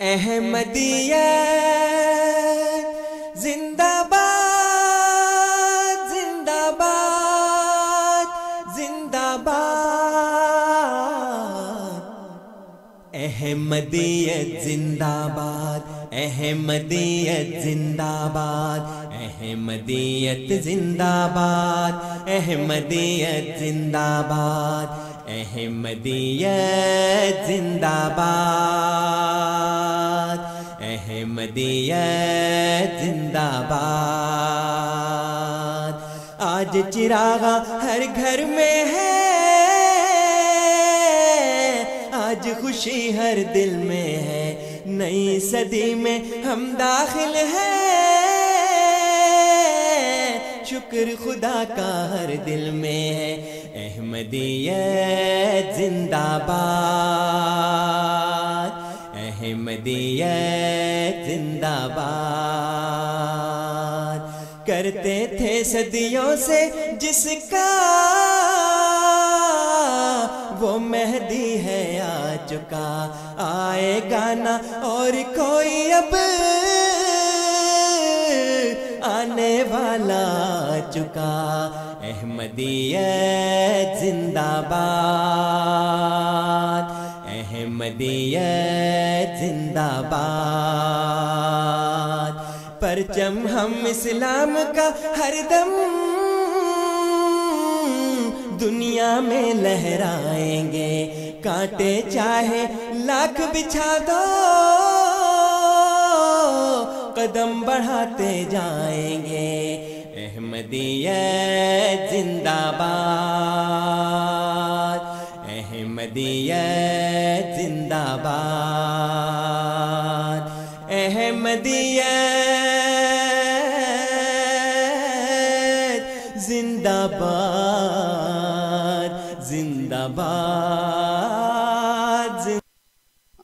احمدیہ زندہ باد زندہ باد زندہ باد احمدیت زندہ باد احمدیت زندہ باد احمدیت زندہ باد احمدیت زندہ باد احمدیت زندہ باد۔ احمدیت زندہ باد۔ آج چراغا ہر گھر میں ہے۔ آج خوشی ہر دل میں ہے۔ نئی صدی میں ہم داخل ہیں۔ شکر خدا کا ہر دل میں ہے۔ احمدیت زندہ باد۔ احمدیت زندہ باد۔ کرتے تھے صدیوں سے جس کا وہ مہدی ہے آ چکا آئے گانا اور کوئی اب احمدیت زندہ باد احمدیت زندہ باد پرچم ہم اسلام کا ہر دم دنیا میں لہرائیں گے. کانٹے چاہے لاکھ بچھا دو. قدم بڑھاتے جائیں گے. احمدیت زندہ باد، احمدیت زندہ باد، احمدیت زندہ باد زندہ باد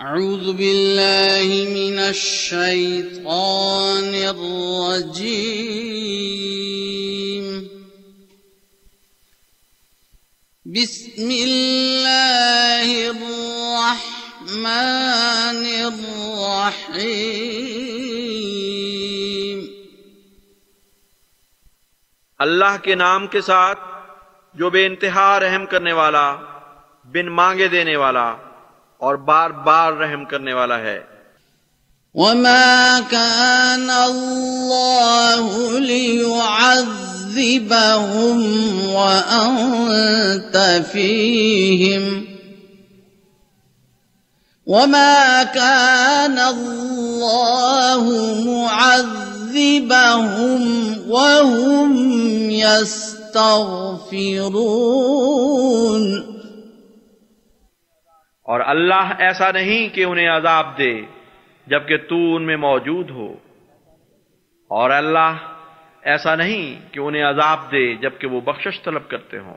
أعوذ بالله من الشيطان الرجيم بسم الله الرحمن الرحيم. اللہ کے نام کے ساتھ جو بے انتہا رحم کرنے والا بن مانگے دینے والا اور بار بار رحم کرنے والا ہے۔ وما كان الله ليعذبهم وأنت فيهم وما كان الله معذبهم وهم يستغفرون اور اللہ ایسا نہیں کہ انہیں عذاب دے، جبکہ تو ان میں موجود ہو۔ اور اللہ ایسا نہیں کہ انہیں عذاب دے جبکہ وہ بخشش طلب کرتے ہوں۔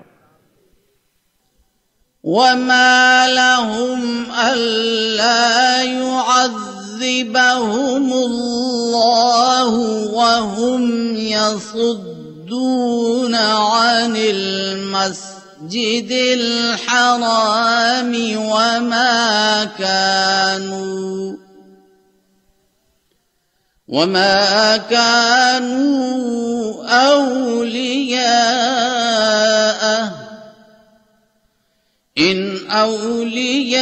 وما لهم ألا يعذبهم الله وهم يصدون عن المسجد الحرام وما كانوا وما كانوا أولياءه إن أولياؤه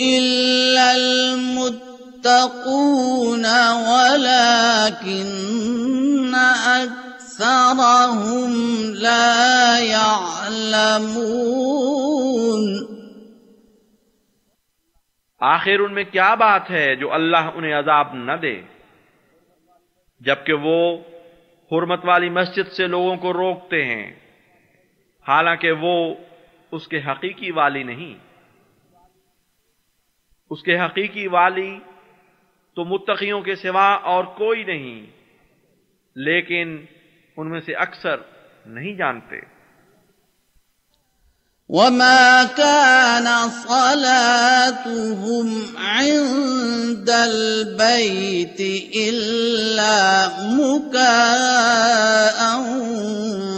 إلا المتقون ولكن أكثرهم لا يعلمون آخر ان میں کیا بات ہے جو اللہ انہیں عذاب نہ دے؟ جبکہ وہ حرمت والی مسجد سے لوگوں کو روکتے ہیں، حالانکہ وہ اس کے حقیقی والی نہیں۔ اس کے حقیقی والی تو متقیوں کے سوا اور کوئی نہیں، لیکن ان میں سے اکثر نہیں جانتے۔ وما كان صلاتهم عند البيت إلا مكاء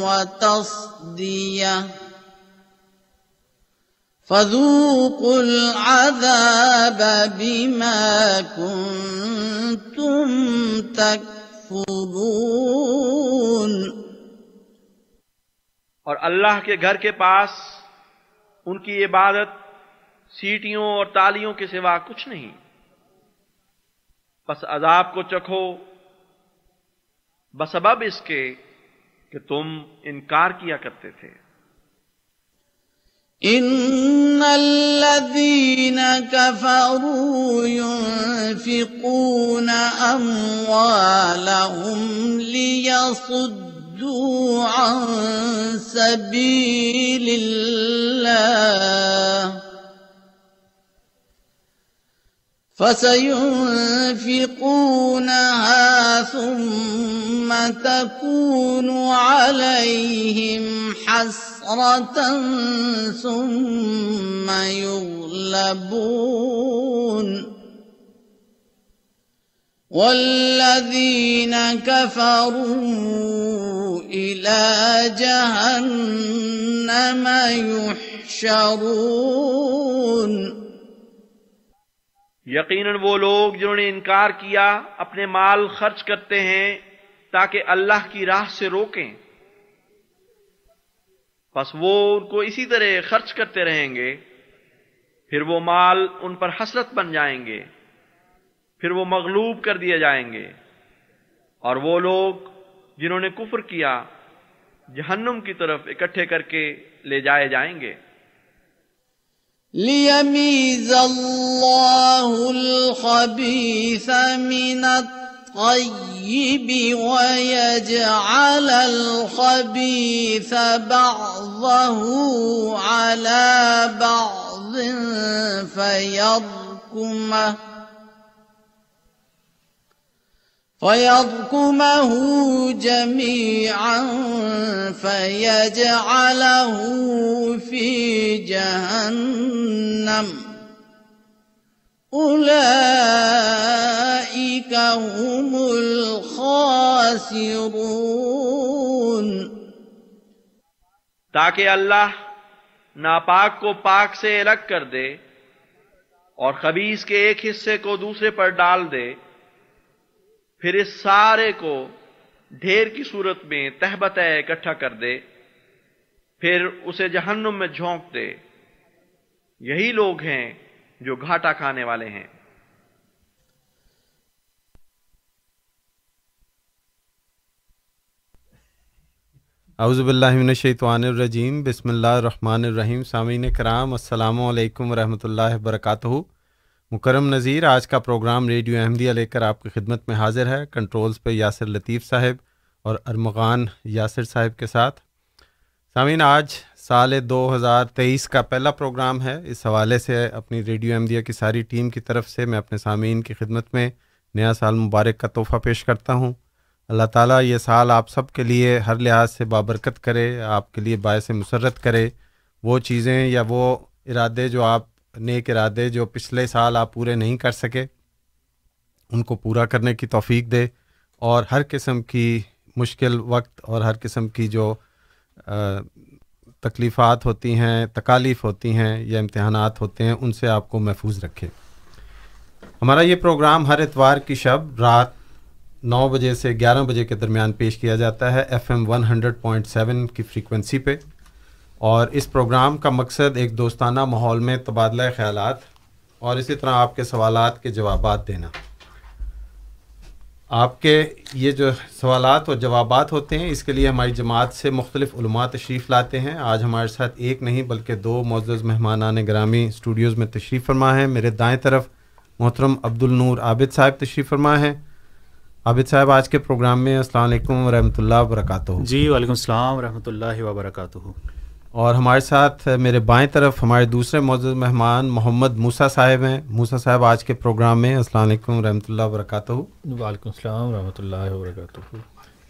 وتصدية فذوقوا العذاب بما كنتم تكفرون اور اللہ کے گھر کے پاس ان کی عبادت سیٹیوں اور تالیوں کے سوا کچھ نہیں۔ بس عذاب کو چکھو۔ بسبب اس کے کہ تم انکار کیا کرتے تھے۔ ان الذين كفروا ينفقون اموالهم ليصدوا صدوا عن سبيل الله فسينفقونها ثم تكون عليهم حسرة ثم يغلبون والذين كفروا إلى جهنم يحشرون یقیناً وہ لوگ جنہوں نے انکار کیا اپنے مال خرچ کرتے ہیں تاکہ اللہ کی راہ سے روکیں۔ بس وہ ان کو اسی طرح خرچ کرتے رہیں گے، پھر وہ مال ان پر حسرت بن جائیں گے۔ پھر وہ مغلوب کر دیے جائیں گے۔ اور وہ لوگ جنہوں نے کفر کیا، جہنم کی طرف اکٹھے کر کے لے جائے جائیں گے۔ ليميز الله الخبيث من الطيب ويجعل الخبيث بعضه على بعض فيركمه فيضكمه جميعا فيجعله في جهنم. أولئك هم الخاسرون. تاکہ اللہ ناپاک کو پاک سے الگ کر دے اور خبیص کے ایک حصے کو دوسرے پر ڈال دے پھر اس سارے کو ڈھیر کی صورت میں تہبت اکٹھا کر دے، پھر اسے جہنم میں جھونک دے۔ یہی لوگ ہیں جو گھاٹا کھانے والے ہیں۔ اعوذ باللہ من الشیطان الرجیم، بسم اللہ الرحمن الرحیم۔ سامعین کرام، السلام علیکم ورحمۃ اللہ وبرکاتہ۔ مکرم نذیر، آج کا پروگرام ریڈیو احمدیہ لے کر آپ کی خدمت میں حاضر ہے۔ کنٹرولز پہ یاسر لطیف صاحب اور ارمغان یاسر صاحب کے ساتھ۔ سامعین، آج سال دو ہزار تیئیس کا پہلا پروگرام ہے۔ اس حوالے سے اپنی ریڈیو احمدیہ کی ساری ٹیم کی طرف سے میں اپنے سامعین کی خدمت میں نیا سال مبارک کا تحفہ پیش کرتا ہوں۔ اللہ تعالیٰ یہ سال آپ سب کے لیے ہر لحاظ سے بابرکت کرے، آپ کے لیے باعث مسرت کرے۔ وہ چیزیں یا وہ ارادے جو آپ نیک ارادے جو پچھلے سال آپ پورے نہیں کر سکے، ان کو پورا کرنے کی توفیق دے اور ہر قسم کی مشکل وقت اور ہر قسم کی جو تکلیفات ہوتی ہیں، تکالیف ہوتی ہیں یا امتحانات ہوتے ہیں، ان سے آپ کو محفوظ رکھے۔ ہمارا یہ پروگرام ہر اتوار کی شب رات نو بجے سے گیارہ بجے کے درمیان پیش کیا جاتا ہے، F M one hundred point seven کی فریکوینسی پہ۔ اور اس پروگرام کا مقصد ایک دوستانہ ماحول میں تبادلہ خیالات اور اسی طرح آپ کے سوالات کے جوابات دینا۔ آپ کے یہ جو سوالات اور جوابات ہوتے ہیں، اس کے لیے ہماری جماعت سے مختلف علماء تشریف لاتے ہیں۔ آج ہمارے ساتھ ایک نہیں بلکہ دو معزز مہمانان گرامی اسٹوڈیوز میں تشریف فرما ہے میرے دائیں طرف محترم عبد النور عابد صاحب تشریف فرما ہے عابد صاحب، آج کے پروگرام میں السلام علیکم ورحمۃ اللہ وبرکاتہ۔ جی وعلیکم السلام ورحمۃ اللہ وبرکاتہ۔ اور ہمارے ساتھ میرے بائیں طرف ہمارے دوسرے معزز مہمان محمد موسا صاحب ہیں۔ موسا صاحب آج کے پروگرام میں السلام علیکم ورحمۃ اللہ وبرکاتہ۔ وعلیکم السلام ورحمۃ اللہ وبرکاتہ۔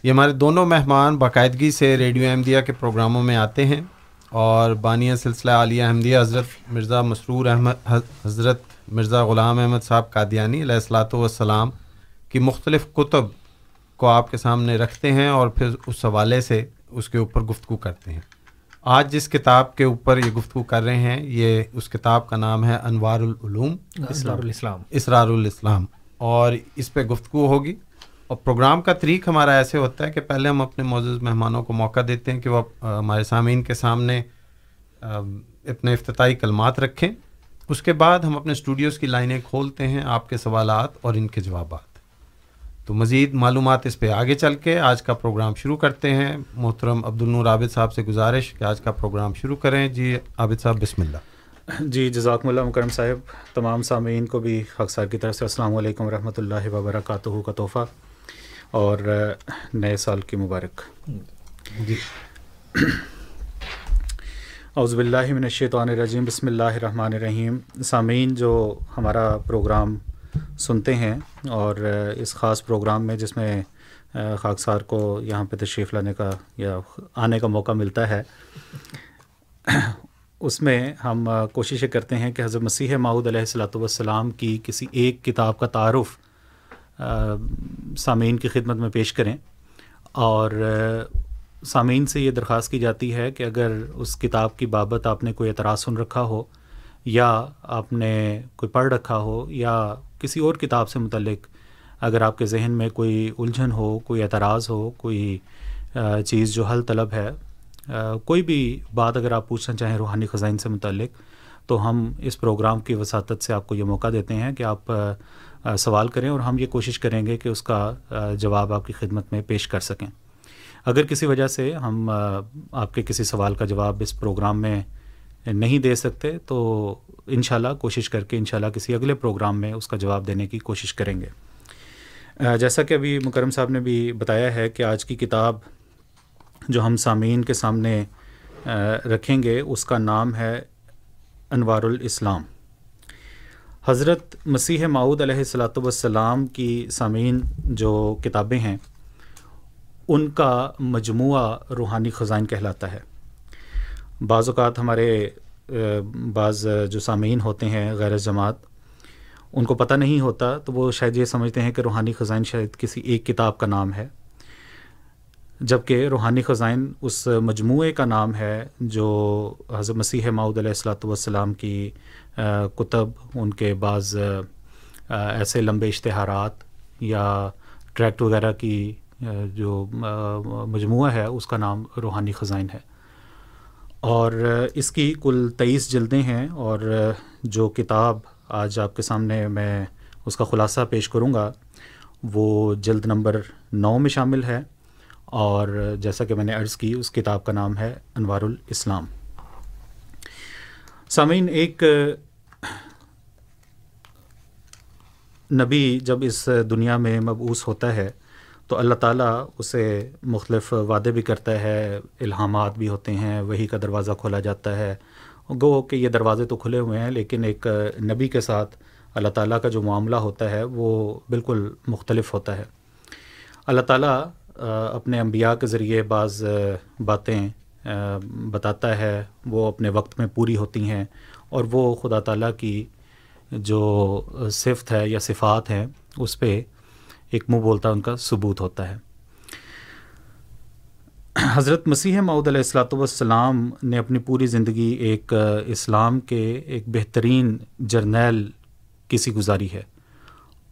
یہ ہمارے دونوں مہمان باقاعدگی سے ریڈیو احمدیہ کے پروگراموں میں آتے ہیں اور بانیہ سلسلہ عالیہ احمدیہ حضرت مرزا مسرور احمد حضرت مرزا غلام احمد صاحب قادیانی علیہ السلاۃ والسلام کی مختلف کتب کو آپ کے سامنے رکھتے ہیں اور پھر اس حوالے سے اس کے اوپر گفتگو کرتے ہیں۔ آج جس کتاب کے اوپر یہ گفتگو کر رہے ہیں یہ اس کتاب کا نام ہے انوار العلوم اسرار الاسلام۔ اسرار الاسلام۔ اور اس پہ گفتگو ہوگی۔ اور پروگرام کا طریق ہمارا ایسے ہوتا ہے کہ پہلے ہم اپنے معزز مہمانوں کو موقع دیتے ہیں کہ وہ ہمارے سامعین کے سامنے اپنے افتتاحی کلمات رکھیں۔ اس کے بعد ہم اپنے اسٹوڈیوز کی لائنیں کھولتے ہیں آپ کے سوالات اور ان کے جوابات۔ تو مزید معلومات اس پہ آگے چل کے آج کا پروگرام شروع کرتے ہیں۔ محترم عبد النور عابد صاحب سے گزارش کہ آج کا پروگرام شروع کریں۔ جی عابد صاحب بسم اللہ۔ جی جزاکم اللہ مکرم صاحب۔ تمام سامعین کو بھی حق صاحب کی طرف سے السلام علیکم ورحمۃ اللہ وبرکاتہ کا تحفہ اور نئے سال کی مبارک۔ جی۔ اعوذ باللہ من الشیطان الرجیم بسم اللہ الرحمن الرحیم۔ سامعین جو ہمارا پروگرام سنتے ہیں اور اس خاص پروگرام میں جس میں خاکسار کو یہاں پہ تشریف لانے کا یا آنے کا موقع ملتا ہے، اس میں ہم کوششیں کرتے ہیں کہ حضرت مسیح معود علیہ السلاۃ والسلام کی کسی ایک کتاب کا تعارف سامعین کی خدمت میں پیش کریں۔ اور سامعین سے یہ درخواست کی جاتی ہے کہ اگر اس کتاب کی بابت آپ نے کوئی اعتراض سن رکھا ہو یا آپ نے کوئی پڑھ رکھا ہو یا کسی اور کتاب سے متعلق اگر آپ کے ذہن میں کوئی الجھن ہو، کوئی اعتراض ہو، کوئی چیز جو حل طلب ہے کوئی بھی بات اگر آپ پوچھنا چاہیں روحانی خزائن سے متعلق، تو ہم اس پروگرام کی وساطت سے آپ کو یہ موقع دیتے ہیں کہ آپ سوال کریں اور ہم یہ کوشش کریں گے کہ اس کا جواب آپ کی خدمت میں پیش کر سکیں۔ اگر کسی وجہ سے ہم آپ کے کسی سوال کا جواب اس پروگرام میں نہیں دے سکتے، تو انشاءاللہ کوشش کر کے انشاءاللہ کسی اگلے پروگرام میں اس کا جواب دینے کی کوشش کریں گے۔ جیسا کہ ابھی مکرم صاحب نے بھی بتایا ہے کہ آج کی کتاب جو ہم سامعین کے سامنے رکھیں گے، اس کا نام ہے انوار الاسلام حضرت مسیح معود علیہ السلاۃ والسلام کی سامعین جو کتابیں ہیں، ان کا مجموعہ روحانی خزائن کہلاتا ہے۔ بعض اوقات ہمارے بعض جو سامعین ہوتے ہیں غیر جماعت، ان کو پتہ نہیں ہوتا، تو وہ شاید یہ سمجھتے ہیں کہ روحانی خزائن شاید کسی ایک کتاب کا نام ہے جبکہ روحانی خزائن اس مجموعے کا نام ہے جو حضرت مسیح ماؤد علیہ السلاۃ والسلام کی کتب، ان کے بعض ایسے لمبے اشتہارات یا ٹریکٹ وغیرہ کی جو مجموعہ ہے، اس کا نام روحانی خزائن ہے۔ اور اس کی کل تیئیس جلدیں ہیں اور جو کتاب آج آپ کے سامنے میں اس کا خلاصہ پیش کروں گا، وہ جلد نمبر نو میں شامل ہے اور جیسا کہ میں نے عرض کی، اس کتاب کا نام ہے انوار الاسلام سامعین، ایک نبی جب اس دنیا میں مبعوث ہوتا ہے تو اللہ تعالیٰ اسے مختلف وعدے بھی کرتا ہے، الہامات بھی ہوتے ہیں وہی کا دروازہ کھولا جاتا ہے۔ گو کہ یہ دروازے تو کھلے ہوئے ہیں، لیکن ایک نبی کے ساتھ اللہ تعالیٰ کا جو معاملہ ہوتا ہے، وہ بالکل مختلف ہوتا ہے۔ اللہ تعالیٰ اپنے انبیاء کے ذریعے بعض باتیں بتاتا ہے۔ وہ اپنے وقت میں پوری ہوتی ہیں اور وہ خدا تعالیٰ کی جو صفت ہے یا صفات ہیں، اس پہ ایک منہ بولتا ان کا ثبوت ہوتا ہے۔ حضرت مسیح معود علیہ السلاۃ والسلام نے اپنی پوری زندگی ایک، اسلام کے ایک بہترین جرنیل کی سی گزاری ہے۔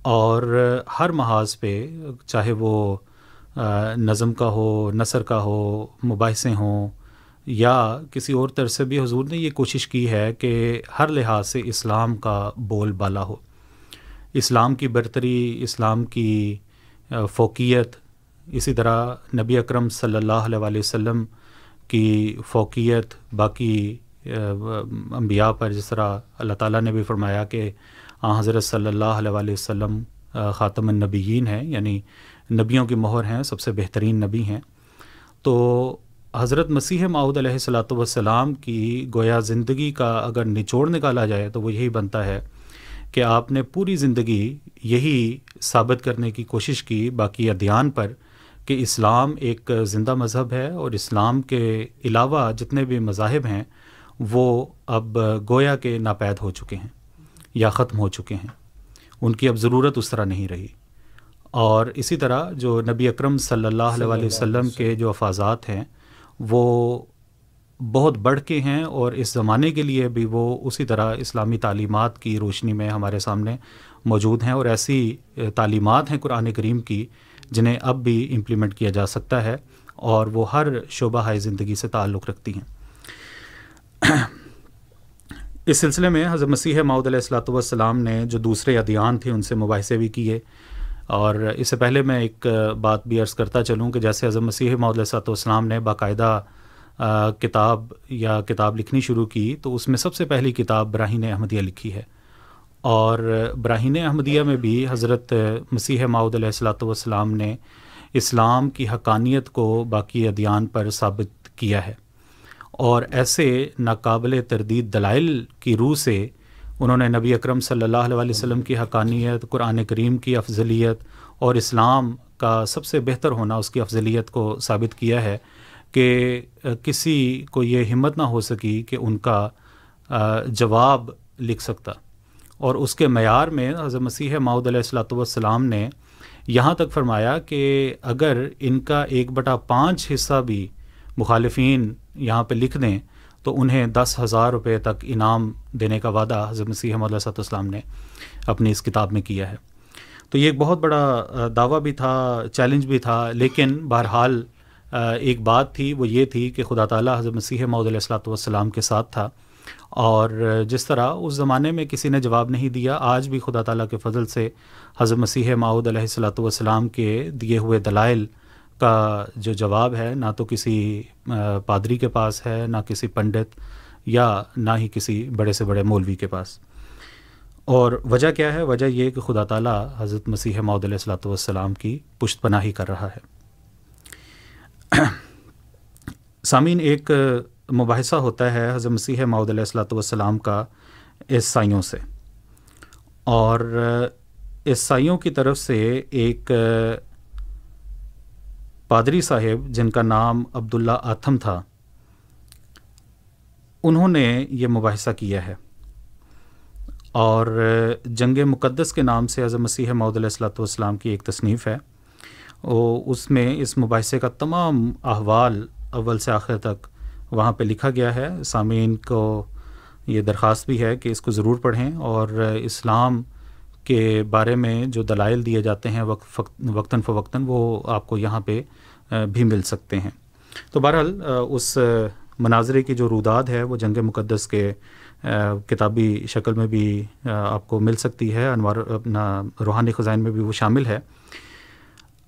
اور ہر محاذ پہ چاہے وہ نظم کا ہو، نثر کا ہو مباحثے ہوں، یا کسی اور طرح سے بھی حضور نے یہ کوشش کی ہے کہ ہر لحاظ سے اسلام کا بول بالا ہو۔ اسلام کی برتری، اسلام کی فوقیت، اسی طرح نبی اکرم صلی اللہ علیہ وسلم کی فوقیت، باقی انبیاء پر جس طرح اللہ تعالیٰ نے بھی فرمایا کہ آ، حضرت صلی اللہ علیہ وسلم خاتم النبیین ہیں یعنی نبیوں کی مہر ہیں، سب سے بہترین نبی ہیں۔ تو حضرت مسیح معود علیہ السلاۃ والسلام کی گویا زندگی کا اگر نچوڑ نکالا جائے تو وہ یہی بنتا ہے کہ آپ نے پوری زندگی یہی ثابت کرنے کی کوشش کی باقی ادھیان پر کہ اسلام ایک زندہ مذہب ہے اور اسلام کے علاوہ جتنے بھی مذاہب ہیں وہ اب گویا کے ناپید ہو چکے ہیں یا ختم ہو چکے ہیں۔ ان کی اب ضرورت اس طرح نہیں رہی۔ اور اسی طرح جو نبی اکرم صلی اللہ علیہ وسلم کے جو افاظات ہیں وہ بہت بڑھ کے ہیں اور اس زمانے کے لیے بھی وہ اسی طرح اسلامی تعلیمات کی روشنی میں ہمارے سامنے موجود ہیں اور ایسی تعلیمات ہیں قرآن کریم کی جنہیں اب بھی امپلیمنٹ کیا جا سکتا ہے اور وہ ہر شعبہ زندگی سے تعلق رکھتی ہیں۔ اس سلسلے میں حضرت مسیح ماؤد علیہ السلاۃ والسلام نے جو دوسرے ادیان تھے ان سے مباحثے بھی کیے اور اس سے پہلے میں ایک بات بھی عرض کرتا چلوں کہ جیسے حضرت مسیح ماؤد علیہ السلاۃ والسلام نے باقاعدہ کتاب یا کتاب لکھنی شروع کی تو اس میں سب سے پہلی کتاب براہین احمدیہ لکھی ہے۔ اور براہین احمدیہ میں بھی حضرت مسیح ماؤد علیہ السلاۃ والسلام نے اسلام کی حقانیت کو باقی ادیان پر ثابت کیا ہے۔ اور ایسے ناقابل تردید دلائل کی روح سے انہوں نے نبی اکرم صلی اللہ علیہ وسلم کی حقانیت، قرآن کریم کی افضلیت اور اسلام کا سب سے بہتر ہونا، اس کی افضلیت کو ثابت کیا ہے۔ کہ کسی کو یہ ہمت نہ ہو سکی کہ ان کا جواب لکھ سکتا۔ اور اس کے معیار میں حضرت مسیح ماؤد علیہ السلاۃ والسلام نے یہاں تک فرمایا کہ اگر ان کا ایک بٹا پانچ حصہ بھی مخالفین یہاں پہ لکھ دیں، تو انہیں دس ہزار روپے تک انعام دینے کا وعدہ حضرت مسیح محمد علیہ السلام نے اپنی اس کتاب میں کییا ہے۔ تو یہ ایک بہت بڑا دعویٰ بھی تھا، چیلنج بھی تھا، لیکن بہرحال ایک بات تھی، وہ یہ تھی کہ خدا تعالیٰ حضرت مسیح محدود علیہ السلاۃ والسلام کے ساتھ تھا۔ اور جس طرح اس زمانے میں کسی نے جواب نہیں دیا، آج بھی خدا تعالیٰ کے فضل سے حضرت مسیح معود علیہ السلاۃ والسلام کے دیے ہوئے دلائل کا جو جواب ہے، نہ تو کسی پادری کے پاس ہے، نہ کسی پنڈت یا نہ ہی کسی بڑے سے بڑے مولوی کے پاس۔ اور وجہ کیا ہے؟ وجہ یہ کہ خدا تعالیٰ حضرت مسیح معود علیہ السلاۃ والسلام کی پشت پناہی کر رہا ہے۔ سامعین، ایک مباحثہ ہوتا ہے حضرت مسیح معود علیہ السلاۃ والسلام کا عیسائیوں سے۔ اور عیسائیوں کی طرف سے ایک پادری صاحب، جن کا نام عبداللہ آتھم تھا، انہوں نے یہ مباحثہ کیا ہے۔ اور جنگ مقدس کے نام سے حضرت مسیح معود علیہ السلاۃ والسلام کی ایک تصنیف ہے۔ اس میں اس مباحثے کا تمام احوال اول سے آخر تک وہاں پہ لکھا گیا ہے۔ سامعین کو یہ درخواست بھی ہے کہ اس کو ضرور پڑھیں اور اسلام کے بارے میں جو دلائل دیے جاتے ہیں وقتاً فوقتاً وہ آپ کو یہاں پہ بھی مل سکتے ہیں۔ تو بہرحال اس مناظرے کی جو روداد ہے وہ جنگ مقدس کے کتابی شکل میں بھی آپ کو مل سکتی ہے۔ انوار اپنا روحانی خزائن میں بھی وہ شامل ہے۔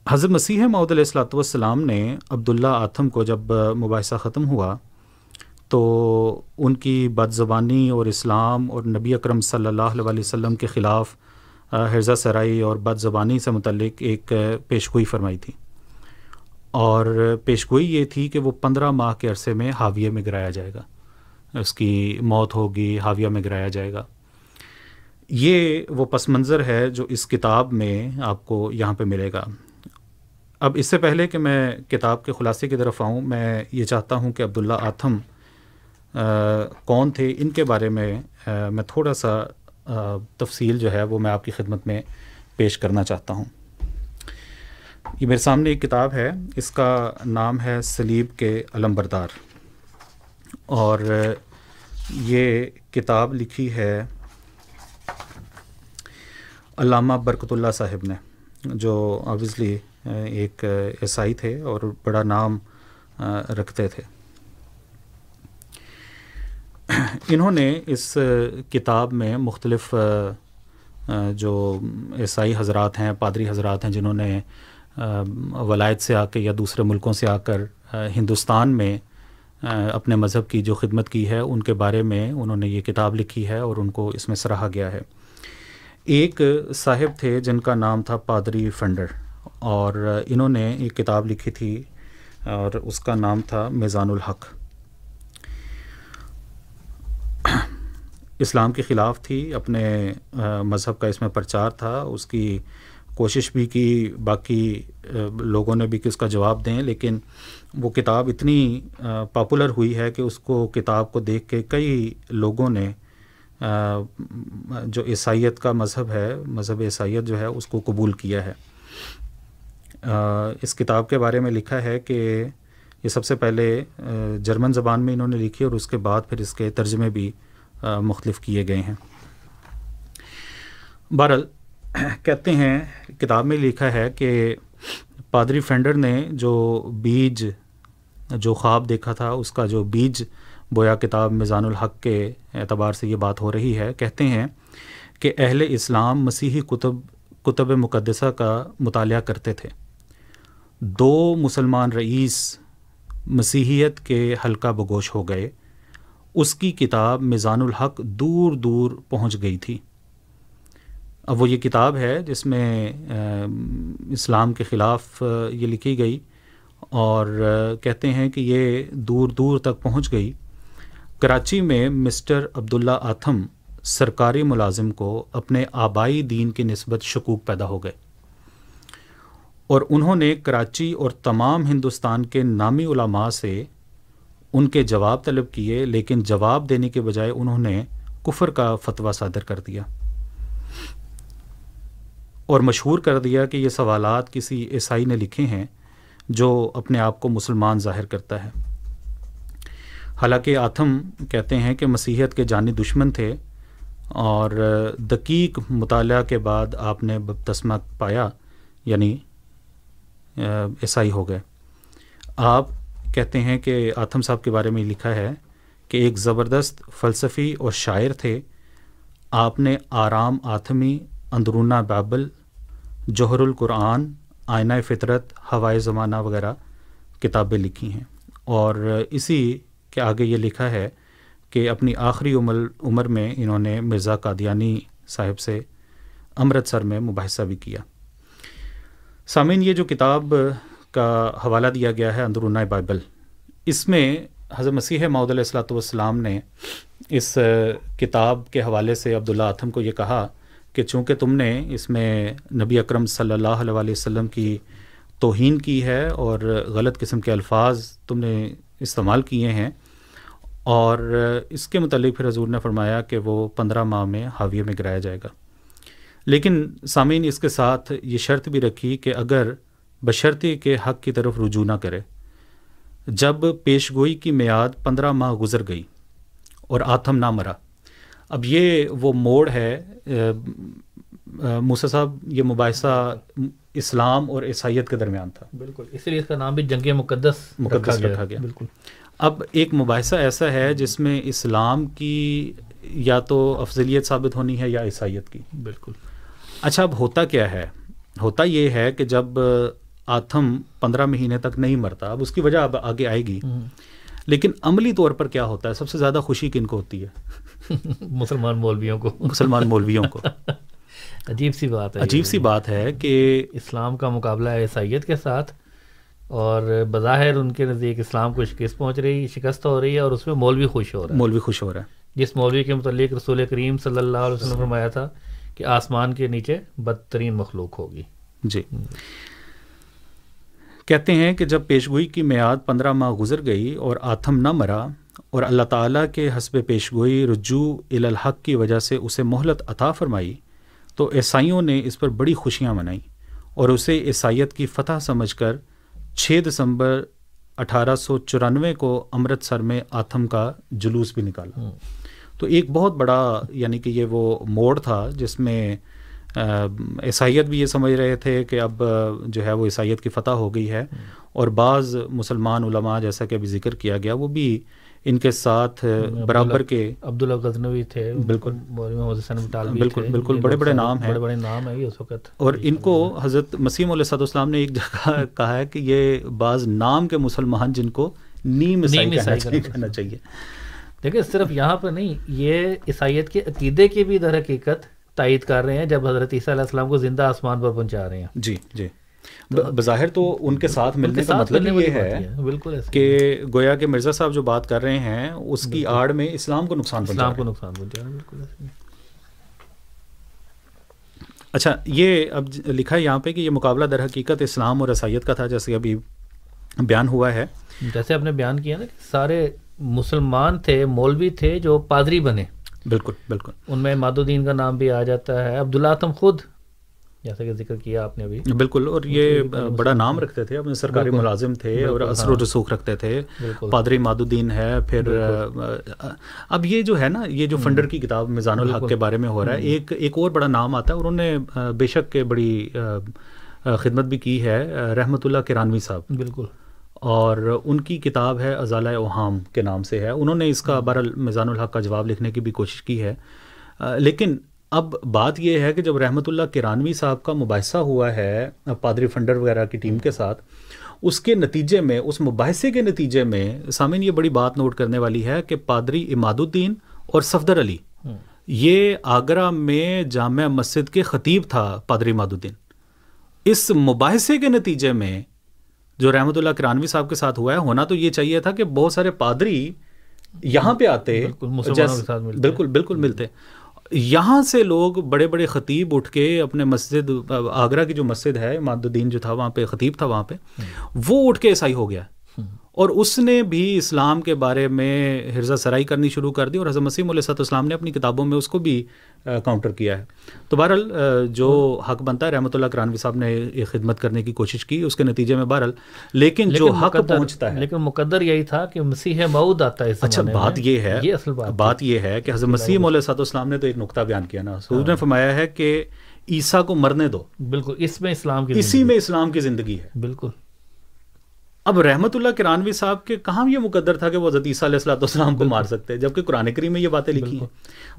حضرت مسیح معود علیہ السلاۃ والسلام نے عبداللہ آتھم کو جب مباحثہ ختم ہوا تو ان کی بد زبانی اور اسلام اور نبی اکرم صلی اللہ علیہ وسلم کے خلاف حرزہ سرائی اور بد زبانی سے متعلق ایک پیشگوئی فرمائی تھی۔ اور پیشگوئی یہ تھی کہ وہ پندرہ ماہ کے عرصے میں حاویہ میں گرایا جائے گا۔ اس کی موت ہوگی، حاویہ میں گرایا جائے گا۔ یہ وہ پس منظر ہے جو اس کتاب میں آپ کو یہاں پہ ملے گا۔ اب اس سے پہلے کہ میں کتاب کے خلاصے کی طرف آؤں، میں یہ چاہتا ہوں کہ عبداللہ آتھم کون تھے؟ ان کے بارے میں میں تھوڑا سا تفصیل جو ہے وہ میں آپ کی خدمت میں پیش کرنا چاہتا ہوں۔ یہ میرے سامنے ایک کتاب ہے، اس کا نام ہے سلیب کے علم بردار اور یہ کتاب لکھی ہے علامہ برکت اللہ صاحب نے، جو آبویسلی ایک عیسائی تھے اور بڑا نام رکھتے تھے۔ انہوں نے اس کتاب میں مختلف جو عیسائی حضرات ہیں، پادری حضرات ہیں، جنہوں نے ولایت سے آ کے یا دوسرے ملکوں سے آ کر ہندوستان میں اپنے مذہب کی جو خدمت کی ہے، ان کے بارے میں انہوں نے یہ کتاب لکھی ہے اور ان کو اس میں سراہا گیا ہے۔ ایک صاحب تھے جن کا نام تھا پادری فنڈر۔ اور انہوں نے ایک کتاب لکھی تھی اور اس کا نام تھا میزان الحق۔ اسلام کے خلاف تھی، اپنے مذہب کا اس میں پرچار تھا۔ اس کی کوشش بھی کی، باقی لوگوں نے بھی کہ اس کا جواب دیں، لیکن وہ کتاب اتنی پاپولر ہوئی ہے کہ اس کو، کتاب کو دیکھ کے کئی لوگوں نے جو عیسائیت کا مذہب ہے، مذہب عیسائیت جو ہے، اس کو قبول کیا ہے۔ اس کتاب کے بارے میں لکھا ہے کہ یہ سب سے پہلے جرمن زبان میں انہوں نے لکھی اور اس کے بعد پھر اس کے ترجمے بھی مختلف کیے گئے ہیں۔ بہرحال، کہتے ہیں، کتاب میں لکھا ہے کہ پادری فینڈر نے جو بیج، جو خواب دیکھا تھا، اس کا جو بیج بویا کتاب میزان الحق کے اعتبار سے یہ بات ہو رہی ہے، کہتے ہیں کہ اہل اسلام مسیحی کتب کتب مقدسہ کا مطالعہ کرتے تھے۔ دو مسلمان رئیس مسیحیت کے حلقہ بگوش ہو گئے۔ اس کی کتاب میزان الحق دور دور پہنچ گئی تھی۔ اب وہ یہ کتاب ہے جس میں اسلام کے خلاف یہ لکھی گئی اور کہتے ہیں کہ یہ دور دور تک پہنچ گئی۔ کراچی میں مسٹر عبداللہ آتھم سرکاری ملازم کو اپنے آبائی دین کی نسبت شکوک پیدا ہو گئے۔ اور انہوں نے کراچی اور تمام ہندوستان کے نامی علماء سے ان کے جواب طلب کیے، لیکن جواب دینے کے بجائے انہوں نے کفر کا فتویٰ صادر کر دیا اور مشہور کر دیا کہ یہ سوالات کسی عیسائی نے لکھے ہیں جو اپنے آپ کو مسلمان ظاہر کرتا ہے۔ حالانکہ آتھم کہتے ہیں کہ مسیحیت کے جانی دشمن تھے اور دقیق مطالعہ کے بعد آپ نے بپتسمہ پایا یعنی عیسائی ہو گئے۔ آپ کہتے ہیں کہ آتم صاحب کے بارے میں لکھا ہے کہ ایک زبردست فلسفی اور شاعر تھے۔ آپ نے آرام آتمی اندرونہ بابل، جوہر القرآن آئینہ فطرت ہوائے زمانہ وغیرہ کتابیں لکھی ہیں۔ اور اسی کے آگے یہ لکھا ہے کہ اپنی آخری عمر عمر میں انہوں نے مرزا قادیانی صاحب سے امرتسر میں مباحثہ بھی کیا۔ سامعین، یہ جو کتاب کا حوالہ دیا گیا ہے اندرونہ بائبل، اس میں حضرت مسیح معود علیہ السلاۃ والسلام نے اس کتاب کے حوالے سے عبداللہ آتم کو یہ کہا کہ چونکہ تم نے اس میں نبی اکرم صلی اللہ علیہ وسلم کی توہین کی ہے اور غلط قسم کے الفاظ تم نے استعمال کیے ہیں، اور اس کے متعلق پھر حضور نے فرمایا کہ وہ پندرہ ماہ میں حاویے میں گرایا جائے گا۔ لیکن سامعین اس کے ساتھ یہ شرط بھی رکھی کہ اگر بشرطی کے حق کی طرف رجوع نہ کرے جب پیش گوئی کی میعاد پندرہ ماہ گزر گئی اور آتم نہ مرا۔ اب یہ وہ موڑ ہے موسیٰ صاحب یہ مباحثہ اسلام اور عیسائیت کے درمیان تھا۔ بالکل اس لیے اس کا نام بھی جنگ مقدس مقدس رکھا گیا۔ بالکل۔ اب ایک مباحثہ ایسا ہے جس میں اسلام کی یا تو افضلیت ثابت ہونی ہے یا عیسائیت کی۔ بالکل۔ اچھا اب ہوتا کیا ہے؟ ہوتا یہ ہے کہ جب آتھم پندرہ مہینے تک نہیں مرتا اب اس کی وجہ اب آگے آئے گی۔ لیکن عملی طور پر کیا ہوتا ہے؟ سب سے زیادہ خوشی کن کو ہوتی ہے؟ مسلمان مولویوں کو۔ مسلمان مولویوں کو۔ عجیب سی بات ہے عجیب سی بات ہے کہ اسلام کا مقابلہ ہے عیسائیت کے ساتھ اور بظاہر ان کے نزدیک اسلام کو شکست پہنچ رہی شکست ہو رہی ہے اور اس میں مولوی خوش ہو رہا ہے۔ مولوی خوش ہو رہا ہے۔ جس مولوی کے متعلق رسول کریم صلی اللہ علیہ وسلم فرمایا تھا کہ آسمان کے نیچے بدترین مخلوق ہوگی۔ جی۔ کہتے ہیں کہ جب پیشگوئی کی میعاد پندرہ ماہ گزر گئی اور آتھم نہ مرا اور اللہ تعالیٰ کے حسب پیشگوئی رجوع الحق کی وجہ سے اسے مہلت عطا فرمائی تو عیسائیوں نے اس پر بڑی خوشیاں منائیں اور اسے عیسائیت کی فتح سمجھ کر چھ دسمبر اٹھارہ سو چورانوے کو امرتسر میں آتھم کا جلوس بھی نکالا۔ تو ایک بہت بڑا یعنی کہ یہ وہ موڑ تھا جس میں عیسائیت بھی یہ سمجھ رہے تھے کہ اب جو ہے وہ عیسائیت کی فتح ہو گئی ہے۔ اور بعض مسلمان علماء جیسا کہ ابھی ذکر کیا گیا وہ بھی ان کے ساتھ برابر کے عبداللہ غزنوی تھے بالکل۔ بالکل بالکل بڑے بڑے نام ہیں۔ بڑے بڑے نام ہیں اس وقت اور ان کو حضرت مسیم علیہ صد السلام نے ایک جگہ کہا ہے کہ یہ بعض نام کے مسلمان جن کو نیم عیسائی کہنا چاہیے۔ دیکھیں صرف یہاں پہ نہیں یہ عیسائیت کے عقیدے کی بھی در حقیقت تائید کر رہے ہیں جب حضرت عیسیٰ علیہ السلام کو زندہ آسمان پر پہنچا رہے ہیں۔ جی جی۔ بظاہر تو ان کے ساتھ ملنے کا مطلب یہ ہے بالکل کہ گویا کہ مرزا صاحب جو بات کر رہے ہیں اس کی آڑ میں اسلام کو نقصان اسلام کو نقصان پہنچا بالکل اچھا یہ اب لکھا ہے یہاں پہ کہ یہ مقابلہ در حقیقت اسلام اور عیسائیت کا تھا جیسے ابھی بیان ہوا ہے۔ جیسے آپ نے بیان کیا نا کہ سارے مسلمان تھے مولوی تھے جو پادری بنے۔ بالکل بالکل۔ ان میں ماد الدین کا نام بھی آ جاتا ہے۔ عبداللہ تم خود جیسا کہ ذکر کیا آپ نے ابھی۔ بالکل اور یہ بڑا نام رکھتے تھے۔ اپنے سرکاری۔ ملازم تھے اور اثر و ہاں۔ رسوخ رکھتے تھے۔ پادری ماد الدین ہے پھر اب یہ جو ہے نا یہ جو فنڈر کی کتاب میزان الحق۔ کے بارے میں ہو رہا ہے ایک ایک اور بڑا نام آتا ہے اور انہوں نے بے شک کے بڑی خدمت بھی کی ہے رحمت اللہ کرانوی صاحب۔ بالکل۔ اور ان کی کتاب ہے ازالہ اوہام کے نام سے ہے۔ انہوں نے اس کا بہرحال میزان الحق کا جواب لکھنے کی بھی کوشش کی ہے۔ لیکن اب بات یہ ہے کہ جب رحمت اللہ کرانوی صاحب کا مباحثہ ہوا ہے پادری فنڈر وغیرہ کی ٹیم کے ساتھ اس کے نتیجے میں اس مباحثے کے نتیجے میں سامعین یہ بڑی بات نوٹ کرنے والی ہے کہ پادری اماد الدین اور صفدر علی یہ آگرہ میں جامع مسجد کے خطیب تھا پادری اماد الدین۔ اس مباحثے کے نتیجے میں جو رحمت اللہ کرانوی صاحب کے ساتھ ہوا ہے ہونا تو یہ چاہیے تھا کہ بہت سارے پادری یہاں پہ آتے بالکل،۔ بالکل بالکل ملتے۔ یہاں سے لوگ بڑے بڑے خطیب اٹھ کے اپنے مسجد آگرہ کی جو مسجد ہے اماد الدین جو تھا وہاں پہ خطیب تھا وہاں پہ وہ اٹھ کے عیسائی ہو گیا۔ اور اس نے بھی اسلام کے بارے میں حرزہ سرائی کرنی شروع کر دی اور حضرت مسیم علیہ صاحب اسلام نے اپنی کتابوں میں اس کو بھی کاؤنٹر کیا ہے۔ تو بہرحال جو حق بنتا ہے رحمۃ اللہ کرانوی صاحب نے یہ خدمت کرنے کی کوشش کی اس کے نتیجے میں بہرحال لیکن جو حق پہنچتا ہے۔ لیکن مقدر یہی تھا کہ مسیح مود آتا ہے اچھا بات۔ یہ ہے یہ اصل بات بات یہ ہے کہ حضرت مسیم علیہ صاحب اسلام نے تو ایک نقطہ بیان کیا نا۔ حضور نے فرمایا ہے کہ عیسیٰ کو مرنے دو۔ بالکل اس میں اسلام کی اسی میں اسلام کی زندگی ہے۔ بالکل۔ اب رحمت اللہ کرانوی صاحب کے کہاں یہ مقدر تھا کہ وہ حضرت عیسیٰ علیہ السلام والسلام کو مار سکتے ہیں؟ جبکہ قرآن کریم میں یہ باتیں لکھی ہیں۔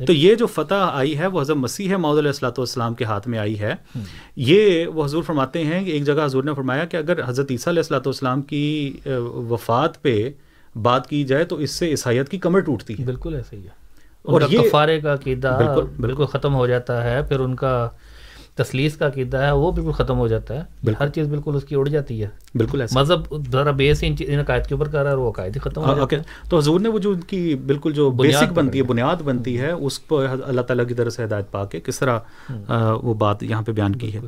تو یہ جو فتح آئی ہے وہ حضرت مسیح معود علیہ السلاۃ والسلام کے ہاتھ میں آئی ہے۔ یہ وہ حضور فرماتے ہیں کہ ایک جگہ حضور نے فرمایا کہ اگر حضرت عیسیٰ علیہ السلاۃ والسلام کی وفات پہ بات کی جائے تو اس سے عیسائیت کی کمر ٹوٹتی ہے۔ بالکل ایسے ہی ہے۔ اور یہ- کفارے کا عقیدہ بالکل ختم ہو جاتا ہے پھر ان کا تسلیس کا عقیدہ ہے وہ بالکل ختم ہو جاتا ہے۔ ہر چیز بالکل اس کی اڑ جاتی ہے۔ بالکل ایسا۔ مذہب ذرا بیس ان عقائد کے اوپر کر رہا ہے وہ عقائد ہی ختم ہو جاتا اوکے۔ تو حضور نے وہ جو ان کی بالکل جو بیسک بنتی ہے۔ بنیاد بنتی ہے اس پر اللہ تعالیٰ کی طرف سے ہدایت پا کے کس طرح وہ بات یہاں پہ بیان کی ہے۔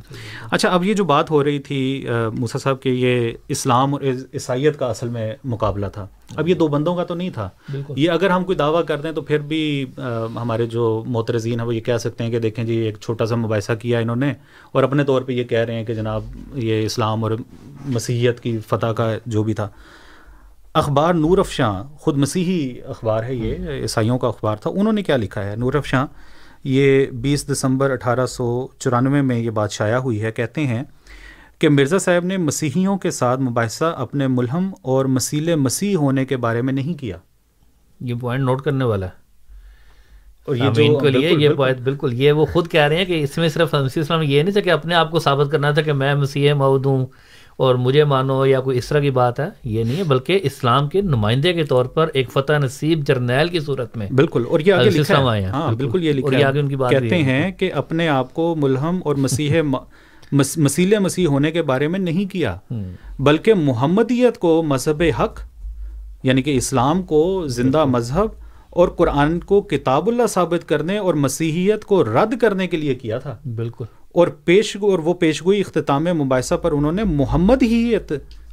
اچھا اب یہ جو بات ہو رہی تھی موسیٰ صاحب کہ یہ اسلام اور عیسائیت کا اصل میں مقابلہ تھا۔ اب یہ دو بندوں کا تو نہیں تھا۔ یہ اگر ہم کوئی دعویٰ کر دیں تو پھر بھی ہمارے جو معترضین ہیں وہ یہ کہہ سکتے ہیں کہ دیکھیں جی ایک چھوٹا سا مباحثہ کیا انہوں نے اور اپنے طور پہ یہ کہہ رہے ہیں کہ جناب یہ اسلام اور مسیحیت کی فتح کا جو بھی تھا۔ اخبار نور افشاں خود مسیحی اخبار ہے یہ عیسائیوں کا اخبار تھا انہوں نے کیا لکھا ہے؟ نور افشاں یہ بیس دسمبر اٹھارہ سو چورانوے میں یہ بات شائع ہوئی ہے کہتے ہیں کہ مرزا صاحب نے مسیحیوں کے ساتھ مباحثہ اپنے ملہم اور مسیل مسیح ہونے کے بارے میں نہیں کیا۔ یہ پوائنٹ نوٹ کرنے والا ہے۔ اور یہ جو- ان لیے یہ پوائنٹ بالکل یہ وہ خود کہہ رہے ہیں کہ اس میں صرف مسیح اسلام یہ نہیں تھا کہ اپنے آپ کو ثابت کرنا تھا کہ میں مسیح مود ہوں اور مجھے مانو یا کوئی اس طرح کی بات ہے یہ نہیں ہے بلکہ اسلام کے نمائندے کے طور پر ایک فتح نصیب جرنیل کی صورت میں بالکل اور یہ آگے لکھا ہے۔ ہاں بالکل۔ یہ لکھا ہے۔ کہتے۔ ہیں کہ اپنے آپ کو ملہم اور مسیح مسیل مسیح ہونے کے بارے میں نہیں کیا۔ بلکہ محمدیت کو مذہب حق یعنی کہ اسلام کو زندہ مذہب اور قرآن کو کتاب اللہ ثابت کرنے اور مسیحیت کو رد کرنے کے لیے کیا تھا۔ بالکل۔ اور پیش اور وہ پیشگوئی اختتام مباحثہ پر انہوں نے محمدیت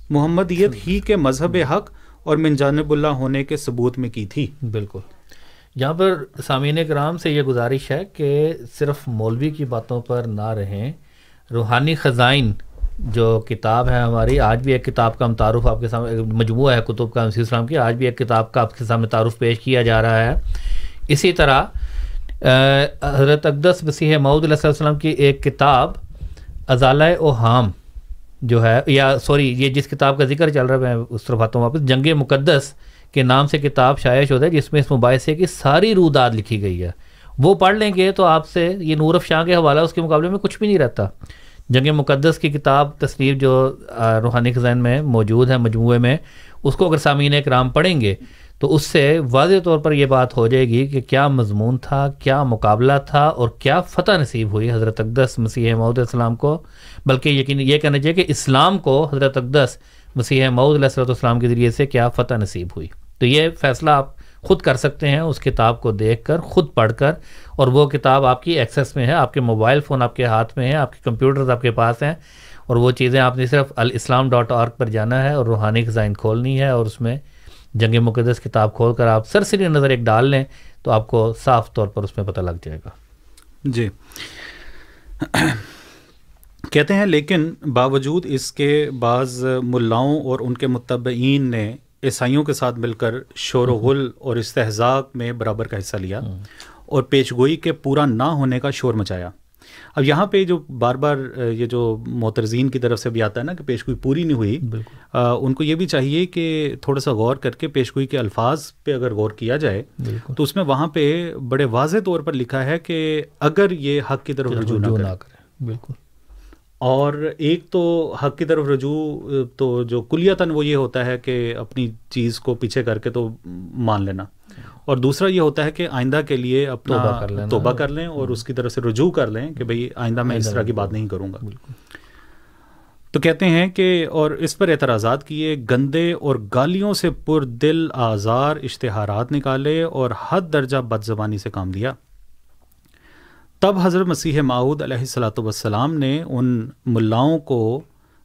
محمدیت ہی کے مذہب حق اور من جانب اللہ ہونے کے ثبوت میں کی تھی۔ بالکل۔ یہاں پر سامعین کرام سے یہ گزارش ہے کہ صرف مولوی کی باتوں پر نہ رہیں۔ روحانی خزائن جو کتاب ہے ہماری، آج بھی ایک کتاب کا ہم تعارف آپ کے سامنے مجموعہ ہے کتب کا، مسیح اسلام کی، آج بھی ایک کتاب کا آپ کے سامنے تعارف پیش کیا جا رہا ہے۔ اسی طرح حضرت اقدس مسیح معود علیہ السلام کی ایک کتاب ازالہ اوہام جو ہے، یا سوری، یہ جس کتاب کا ذکر چل رہا ہے، میں اس طرف آتا ہوں واپس، جنگ مقدس کے نام سے کتاب شائع شدہ ہے، جس میں اس مباحثے کی ساری روداد لکھی گئی ہے۔ وہ پڑھ لیں گے تو آپ سے یہ نورف شاہ کے حوالہ اس کے مقابلے میں کچھ بھی نہیں رہتا۔ جنگ مقدس کی کتاب تصنیف جو روحانی خزین میں موجود ہے، مجموعے میں، اس کو اگر سامعین کرام پڑھیں گے تو اس سے واضح طور پر یہ بات ہو جائے گی کہ کیا مضمون تھا، کیا مقابلہ تھا اور کیا فتح نصیب ہوئی حضرت اقدس مسیح معود السلام کو۔ بلکہ یقین، یہ کہنا چاہیے کہ اسلام کو حضرت اقدس مسیح معود علیہ السلام کے ذریعے سے کیا فتح نصیب ہوئی۔ تو یہ فیصلہ آپ خود کر سکتے ہیں، اس کتاب کو دیکھ کر، خود پڑھ کر، اور وہ کتاب آپ کی ایکسیس میں ہے، آپ کے موبائل فون آپ کے ہاتھ میں ہے آپ کے کمپیوٹرز آپ کے پاس ہیں، اور وہ چیزیں آپ نے صرف الاسلام ڈاٹ آرگ پر جانا ہے، اور روحانی خزائن کھولنی ہے، اور اس میں جنگ مقدس کتاب کھول کر آپ سرسری نظر ایک ڈال لیں، تو آپ کو صاف طور پر اس میں پتہ لگ جائے گا۔ جی۔ کہتے ہیں، لیکن باوجود اس کے بعض ملاؤں اور ان کے متبعین نے عیسائیوں کے ساتھ مل کر شور و غل اور استحزاق میں برابر کا حصہ لیا اور پیشگوئی کے پورا نہ ہونے کا شور مچایا۔ اب یہاں پہ جو بار بار یہ جو معترزین کی طرف سے بھی آتا ہے نا کہ پیشگوئی پوری نہیں ہوئی ان کو یہ بھی چاہیے کہ تھوڑا سا غور کر کے پیشگوئی کے الفاظ پہ اگر غور کیا جائے تو اس میں وہاں پہ بڑے واضح طور پر لکھا ہے کہ اگر یہ حق کی طرف رجوع نہ کرے۔ بالکل۔ اور ایک تو حق کی طرف رجوع تو جو کلیتاً وہ یہ ہوتا ہے کہ اپنی چیز کو پیچھے کر کے تو مان لینا۔ اور دوسرا یہ ہوتا ہے کہ آئندہ کے لیے اپنا توبہ کر لیں اور اس کی طرف سے رجوع کر لیں کہ بھئی آئندہ میں اس طرح کی بات نہیں کروں گا۔ تو کہتے ہیں کہ اور اس پر اعتراضات کیے گندے اور گالیوں سے پر دل آزار اشتہارات نکالے اور حد درجہ بد زبانی سے کام لیا۔ تب حضرت مسیح معود علیہ السلاۃ والسلام نے ان ملاؤں کو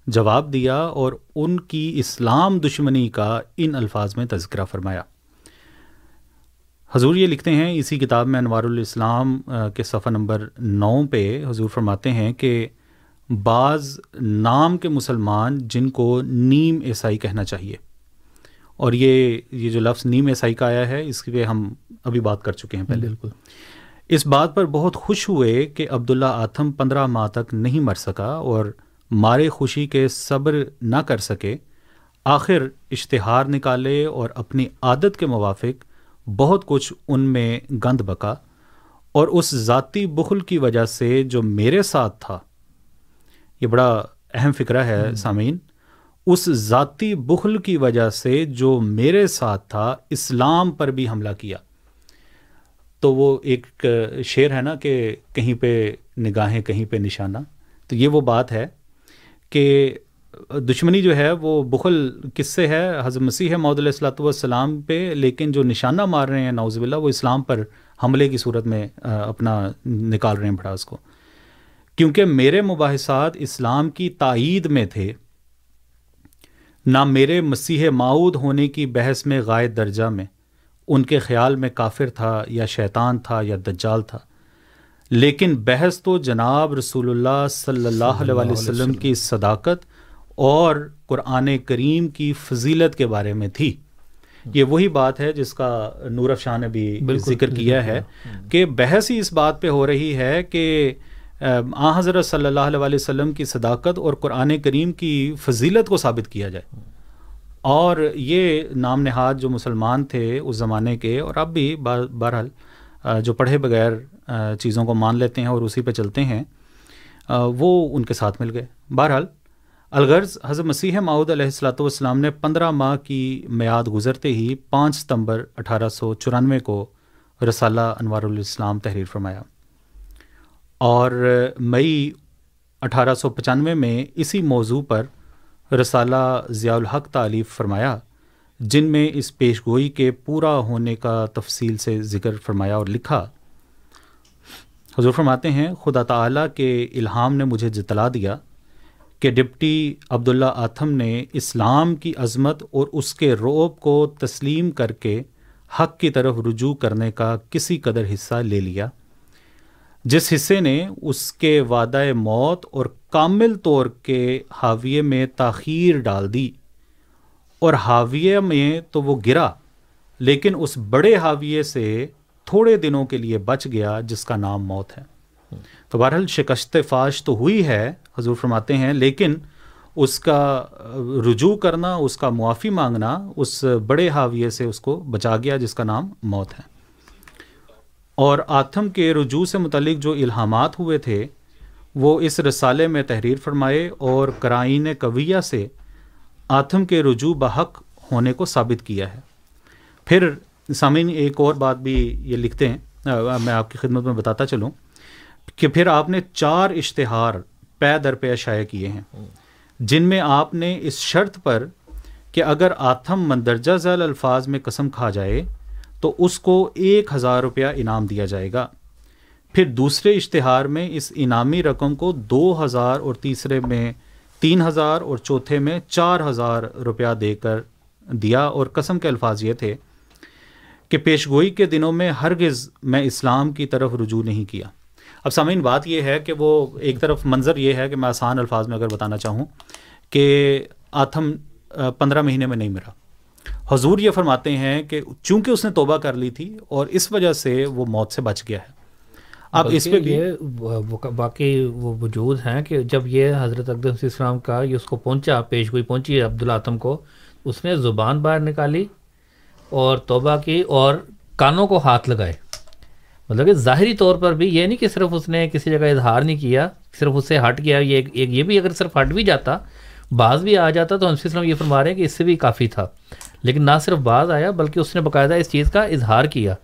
جواب دیا اور ان کی اسلام دشمنی کا ان الفاظ میں تذکرہ فرمایا۔ حضور یہ لکھتے ہیں، اسی کتاب میں انوار الاسلام کے صفحہ نمبر نو پہ حضور فرماتے ہیں کہ بعض نام کے مسلمان جن کو نیم عیسائی کہنا چاہیے۔ اور یہ یہ جو لفظ نیم عیسائی کا آیا ہے، اس پہ ہم ابھی بات کر چکے ہیں پہلے۔ بالکل۔ اس بات پر بہت خوش ہوئے کہ عبداللہ آتم پندرہ ماہ تک نہیں مر سکا اور مارے خوشی کے صبر نہ کر سکے آخر اشتہار نکالے اور اپنی عادت کے موافق بہت کچھ ان میں گند بکا اور اس ذاتی بخل کی وجہ سے جو میرے ساتھ تھا۔ یہ بڑا اہم فکرہ ہے سامعین۔ اس ذاتی بخل کی وجہ سے جو میرے ساتھ تھا اسلام پر بھی حملہ کیا۔ تو وہ ایک شعر ہے نا کہ کہیں پہ نگاہیں، کہیں پہ نشانہ۔ تو یہ وہ بات ہے کہ دشمنی جو ہے وہ بخل کس سے ہے؟ حضرت مسیح محدود علیہ السلاۃ والسلام پہ، لیکن جو نشانہ مار رہے ہیں نوز باللہ، وہ اسلام پر حملے کی صورت میں اپنا نکال رہے ہیں بھڑاس کو۔ کیونکہ میرے مباحثات اسلام کی تائید میں تھے، نہ میرے مسیح معود ہونے کی بحث میں غائب درجہ میں۔ ان کے خیال میں کافر تھا یا شیطان تھا یا دجال تھا۔ لیکن بحث تو جناب رسول اللہ صلی اللہ علیہ وسلم کی صداقت اور قرآن کریم کی فضیلت کے بارے میں تھی۔ یہ وہی بات ہے جس کا نور افشاہ نے بھی ذکر کیا ہے کہ بحث ہی اس بات پہ ہو رہی ہے کہ آ حضرت صلی اللہ علیہ وسلم کی صداقت اور قرآن کریم کی فضیلت کو ثابت کیا جائے۔ اور یہ نام نہاد جو مسلمان تھے اس زمانے کے، اور اب بھی بہرحال جو پڑھے بغیر چیزوں کو مان لیتے ہیں اور اسی پہ چلتے ہیں وہ ان کے ساتھ مل گئے۔ بہرحال، الغرض حضرت مسیح معود علیہ السلاۃ والسلام نے پندرہ ماہ کی میعاد گزرتے ہی پانچ ستمبر اٹھارہ سو چورانوے کو رسالہ انوار الاسلام تحریر فرمایا۔ اور مئی اٹھارہ سو پچانوے میں اسی موضوع پر رسالہ ضیاء الحق تعلیف فرمایا، جن میں اس پیش گوئی کے پورا ہونے کا تفصیل سے ذکر فرمایا اور لکھا۔ حضور فرماتے ہیں، خدا تعالیٰ کے الہام نے مجھے جتلا دیا کہ ڈپٹی عبداللہ آتھم نے اسلام کی عظمت اور اس کے روب کو تسلیم کر کے حق کی طرف رجوع کرنے کا کسی قدر حصہ لے لیا۔ جس حصے نے اس کے وعدہ موت اور کامل طور کے حاویے میں تاخیر ڈال دی۔ اور حاویے میں تو وہ گرا، لیکن اس بڑے حاویے سے تھوڑے دنوں کے لیے بچ گیا جس کا نام موت ہے۔ تو بہرحال شکست فاش تو ہوئی ہے، حضور فرماتے ہیں، لیکن اس کا رجوع کرنا، اس کا معافی مانگنا، اس بڑے حاویے سے اس کو بچا گیا جس کا نام موت ہے۔ اور آتھم کے رجوع سے متعلق جو الہامات ہوئے تھے وہ اس رسالے میں تحریر فرمائے اور کرائین قویہ سے آتھم کے رجوع بحق ہونے کو ثابت کیا ہے۔ پھر سامعین، ایک اور بات بھی یہ لکھتے ہیں۔ میں آپ کی خدمت میں بتاتا چلوں کہ پھر آپ نے چار اشتہار پے در پے شائع کیے ہیں۔ جن میں آپ نے اس شرط پر کہ اگر آتھم مندرجہ ذیل الفاظ میں قسم کھا جائے تو اس کو ایک ہزار روپیہ انعام دیا جائے گا۔ پھر دوسرے اشتہار میں اس انعامی رقم کو دو ہزار اور تیسرے میں تین ہزار اور چوتھے میں چار ہزار روپیہ دے کر دیا اور قسم کے الفاظ یہ تھے کہ پیشگوئی کے دنوں میں ہرگز میں اسلام کی طرف رجوع نہیں کیا۔ اب سامعین، بات یہ ہے کہ وہ ایک طرف منظر یہ ہے کہ میں آسان الفاظ میں اگر بتانا چاہوں کہ آتھم پندرہ مہینے میں نہیں مرا۔ حضور یہ فرماتے ہیں کہ چونکہ اس نے توبہ کر لی تھی اور اس وجہ سے وہ موت سے بچ گیا ہے۔ اب اس پہ بھی یہ باقی وہ وجود ہیں کہ جب یہ حضرت اقدم علیہ السلام کا یہ اس کو پہنچا پیش گوئی پہنچی عبدالعتم کو اس نے زبان باہر نکالی اور توبہ کی اور کانوں کو ہاتھ لگائے۔ مطلب کہ ظاہری طور پر بھی یہ نہیں کہ صرف اس نے کسی جگہ اظہار نہیں کیا صرف اس سے ہٹ گیا۔ یہ ایک یہ بھی اگر صرف ہٹ بھی جاتا بعض بھی آ جاتا تو ہنسی اسلام یہ فرما رہے ہیں کہ اس سے بھی کافی تھا۔ لیکن نہ صرف بعض آیا بلکہ اس نے باقاعدہ اس چیز کا اظہار کیا۔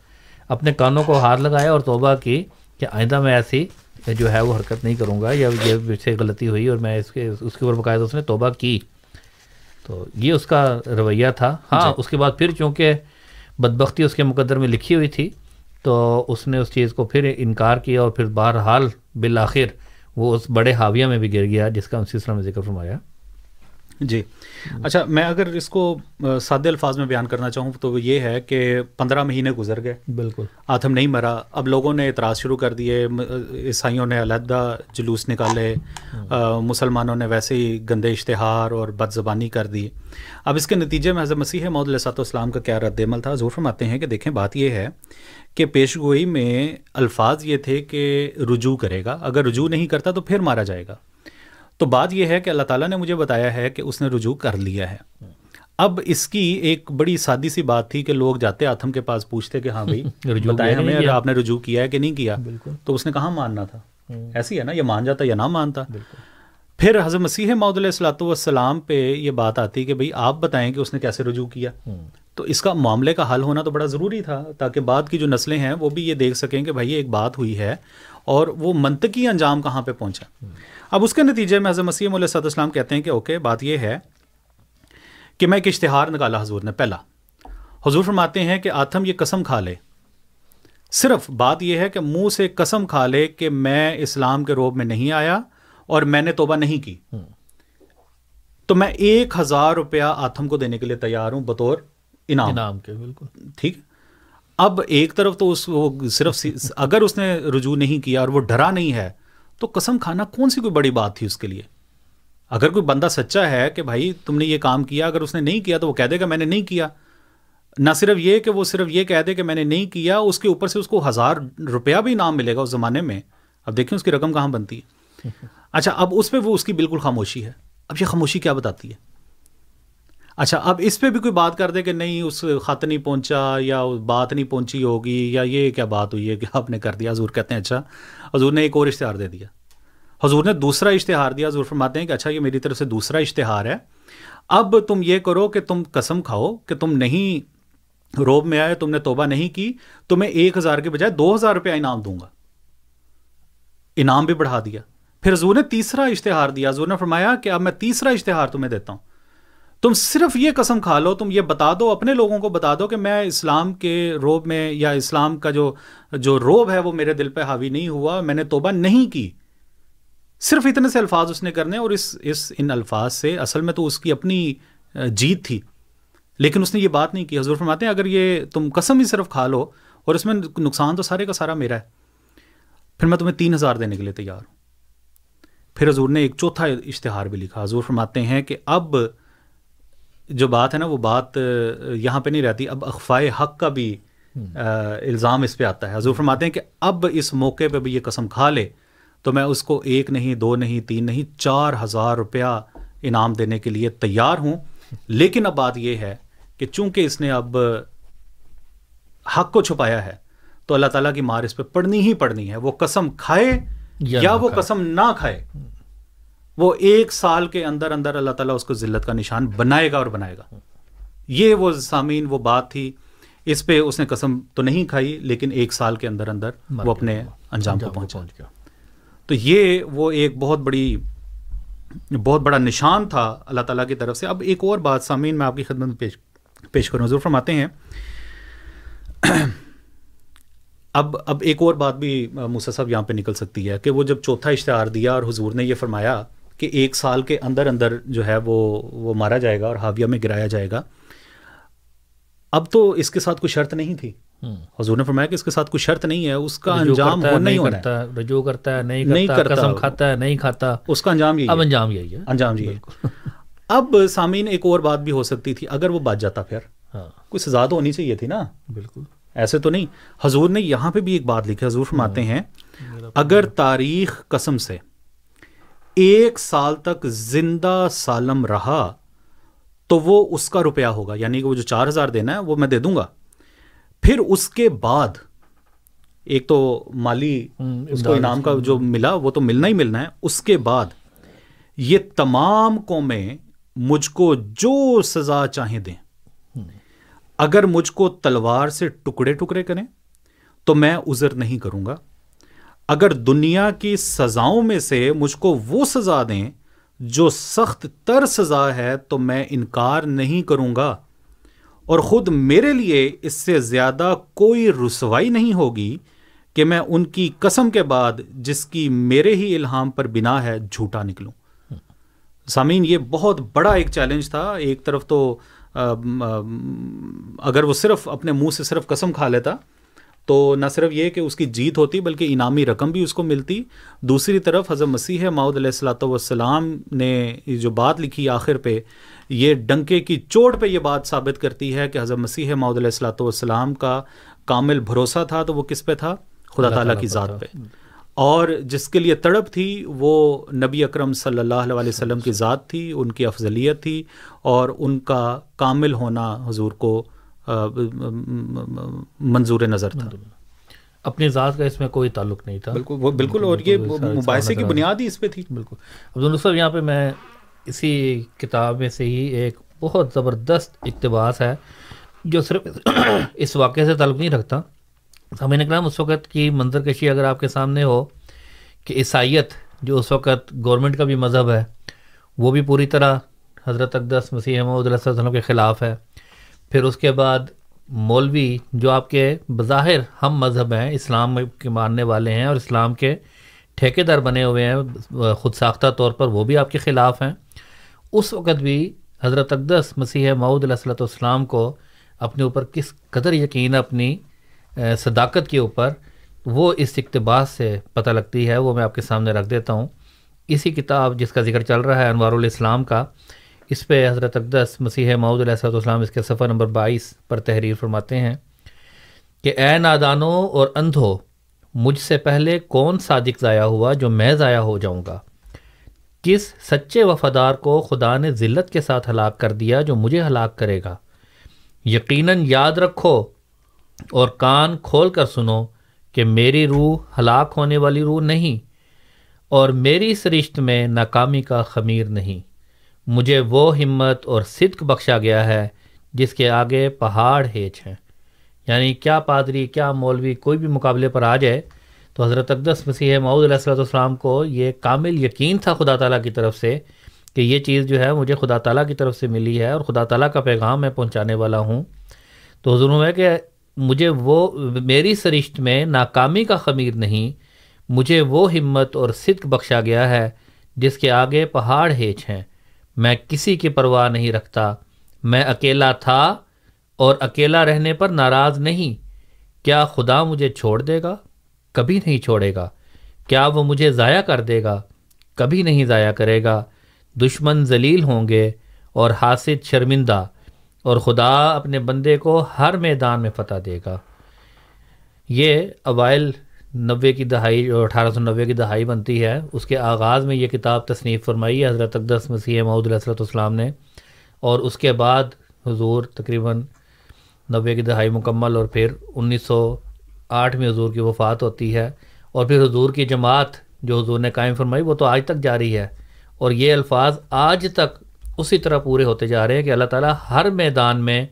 اپنے کانوں کو ہاتھ لگایا اور توبہ کی۔ کہ آئندہ میں ایسی جو ہے وہ حرکت نہیں کروں گا یا یہ سے غلطی ہوئی اور میں اس کے اس کے اوپر باقاعدہ اس نے توبہ کی۔ تو یہ اس کا رویہ تھا۔ ہاں جی۔ اس کے بعد پھر چونکہ بدبختی اس کے مقدر میں لکھی ہوئی تھی تو اس نے اس چیز کو پھر انکار کیا اور پھر بہرحال بالآخر وہ اس بڑے حاویہ میں بھی گر گیا جس کا انسی اسلام نے ذکر فرمایا۔ جی۔ اچھا میں اگر اس کو سادے الفاظ میں بیان کرنا چاہوں تو یہ ہے کہ پندرہ مہینے گزر گئے۔ بالکل۔ آتم نہیں مرا۔ اب لوگوں نے اعتراض شروع کر دیے عیسائیوں نے علیحدہ جلوس نکالے۔ مسلمانوں نے ویسے ہی گندے اشتہار اور بد زبانی کر دی۔ اب اس کے نتیجے میں حضرت مسیح محدود علیہ والسلام کا کیا رد عمل تھا؟ زور فرماتے ہیں کہ دیکھیں بات یہ ہے کہ پیش گوئی میں الفاظ یہ تھے کہ رجوع کرے گا۔ اگر رجوع نہیں کرتا تو پھر مارا جائے گا۔ تو بات یہ ہے کہ اللہ تعالیٰ نے مجھے بتایا ہے کہ اس نے رجوع کر لیا ہے۔ اب اس کی ایک بڑی سادی سی بات تھی کہ لوگ جاتے آتم کے پاس پوچھتے کہ ہاں بھائی بتائیں ہمیں اگر آپ نے رجوع کیا ہے کہ نہیں کیا؟ تو اس نے کہاں ماننا تھا۔ ایسی ہے نا یہ مان جاتا یا نہ مانتا۔ پھر حضرت مسیح محدود علیہ السلاۃ والسلام پہ یہ بات آتی کہ بھائی آپ بتائیں کہ اس نے کیسے رجوع کیا؟ تو اس کا معاملے کا حل ہونا تو بڑا ضروری تھا تاکہ بعد کی جو نسلیں ہیں وہ بھی یہ دیکھ سکیں کہ بھائی ایک بات ہوئی ہے۔ اور وہ منطقی انجام کہاں پہ پہنچا۔ اب اس کے نتیجے میں حضرت مسیم علیہ صد السلام کہتے ہیں کہ اوکے بات یہ ہے کہ میں ایک اشتہار نکالا حضور نے پہلا۔ حضور فرماتے ہیں کہ آتم یہ قسم کھا لے۔ صرف بات یہ ہے کہ منہ سے قسم کھا لے کہ میں اسلام کے روب میں نہیں آیا اور میں نے توبہ نہیں کی۔ تو میں ایک ہزار روپیہ آتم کو دینے کے لیے تیار ہوں بطور انعام۔ انعام کے بالکل۔ ٹھیک۔ اب ایک طرف تو اس وہ صرف اگر اس نے رجوع نہیں کیا اور وہ ڈرا نہیں ہے تو قسم کھانا کون سی کوئی بڑی بات تھی اس کے لیے؟ اگر کوئی بندہ سچا ہے کہ بھائی تم نے یہ کام کیا اگر اس نے نہیں کیا تو وہ کہہ دے گا میں نے نہیں کیا۔ نہ صرف یہ کہ وہ صرف یہ کہہ دے کہ میں نے نہیں کیا اس کے اوپر سے اس کو ہزار روپیہ بھی انعام ملے گا اس زمانے میں۔ اب دیکھیں اس کی رقم کہاں بنتی ہے۔ اچھا اب اس پہ وہ اس کی بالکل خاموشی ہے۔ اب یہ خاموشی کیا بتاتی ہے؟ اچھا اب اس پہ بھی کوئی بات کر دے کہ نہیں، اس خط نہیں پہنچا یا بات نہیں پہنچی ہوگی یا یہ کیا بات ہوئی ہے کہ آپ نے کر دیا؟ حضور کہتے ہیں اچھا حضور نے ایک اور اشتہار دے دیا۔ حضور نے دوسرا اشتہار دیا، حضور فرماتے ہیں کہ اچھا یہ میری طرف سے دوسرا اشتہار ہے۔ اب تم یہ کرو کہ تم قسم کھاؤ کہ تم نہیں روب میں آئے، تم نے توبہ نہیں کی تو میں ایک ہزار کے بجائے دو ہزار روپیہ انعام دوں گا۔ انعام بھی بڑھا دیا۔ پھر حضور نے تیسرا اشتہار دیا۔ حضور نے فرمایا کہ اب میں تیسرا اشتہار تمہیں دیتا ہوں۔ تم صرف یہ قسم کھا لو، تم یہ بتا دو، اپنے لوگوں کو بتا دو کہ میں اسلام کے روب میں یا اسلام کا جو جو روب ہے وہ میرے دل پہ حاوی نہیں ہوا، میں نے توبہ نہیں کی۔ صرف اتنے سے الفاظ اس نے کرنے اور اس اس ان الفاظ سے اصل میں تو اس کی اپنی جیت تھی۔ لیکن اس نے یہ بات نہیں کی۔ حضور فرماتے ہیں، اگر یہ تم قسم ہی صرف کھا لو اور اس میں نقصان تو سارے کا سارا میرا ہے، پھر میں تمہیں تین ہزار دینے کے لیے تیار ہوں۔ پھر حضور نے ایک چوتھا اشتہار بھی لکھا۔ حضور فرماتے ہیں کہ اب جو بات ہے نا وہ بات یہاں پہ نہیں رہتی۔ اب اخفائے حق کا بھی الزام اس پہ آتا ہے۔ حضور فرماتے ہیں کہ اب اس موقع پہ بھی یہ قسم کھا لے تو میں اس کو ایک نہیں دو نہیں تین نہیں چار ہزار روپیہ انعام دینے کے لیے تیار ہوں۔ لیکن اب بات یہ ہے کہ چونکہ اس نے اب حق کو چھپایا ہے تو اللہ تعالیٰ کی مار اس پہ پڑنی ہی پڑنی ہے۔ وہ قسم کھائے یا وہ قسم نہ کھائے۔ وہ ایک سال کے اندر اندر اللہ تعالیٰ اس کو ذلت کا نشان بنائے گا اور بنائے گا۔ یہ وہ سامعین وہ بات تھی۔ اس پہ اس نے قسم تو نہیں کھائی لیکن ایک سال کے اندر اندر وہ اپنے انجام کو پہنچا۔ گیا۔ تو یہ وہ ایک بہت بڑی بہت بڑا نشان تھا اللہ تعالیٰ کی طرف سے۔ اب ایک اور بات سامعین میں آپ کی خدمت میں پیش پیش کروں ضرور فرماتے ہیں۔ اب اب ایک اور بات بھی موسیٰ صاحب یہاں پہ نکل سکتی ہے کہ وہ جب چوتھا اشتہار دیا اور حضور نے یہ فرمایا کہ ایک سال کے اندر اندر جو ہے وہ وہ مارا جائے گا اور حاویہ میں گرایا جائے گا۔ اب تو اس کے ساتھ کوئی شرط نہیں تھی۔ حضور نے فرمایا کہ اس کے ساتھ کوئی شرط نہیں ہے اس کا انجام ہے، ہونا ہی نہیں ہونا ہے۔ کرتا ہے، رجوع کرتا ہے نہیں نہیں کرتا کرتا۔ قسم کھاتا ہے نہیں کھاتا۔ اس کا انجام یہی اب انجام یہی ہے۔ انجام یہی ہے۔ اب سامعین ایک اور بات بھی ہو سکتی تھی اگر وہ بچ جاتا پھر۔ ہاں۔ کوئی سزا تو ہونی چاہیے تھی نا۔ بالکل۔ ایسے تو نہیں۔ حضور نے یہاں پہ بھی ایک بات لکھی حضور فرماتے ہیں اگر تاریخ قسم سے ایک سال تک زندہ سالم رہا تو وہ اس کا روپیہ ہوگا یعنی کہ وہ جو چار ہزار دینا ہے وہ میں دے دوں گا۔ پھر اس کے بعد ایک تو مالی اس کو انعام کا جو ملا وہ تو ملنا ہی ملنا ہے۔ اس کے بعد یہ تمام قومیں مجھ کو جو سزا چاہیں دیں۔ اگر مجھ کو تلوار سے ٹکڑے ٹکڑے کریں تو میں عذر نہیں کروں گا۔ اگر دنیا کی سزاؤں میں سے مجھ کو وہ سزا دیں جو سخت تر سزا ہے تو میں انکار نہیں کروں گا اور خود میرے لیے اس سے زیادہ کوئی رسوائی نہیں ہوگی کہ میں ان کی قسم کے بعد جس کی میرے ہی الہام پر بنا ہے جھوٹا نکلوں۔ سامعین، یہ بہت بڑا ایک چیلنج تھا۔ ایک طرف تو اگر وہ صرف اپنے منہ سے صرف قسم کھا لیتا تو نہ صرف یہ کہ اس کی جیت ہوتی بلکہ انعامی رقم بھی اس کو ملتی۔ دوسری طرف حضرت مسیح ماؤد علیہ السلاۃ والسلام نے جو بات لکھی آخر پہ یہ ڈنکے کی چوٹ پہ یہ بات ثابت کرتی ہے کہ حضرت مسیح ماؤد علیہ السلاۃ والسلام کا کامل بھروسہ تھا تو وہ کس پہ تھا؟ خدا تعالیٰ کی ذات پہ۔ اور جس کے لیے تڑپ تھی وہ نبی اکرم صلی اللہ علیہ وسلم کی ذات تھی ان کی افضلیت تھی اور ان کا کامل ہونا حضور کو منظور نظر تھا۔ اپنی ذات کا اس میں کوئی تعلق نہیں تھا۔ بالکل وہ بالکل اور یہ مباحثے کی بنیاد ہی اس پہ تھی۔ بالکل۔ عبد صاحب یہاں پہ میں اسی کتاب میں سے ہی ایک بہت زبردست اقتباس ہے جو صرف اس واقعے سے تعلق نہیں رکھتا۔ سامعین اکرام اس وقت کی منظر کشی اگر آپ کے سامنے ہو کہ عیسائیت جو اس وقت گورنمنٹ کا بھی مذہب ہے وہ بھی پوری طرح حضرت اقدس مسیح محمود علیہ وسلم کے خلاف ہے۔ پھر اس کے بعد مولوی جو آپ کے بظاہر ہم مذہب ہیں، اسلام کے ماننے والے ہیں اور اسلام کے ٹھیکے دار بنے ہوئے ہیں، خود ساختہ طور پر وہ بھی آپ کے خلاف ہیں۔ اس وقت بھی حضرت اقدس مسیح معود علیہ السلۃ والسلام کو اپنے اوپر کس قدر یقین اپنی صداقت کے اوپر، وہ اس اقتباس سے پتہ لگتی ہے۔ وہ میں آپ کے سامنے رکھ دیتا ہوں۔ اسی کتاب جس کا ذکر چل رہا ہے، انوار الاسلام کا اس پہ حضرت اقدس مسیح معود علیہ السلۃ والسلام اس کے صفحہ نمبر بائیس پر تحریر فرماتے ہیں کہ اے نادانو اور اندھو، مجھ سے پہلے کون صادق ضائع ہوا جو میں ضائع ہو جاؤں گا؟ کس سچے وفادار کو خدا نے ذلت کے ساتھ ہلاک کر دیا جو مجھے ہلاک کرے گا؟ یقیناً یاد رکھو اور کان کھول کر سنو کہ میری روح ہلاک ہونے والی روح نہیں اور میری سرشت میں ناکامی کا خمیر نہیں۔ مجھے وہ ہمت اور صدق بخشا گیا ہے جس کے آگے پہاڑ ہیچ ہیں۔ یعنی کیا پادری، کیا مولوی کوئی بھی مقابلے پر آ جائے تو حضرت اقدس مسیح معود علیہ السلۃ والسلام کو یہ کامل یقین تھا خدا تعالیٰ کی طرف سے کہ یہ چیز جو ہے مجھے خدا تعالیٰ کی طرف سے ملی ہے اور خدا تعالیٰ کا پیغام میں پہنچانے والا ہوں۔ تو حضور ہے کہ مجھے وہ میری سرشت میں ناکامی کا خمیر نہیں، مجھے وہ ہمت اور صدق بخشا گیا ہے جس کے آگے پہاڑ ہیچ ہیں۔ میں کسی کی پرواہ نہیں رکھتا۔ میں اکیلا تھا اور اکیلا رہنے پر ناراض نہیں۔ کیا خدا مجھے چھوڑ دے گا؟ کبھی نہیں چھوڑے گا۔ کیا وہ مجھے ضائع کر دے گا؟ کبھی نہیں ضائع کرے گا۔ دشمن ذلیل ہوں گے اور حاسد شرمندہ۔ اور خدا اپنے بندے کو ہر میدان میں فتح دے گا۔ یہ اوائل نوے کی دہائی جو اٹھارہ سو نوے کی دہائی بنتی ہے۔ اس کے آغاز میں یہ کتاب تصنیف فرمائی ہے حضرت اقدس مسیح معود علیہ السلۃ والسلام نے۔ اور اس کے بعد حضور تقریباً نوے کی دہائی مکمل اور پھر انیس سو آٹھ میں حضور کی وفات ہوتی ہے۔ اور پھر حضور کی جماعت جو حضور نے قائم فرمائی، وہ تو آج تک جاری ہے۔ اور یہ الفاظ آج تک اسی طرح پورے ہوتے جا رہے ہیں کہ اللہ تعالیٰ ہر میدان میں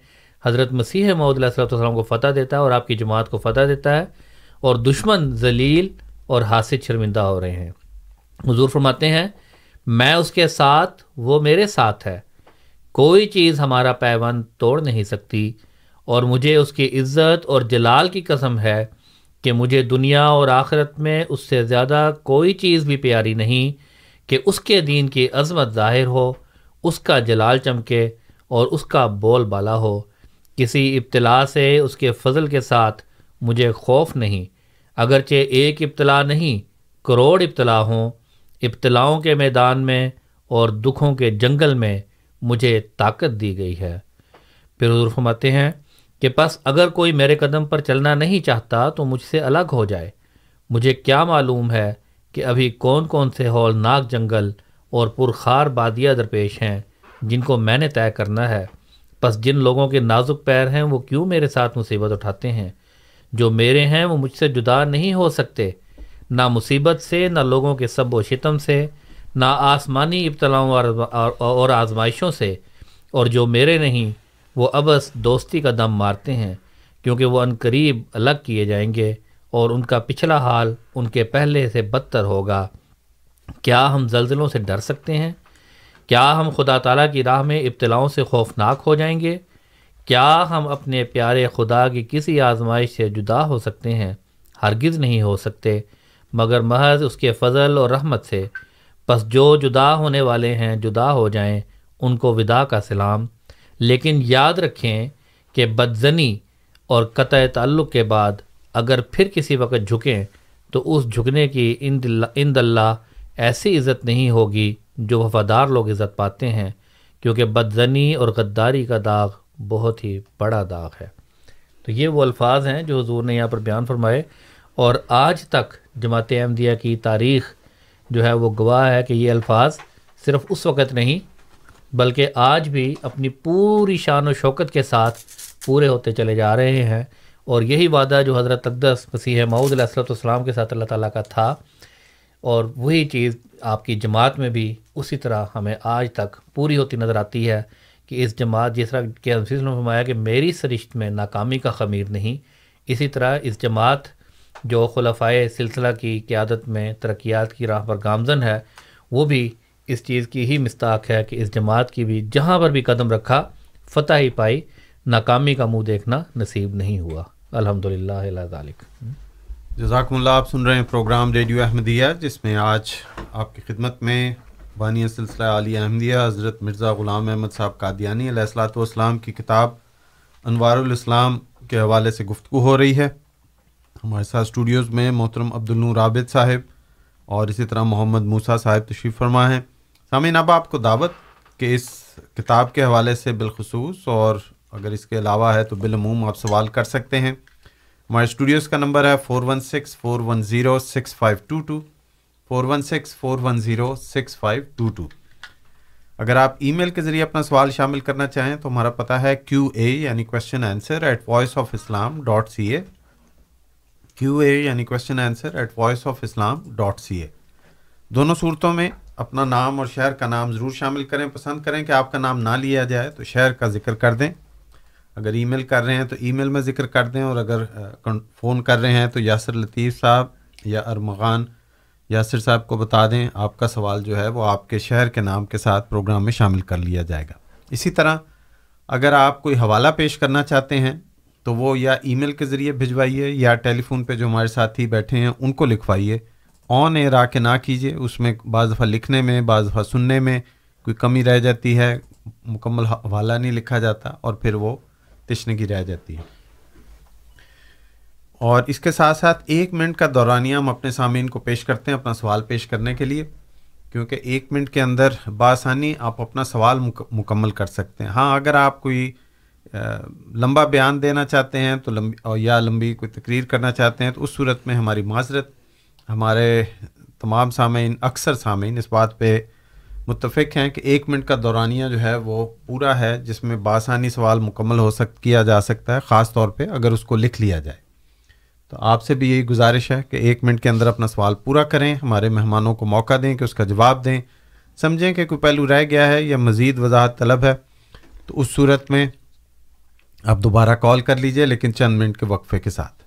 حضرت مسیح معود علیہ السلۃ والسلام کو فتح دیتا ہے اور آپ کی جماعت کو فتح دیتا ہے۔ اور دشمن ذلیل اور حاسد شرمندہ ہو رہے ہیں۔ حضور فرماتے ہیں، میں اس کے ساتھ، وہ میرے ساتھ ہے۔ کوئی چیز ہمارا پیوند توڑ نہیں سکتی اور مجھے اس کی عزت اور جلال کی قسم ہے کہ مجھے دنیا اور آخرت میں اس سے زیادہ کوئی چیز بھی پیاری نہیں کہ اس کے دین کی عظمت ظاہر ہو، اس کا جلال چمکے اور اس کا بول بالا ہو۔ کسی ابتلا سے اس کے فضل کے ساتھ مجھے خوف نہیں۔ اگرچہ ایک ابتلا نہیں، کروڑ ابتلا ہوں۔ ابتلاؤں کے میدان میں اور دکھوں کے جنگل میں مجھے طاقت دی گئی ہے۔ پھر حضور فرماتے ہیں کہ پس اگر کوئی میرے قدم پر چلنا نہیں چاہتا تو مجھ سے الگ ہو جائے۔ مجھے کیا معلوم ہے کہ ابھی کون کون سے ہولناک جنگل اور پرخار بادیاں درپیش ہیں جن کو میں نے طے کرنا ہے۔ پس جن لوگوں کے نازک پیر ہیں وہ کیوں میرے ساتھ مصیبت اٹھاتے ہیں؟ جو میرے ہیں وہ مجھ سے جدا نہیں ہو سکتے۔ نہ مصیبت سے، نہ لوگوں کے سب و شتم سے، نہ آسمانی ابتلاؤں اور آزمائشوں سے۔ اور جو میرے نہیں، وہ ابس دوستی کا دم مارتے ہیں، کیونکہ وہ ان قریب الگ کیے جائیں گے۔ اور ان کا پچھلا حال ان کے پہلے سے بدتر ہوگا۔ کیا ہم زلزلوں سے ڈر سکتے ہیں؟ کیا ہم خدا تعالیٰ کی راہ میں ابتلاؤں سے خوفناک ہو جائیں گے؟ کیا ہم اپنے پیارے خدا کی کسی آزمائش سے جدا ہو سکتے ہیں؟ ہرگز نہیں ہو سکتے، مگر محض اس کے فضل اور رحمت سے۔ پس جو جدا ہونے والے ہیں، جدا ہو جائیں، ان کو ودا کا سلام۔ لیکن یاد رکھیں کہ بدزنی اور قطع تعلق کے بعد اگر پھر کسی وقت جھکیں، تو اس جھکنے کی اند اللہ ایسی عزت نہیں ہوگی جو وفادار لوگ عزت پاتے ہیں، کیونکہ بدزنی اور غداری کا داغ بہت ہی بڑا داغ ہے۔ تو یہ وہ الفاظ ہیں جو حضور نے یہاں پر بیان فرمائے۔ اور آج تک جماعت احمدیہ کی تاریخ جو ہے وہ گواہ ہے کہ یہ الفاظ صرف اس وقت نہیں، بلکہ آج بھی اپنی پوری شان و شوکت کے ساتھ پورے ہوتے چلے جا رہے ہیں۔ اور یہی وعدہ جو حضرت اقدس مسیح معود علیہ السلۃ والسلام کے ساتھ اللہ تعالیٰ کا تھا، اور وہی چیز آپ کی جماعت میں بھی اسی طرح ہمیں آج تک پوری ہوتی نظر آتی ہے۔ کہ اس جماعت جس طرح کہ حفیظ نے فرمایا کہ میری سرشت میں ناکامی کا خمیر نہیں، اسی طرح اس جماعت جو خلفائے سلسلہ کی قیادت میں ترقیات کی راہ پر گامزن ہے، وہ بھی اس چیز کی ہی مستاق ہے کہ اس جماعت کی بھی جہاں پر بھی قدم رکھا، فتح ہی پائی، ناکامی کا منہ دیکھنا نصیب نہیں ہوا۔ الحمد للہ ذالک جزاکم اللہ، آپ سن رہے ہیں پروگرام ریڈیو احمدیہ، جس میں آج آپ کی خدمت میں بانی سلسلہ علی احمدیہ، حضرت مرزا غلام احمد صاحب قادیانی علیہ السلاۃ والسلام کی کتاب انوار الاسلام کے حوالے سے گفتگو ہو رہی ہے۔ ہمارے ساتھ اسٹوڈیوز میں محترم عبد النور عابد صاحب اور اسی طرح محمد موسیٰ صاحب تشریف فرما ہیں۔ سامعین، اب آپ کو دعوت کہ اس کتاب کے حوالے سے بالخصوص اور اگر اس کے علاوہ ہے تو بالعموم آپ سوال کر سکتے ہیں۔ ہمارے اسٹوڈیوز کا نمبر ہے four one six four one zero six five two two four one six four one zero six five two two اگر آپ ای میل کے ذریعے اپنا سوال شامل کرنا چاہیں تو ہمارا پتہ ہے کیو اے یعنی question answer at voice of Islam dot C A Q A یعنی question answer at voice of Islam dot C A دونوں صورتوں میں اپنا نام اور شہر کا نام ضرور شامل کریں. پسند کریں کہ آپ کا نام نہ لیا جائے تو شہر کا ذکر کر دیں. اگر ای میل کر رہے ہیں تو ای میل میں ذکر کر دیں اور اگر فون کر رہے ہیں تو یاسر لطیف صاحب یا ارمغان یاسر صاحب کو بتا دیں، آپ کا سوال جو ہے وہ آپ کے شہر کے نام کے ساتھ پروگرام میں شامل کر لیا جائے گا۔ اسی طرح اگر آپ کوئی حوالہ پیش کرنا چاہتے ہیں تو وہ یا ای میل کے ذریعے بھجوائیے یا ٹیلی فون پہ جو ہمارے ساتھی بیٹھے ہیں ان کو لکھوائیے۔ آن ایئر آ کے نہ کیجیے اس میں بعض دفعہ لکھنے میں، بعض دفعہ سننے میں کوئی کمی رہ جاتی ہے، مکمل حوالہ نہیں لکھا جاتا اور پھر وہ تشنگی رہ جاتی ہے۔ اور اس کے ساتھ ساتھ ایک منٹ کا دورانیہ ہم اپنے سامعین کو پیش کرتے ہیں اپنا سوال پیش کرنے کے لیے، کیونکہ ایک منٹ کے اندر بآسانی آپ اپنا سوال مکمل کر سکتے ہیں۔ ہاں اگر آپ کوئی لمبا بیان دینا چاہتے ہیں تو لمبی یا لمبی کوئی تقریر کرنا چاہتے ہیں تو اس صورت میں ہماری معذرت، ہمارے تمام سامعین، اکثر سامعین اس بات پہ متفق ہیں کہ ایک منٹ کا دورانیہ جو ہے وہ پورا ہے، جس میں بآسانی سوال مکمل ہو سک، کیا جا سکتا ہے، خاص طور پہ اگر اس کو لکھ لیا جائے۔ تو آپ سے بھی یہی گزارش ہے کہ ایک منٹ کے اندر اپنا سوال پورا کریں، ہمارے مہمانوں کو موقع دیں کہ اس کا جواب دیں۔ سمجھیں کہ کوئی پہلو رہ گیا ہے یا مزید وضاحت طلب ہے، تو اس صورت میں آپ دوبارہ کال کر لیجیے، لیکن چند منٹ کے وقفے کے ساتھ۔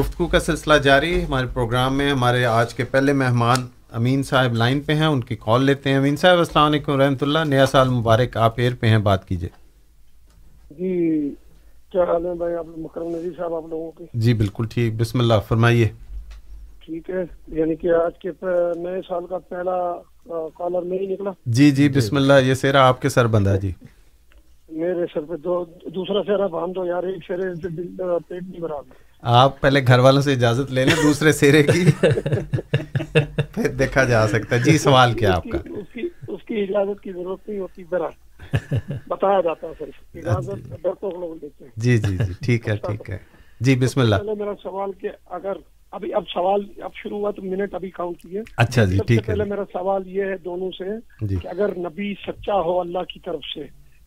گفتگو کا سلسلہ جاری، ہمارے پروگرام میں ہمارے آج کے پہلے مہمان امین صاحب لائن پہ ہیں، ان کی کال لیتے ہیں۔ امین صاحب، السلام علیکم رحمۃ اللہ۔ نیا سال مبارک، آپ ایئر پہ ہیں، بات کیجیے جی کیا حال ہے بھائی؟ آپ مکرم نظیر صاحب آپ لوگوں کی جی بالکل ٹھیک۔ بسم اللہ فرمائیے۔ ٹھیک ہے یعنی کہ آج کے نئے سال کا پہلا کالر میں ہی نکلا۔ جی جی بسم اللہ۔ یہ سیرا آپ کے سر بندہ جی۔ میرے سر پہ دو دوسرا سہرا باندھ دو یار ایک سے دل پیٹ نہیں بھرا۔ آپ پہلے گھر والوں سے اجازت لے لیں دوسرے سیرے کی۔ پھر دیکھا جا سکتا ہے۔ جی سوال کیا آپ کا؟ اس کی اس کی اجازت کی ضرورت نہیں ہوتی ذرا۔ بتایا جاتا ہے صرف اجازت ڈرپوک لوگ دیتے ہیں۔ جی جی جی ٹھیک ہے ٹھیک ہے۔ جی بسم اللہ۔ پہلے میرا سوال کہ اگر ابھی اب سوال اب شروع ہوا تو منٹ ابھی کاؤنٹ کیے اچھا جی ٹھیک ہے۔ پہلے میرا سوال یہ ہے دونوں سے جی۔ کہ اگر نبی سچا ہو اللہ کی طرف سے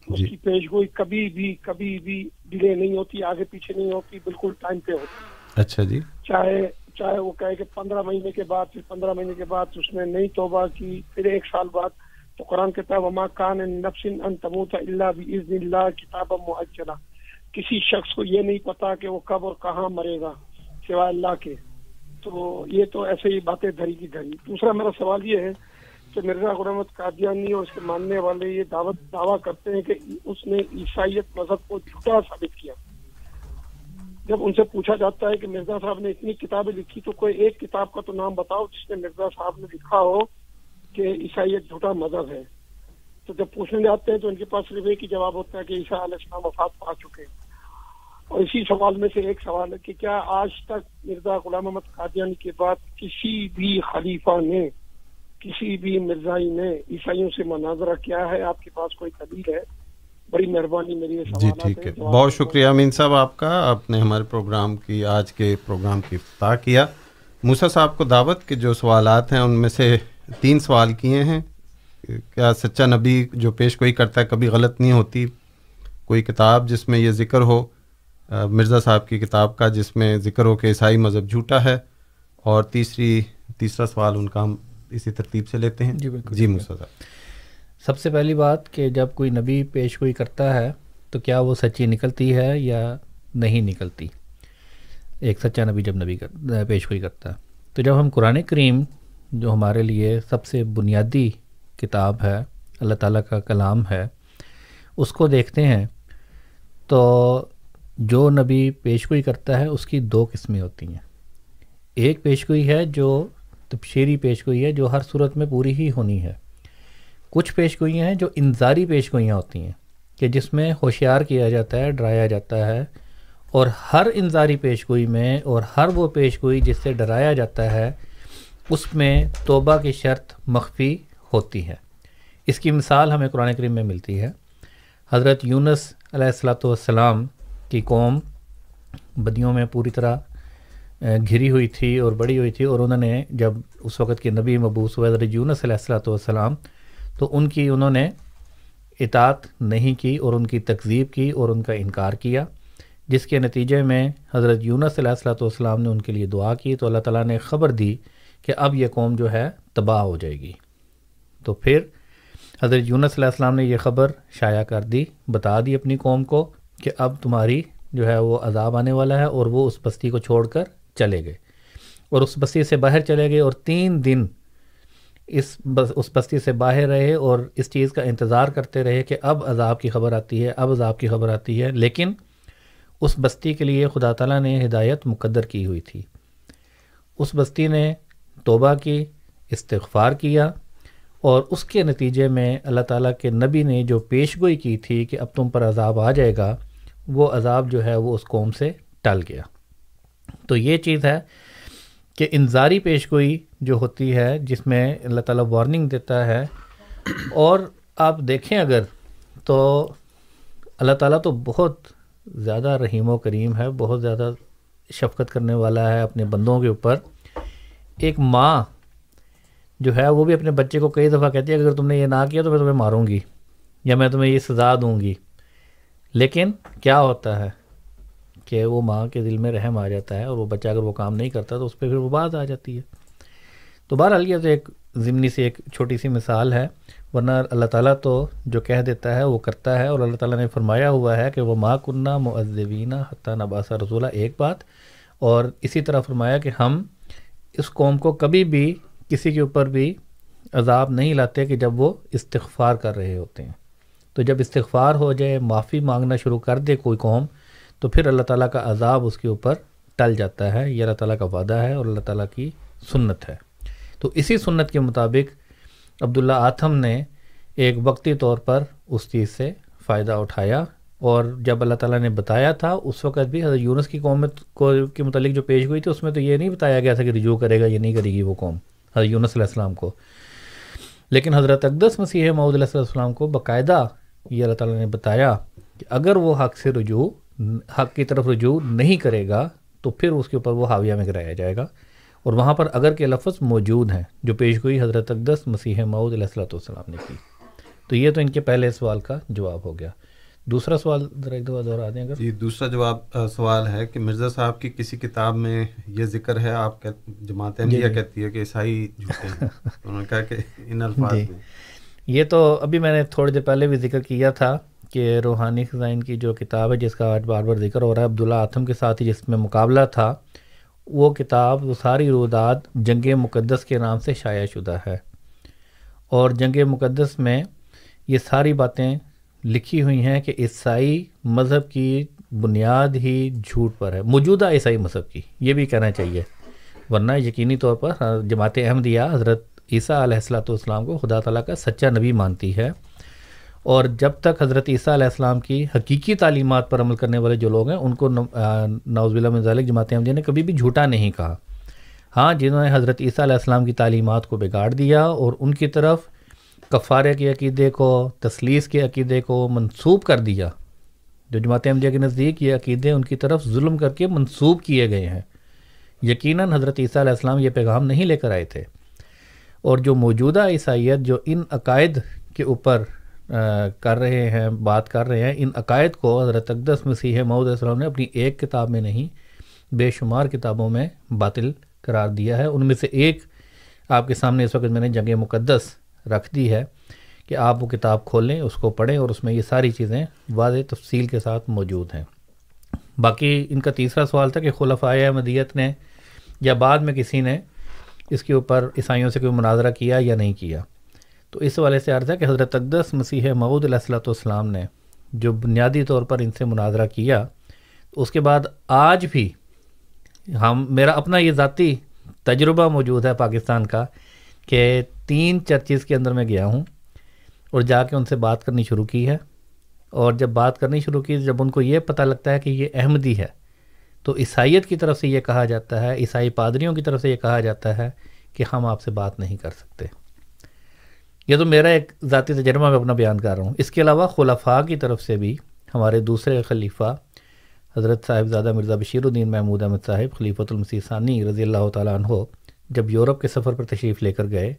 اس جی۔ کی پیش گوئی کبھی بھی کبھی بھی ڈیلے نہیں ہوتی آگے پیچھے نہیں ہوتی بالکل ٹائم پہ ہوتی۔ اچھا جی۔ چاہے چاہے وہ کہے کہ پندرہ مہینے کے بعد پھر پندرہ مہینے کے بعد اس نے نئی توبہ کی پھر ایک سال بعد تو قرآن کہتا ہے، وما کان نفس ان تموت الا باذن اللہ کتاب مؤجلہ کسی شخص کو یہ نہیں پتا کہ وہ کب اور کہاں مرے گا، سوائے اللہ کے۔ تو یہ تو ایسے ہی باتیں دھری کی دھری۔ دوسرا میرا سوال یہ ہے کہ مرزا غلام قادیانی اور اس کے ماننے والے یہ دعوت دعویٰ کرتے ہیں کہ اس نے عیسائیت مذہب کو جھوٹا ثابت کیا۔ جب ان سے پوچھا جاتا ہے کہ مرزا صاحب نے اتنی کتابیں لکھی تو کوئی ایک کتاب کا تو نام بتاؤ جس میں مرزا صاحب نے لکھا ہو۔ کہ عیسائیت جھوٹا مذہب ہے۔ تو جب پوچھنے جاتے ہیں تو ان کے پاس صرف ایک ہی جواب ہوتا ہے کہ عیسیٰ علیہ السلام وفات پا چکے اور اسی سوال میں سے ایک سوال ہے کہ کیا آج تک مرزا غلام احمد قادیانی کے بعد کسی بھی خلیفہ نے کسی بھی مرزائی نے عیسائیوں سے مناظرہ کیا ہے؟ آپ کے پاس کوئی دلیل ہے؟ بڑی مہربانی میری جی ٹھیک ہے۔ بہت شکریہ امین صاحب آپ کا۔ آپ نے ہمارے پروگرام کی آج کے پروگرام کی افتتاح کیا۔ موسیٰ صاحب کو دعوت کے جو سوالات ہیں ان میں سے تین سوال کیے ہیں۔ کیا سچا نبی جو پیش گوئی کرتا ہے کبھی غلط نہیں ہوتی؟ کوئی کتاب جس میں یہ ذکر ہو مرزا صاحب کی کتاب کا جس میں ذکر ہو کہ عیسائی مذہب جھوٹا ہے۔ اور تیسری تیسرا سوال ان کا ہم اسی ترتیب سے لیتے ہیں۔ جی، بالکل، جی صاحب۔ سب سے پہلی بات کہ جب کوئی نبی پیش گوئی کرتا ہے تو کیا وہ سچی نکلتی ہے یا نہیں نکلتی؟ ایک سچا نبی جب نبی پیش گوئی کرتا ہے۔ تو جب ہم قرآن کریم جو ہمارے لیے سب سے بنیادی کتاب ہے، اللہ تعالیٰ کا کلام ہے، اس کو دیکھتے ہیں تو جو نبی پیش گوئی کرتا ہے، اس کی دو قسمیں ہوتی ہیں۔ ایک پیش گوئی ہے جو تبشیری پیش گوئی ہے، جو ہر صورت میں پوری ہی ہونی ہے۔ کچھ پیش گوئیاں ہیں جو انظاری پیش گوئیاں ہوتی ہیں، کہ جس میں ہوشیار کیا جاتا ہے، ڈرایا جاتا ہے، اور ہر انظاری پیش گوئی میں اور ہر وہ پیش گوئی جس سے ڈرایا جاتا ہے اس میں توبہ کی شرط مخفی ہوتی ہے۔ اس کی مثال ہمیں قرآن کریم میں ملتی ہے۔ حضرت یونس علیہ السلاۃ والسلام کی قوم بدیوں میں پوری طرح گھری ہوئی تھی اور بڑی ہوئی تھی اور انہوں نے جب اس وقت کے نبی مبوس ہوئے حضرت یونس علیہ السلاۃ والسلام، تو ان کی انہوں نے اطاعت نہیں کی اور ان کی تکذیب کی اور ان کا انکار کیا، جس کے نتیجے میں حضرت یونس علیہ السلاۃ والسلام نے ان کے لیے دعا کی۔ تو اللہ تعالیٰ نے خبر دی کہ اب یہ قوم جو ہے تباہ ہو جائے گی۔ تو پھر حضرت یونس علیہ السلام نے یہ خبر شائع کر دی، بتا دی اپنی قوم کو کہ اب تمہاری جو ہے وہ عذاب آنے والا ہے اور وہ اس بستی کو چھوڑ کر چلے گئے۔ اور اس بستی سے باہر چلے گئے اور تین دن اس بس، اس بستی سے باہر رہے اور اس چیز کا انتظار کرتے رہے کہ اب عذاب کی خبر آتی ہے، اب عذاب کی خبر آتی ہے۔ لیکن اس بستی کے لیے خدا تعالیٰ نے ہدایت مقدر کی ہوئی تھی۔ اس بستی نے توبہ کی، استغفار کیا اور اس کے نتیجے میں اللہ تعالیٰ کے نبی نے جو پیش گوئی کی تھی کہ اب تم پر عذاب آ جائے گا، وہ عذاب جو ہے وہ اس قوم سے ٹل گیا۔ تو یہ چیز ہے کہ انظاری پیش گوئی جو ہوتی ہے، جس میں اللہ تعالیٰ وارننگ دیتا ہے۔ اور آپ دیکھیں اگر تو اللہ تعالیٰ تو بہت زیادہ رحیم و کریم ہے، بہت زیادہ شفقت کرنے والا ہے اپنے بندوں کے اوپر۔ ایک ماں جو ہے وہ بھی اپنے بچے کو کئی دفعہ کہتی ہے، اگر تم نے یہ نہ کیا تو میں تمہیں ماروں گی یا میں تمہیں یہ سزا دوں گی. لیکن کیا ہوتا ہے کہ وہ ماں کے دل میں رحم آ جاتا ہے اور وہ بچہ اگر وہ کام نہیں کرتا تو اس پہ پھر وہ بات آ جاتی ہے۔ تو بہرحال یہ تو ایک ضمنی سی ایک چھوٹی سی مثال ہے، ورنہ اللہ تعالیٰ تو جو کہہ دیتا ہے وہ کرتا ہے اور اللہ تعالیٰ نے فرمایا ہوا ہے کہ وہ ماں کنہ معذبینہ حتیٰ نباسا رسولہ ایک بات اور اسی طرح فرمایا کہ ہم اس قوم کو کبھی بھی کسی کے اوپر بھی عذاب نہیں لاتے کہ جب وہ استغفار کر رہے ہوتے ہیں۔ تو جب استغفار ہو جائے، معافی مانگنا شروع کر دے کوئی قوم، تو پھر اللہ تعالیٰ کا عذاب اس کے اوپر ٹل جاتا ہے، یہ اللہ تعالیٰ کا وعدہ ہے اور اللہ تعالیٰ کی سنت ہے۔ تو اسی سنت کے مطابق عبداللہ آتھم نے ایک وقتی طور پر اس چیز سے فائدہ اٹھایا۔ اور جب اللہ تعالیٰ نے بتایا تھا، اس وقت بھی حضرت یونس کی قوم کو کے متعلق جو پیش ہوئی تھی، اس میں تو یہ نہیں بتایا گیا تھا کہ رجوع کرے گا یا نہیں کرے گی وہ قوم، حضرت یونس علیہ السلام کو۔ لیکن حضرت اقدس مسیح معود علیہ السلام کو باقاعدہ یہ اللہ تعالیٰ نے بتایا کہ اگر وہ حق سے رجوع، حق کی طرف رجوع نہیں کرے گا، تو پھر اس کے اوپر وہ حاویہ میں گرایا جائے گا۔ اور وہاں پر اگر کے لفظ موجود ہیں، جو پیش گوئی حضرت اقدس مسیح معود علیہ السلۃ والسلام نے کی۔ تو یہ تو ان کے پہلے سوال کا جواب ہو گیا۔ دوسرا سوال ذرا ایک دفعہ دہرا دیں اگر؟ جی دوسرا جواب سوال ہے کہ مرزا صاحب کی کسی کتاب میں یہ ذکر ہے آپ جماعت احمدیہ جی, جی۔ کہتی ہے کہ عیسائی جھوٹے ہیں؟ انہوں نے کہا کہ ان الفاظ جی۔ میں۔ یہ تو ابھی میں نے تھوڑی دیر پہلے بھی ذکر کیا تھا کہ روحانی خزائن کی جو کتاب ہے جس کا آج بار بار ذکر ہو رہا ہے عبداللہ آتم کے ساتھ ہی جس میں مقابلہ تھا وہ کتاب وہ ساری رودات جنگ مقدس کے نام سے شائع شدہ ہے۔ اور جنگ مقدس میں یہ ساری باتیں لکھی ہوئی ہیں کہ عیسائی مذہب کی بنیاد ہی جھوٹ پر ہے، موجودہ عیسائی مذہب کی، یہ بھی کہنا چاہیے۔ ورنہ یقینی طور پر جماعت احمدیہ حضرت عیسیٰ علیہ السلاۃ والسلام کو خدا تعالیٰ کا سچا نبی مانتی ہے۔ اور جب تک حضرت عیسیٰ علیہ السلام کی حقیقی تعلیمات پر عمل کرنے والے جو لوگ ہیں، ان کو نوز من ذالک جماعت احمدیہ نے کبھی بھی جھوٹا نہیں کہا۔ ہاں جنہوں نے حضرت عیسیٰ علیہ السلام کی تعلیمات کو بگاڑ دیا اور ان کی طرف کفارے کے عقیدے کو، تسلیس کے عقیدے کو منسوب کر دیا۔ جو جماعت احمدیہ کے نزدیک یہ عقیدے ان کی طرف ظلم کر کے منسوب کیے گئے ہیں۔ یقیناً حضرت عیسیٰ علیہ السلام یہ پیغام نہیں لے کر آئے تھے۔ اور جو موجودہ عیسائیت جو ان عقائد کے اوپر کر رہے ہیں، بات کر رہے ہیں، ان عقائد کو حضرت اقدس مسیح علیہ السلام نے اپنی ایک کتاب میں نہیں، بے شمار کتابوں میں باطل قرار دیا ہے۔ ان میں سے ایک آپ کے سامنے اس وقت میں نے جنگ مقدس رکھ دی ہے کہ آپ وہ کتاب کھولیں، اس کو پڑھیں اور اس میں یہ ساری چیزیں واضح تفصیل کے ساتھ موجود ہیں۔ باقی ان کا تیسرا سوال تھا کہ خلفۂ مدیت نے یا بعد میں کسی نے اس کے اوپر عیسائیوں سے کوئی مناظرہ کیا یا نہیں کیا؟ تو اس والے سے عرض ہے کہ حضرت اقدس مسیح معود علیہ السلۃ والسلام نے جو بنیادی طور پر ان سے مناظرہ کیا، اس کے بعد آج بھی ہم، میرا اپنا یہ ذاتی تجربہ موجود ہے پاکستان کا کہ تین چرچز کے اندر میں گیا ہوں اور جا کے ان سے بات کرنی شروع کی ہے اور جب بات کرنی شروع کی جب ان کو یہ پتہ لگتا ہے کہ یہ احمدی ہے تو عیسائیت کی طرف سے یہ کہا جاتا ہے، عیسائی پادریوں کی طرف سے یہ کہا جاتا ہے کہ ہم آپ سے بات نہیں کر سکتے۔ یہ تو میرا ایک ذاتی تجربہ میں اپنا بیان کر رہا ہوں۔ اس کے علاوہ خلفاء کی طرف سے بھی ہمارے دوسرے خلیفہ حضرت صاحب زادہ مرزا بشیر الدین محمود احمد صاحب، خلیفۃ المسی ثانی رضی اللہ تعالیٰ عنہ جب یورپ کے سفر پر تشریف لے کر گئے،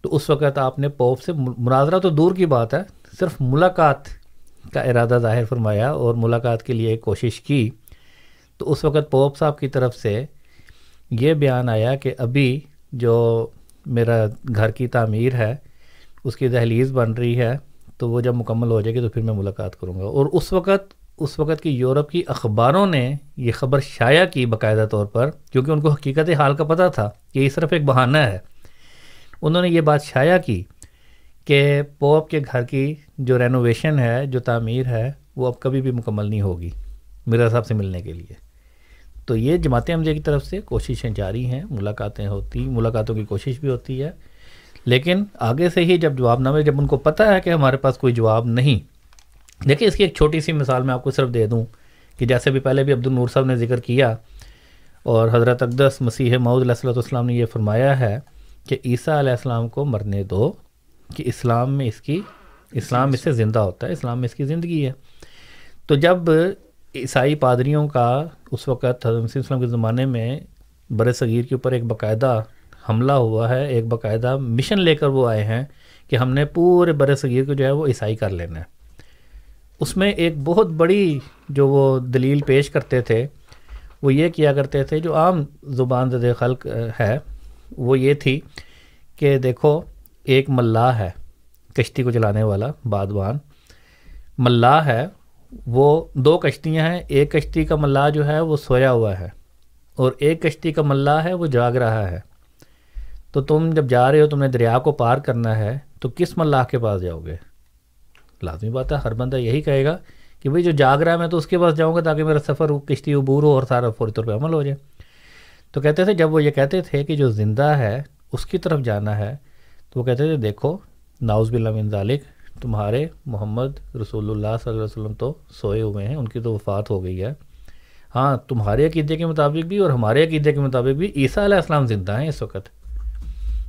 تو اس وقت آپ نے پوپ سے مناظرہ تو دور کی بات ہے، صرف ملاقات کا ارادہ ظاہر فرمایا اور ملاقات کے لیے ایک کوشش کی۔ تو اس وقت پوپ صاحب کی طرف سے یہ بیان آیا کہ ابھی جو میرا گھر کی تعمیر ہے، اس کی دہلیز بن رہی ہے، تو وہ جب مکمل ہو جائے گی تو پھر میں ملاقات کروں گا۔ اور اس وقت اس وقت کی یورپ کی اخباروں نے یہ خبر شائع کی باقاعدہ طور پر، کیونکہ ان کو حقیقت حال کا پتہ تھا کہ یہ صرف ایک بہانہ ہے۔ انہوں نے یہ بات شائع کی کہ پوپ کے گھر کی جو رینوویشن ہے، جو تعمیر ہے، وہ اب کبھی بھی مکمل نہیں ہوگی میرا صاحب سے ملنے کے لیے۔ تو یہ جماعت حملے کی طرف سے کوششیں جاری ہیں، ملاقاتیں ہوتی، ملاقاتوں کی کوشش بھی ہوتی ہے۔ لیکن آگے سے ہی جب جواب نامے جب ان کو پتہ ہے کہ ہمارے پاس کوئی جواب نہیں دیکھیں، اس کی ایک چھوٹی سی مثال میں آپ کو صرف دے دوں کہ جیسے بھی پہلے بھی عبد النور صاحب نے ذکر کیا اور حضرت اقدس مسیح معود علیہ صلی والسلام نے یہ فرمایا ہے کہ عیسیٰ علیہ السلام کو مرنے دو کہ اسلام میں اس کی، اسلام اس سے زندہ ہوتا ہے، اسلام میں اس کی زندگی ہے۔ تو جب عیسائی پادریوں کا اس وقت حضرت مسیح السلام کے زمانے میں بر صغیر کے اوپر ایک باقاعدہ حملہ ہوا ہے، ایک باقاعدہ مشن لے کر وہ آئے ہیں کہ ہم نے پورے بر صغیر کو جو ہے وہ عیسائی کر لینا ہے۔ اس میں ایک بہت بڑی جو وہ دلیل پیش کرتے تھے، وہ یہ کیا کرتے تھے، جو عام زبان زد خلق ہے، وہ یہ تھی کہ دیکھو، ایک ملاح ہے کشتی کو چلانے والا بادوان ملاح ہے، وہ دو کشتیاں ہیں، ایک کشتی کا ملاح جو ہے، وہ سویا ہوا ہے، اور ایک کشتی کا ملاح ہے، وہ جاگ رہا ہے۔ تو تم جب جا رہے ہو، تم نے دریا کو پار کرنا ہے، تو کس ملاح کے پاس جاؤ گے؟ لازمی بات ہے، ہر بندہ یہی کہے گا کہ بھائی جو جاگ رہا ہے، میں تو اس کے پاس جاؤں گا تاکہ میرا سفر کشتی عبور ہو اور سارا فوری طور پہ عمل ہو جائے۔ تو کہتے تھے، جب وہ یہ کہتے تھے کہ جو زندہ ہے، اس کی طرف جانا ہے، تو وہ کہتے تھے، دیکھو ناؤز بلّہ من ذالک، تمہارے محمد رسول اللہ صلی اللہ علیہ وسلم تو سوئے ہوئے ہیں، ان کی تو وفات ہو گئی ہے۔ ہاں تمہارے عقیدے کے مطابق بھی اور ہمارے عقیدے کے مطابق بھی عیسیٰ علیہ السلام زندہ ہیں اس وقت۔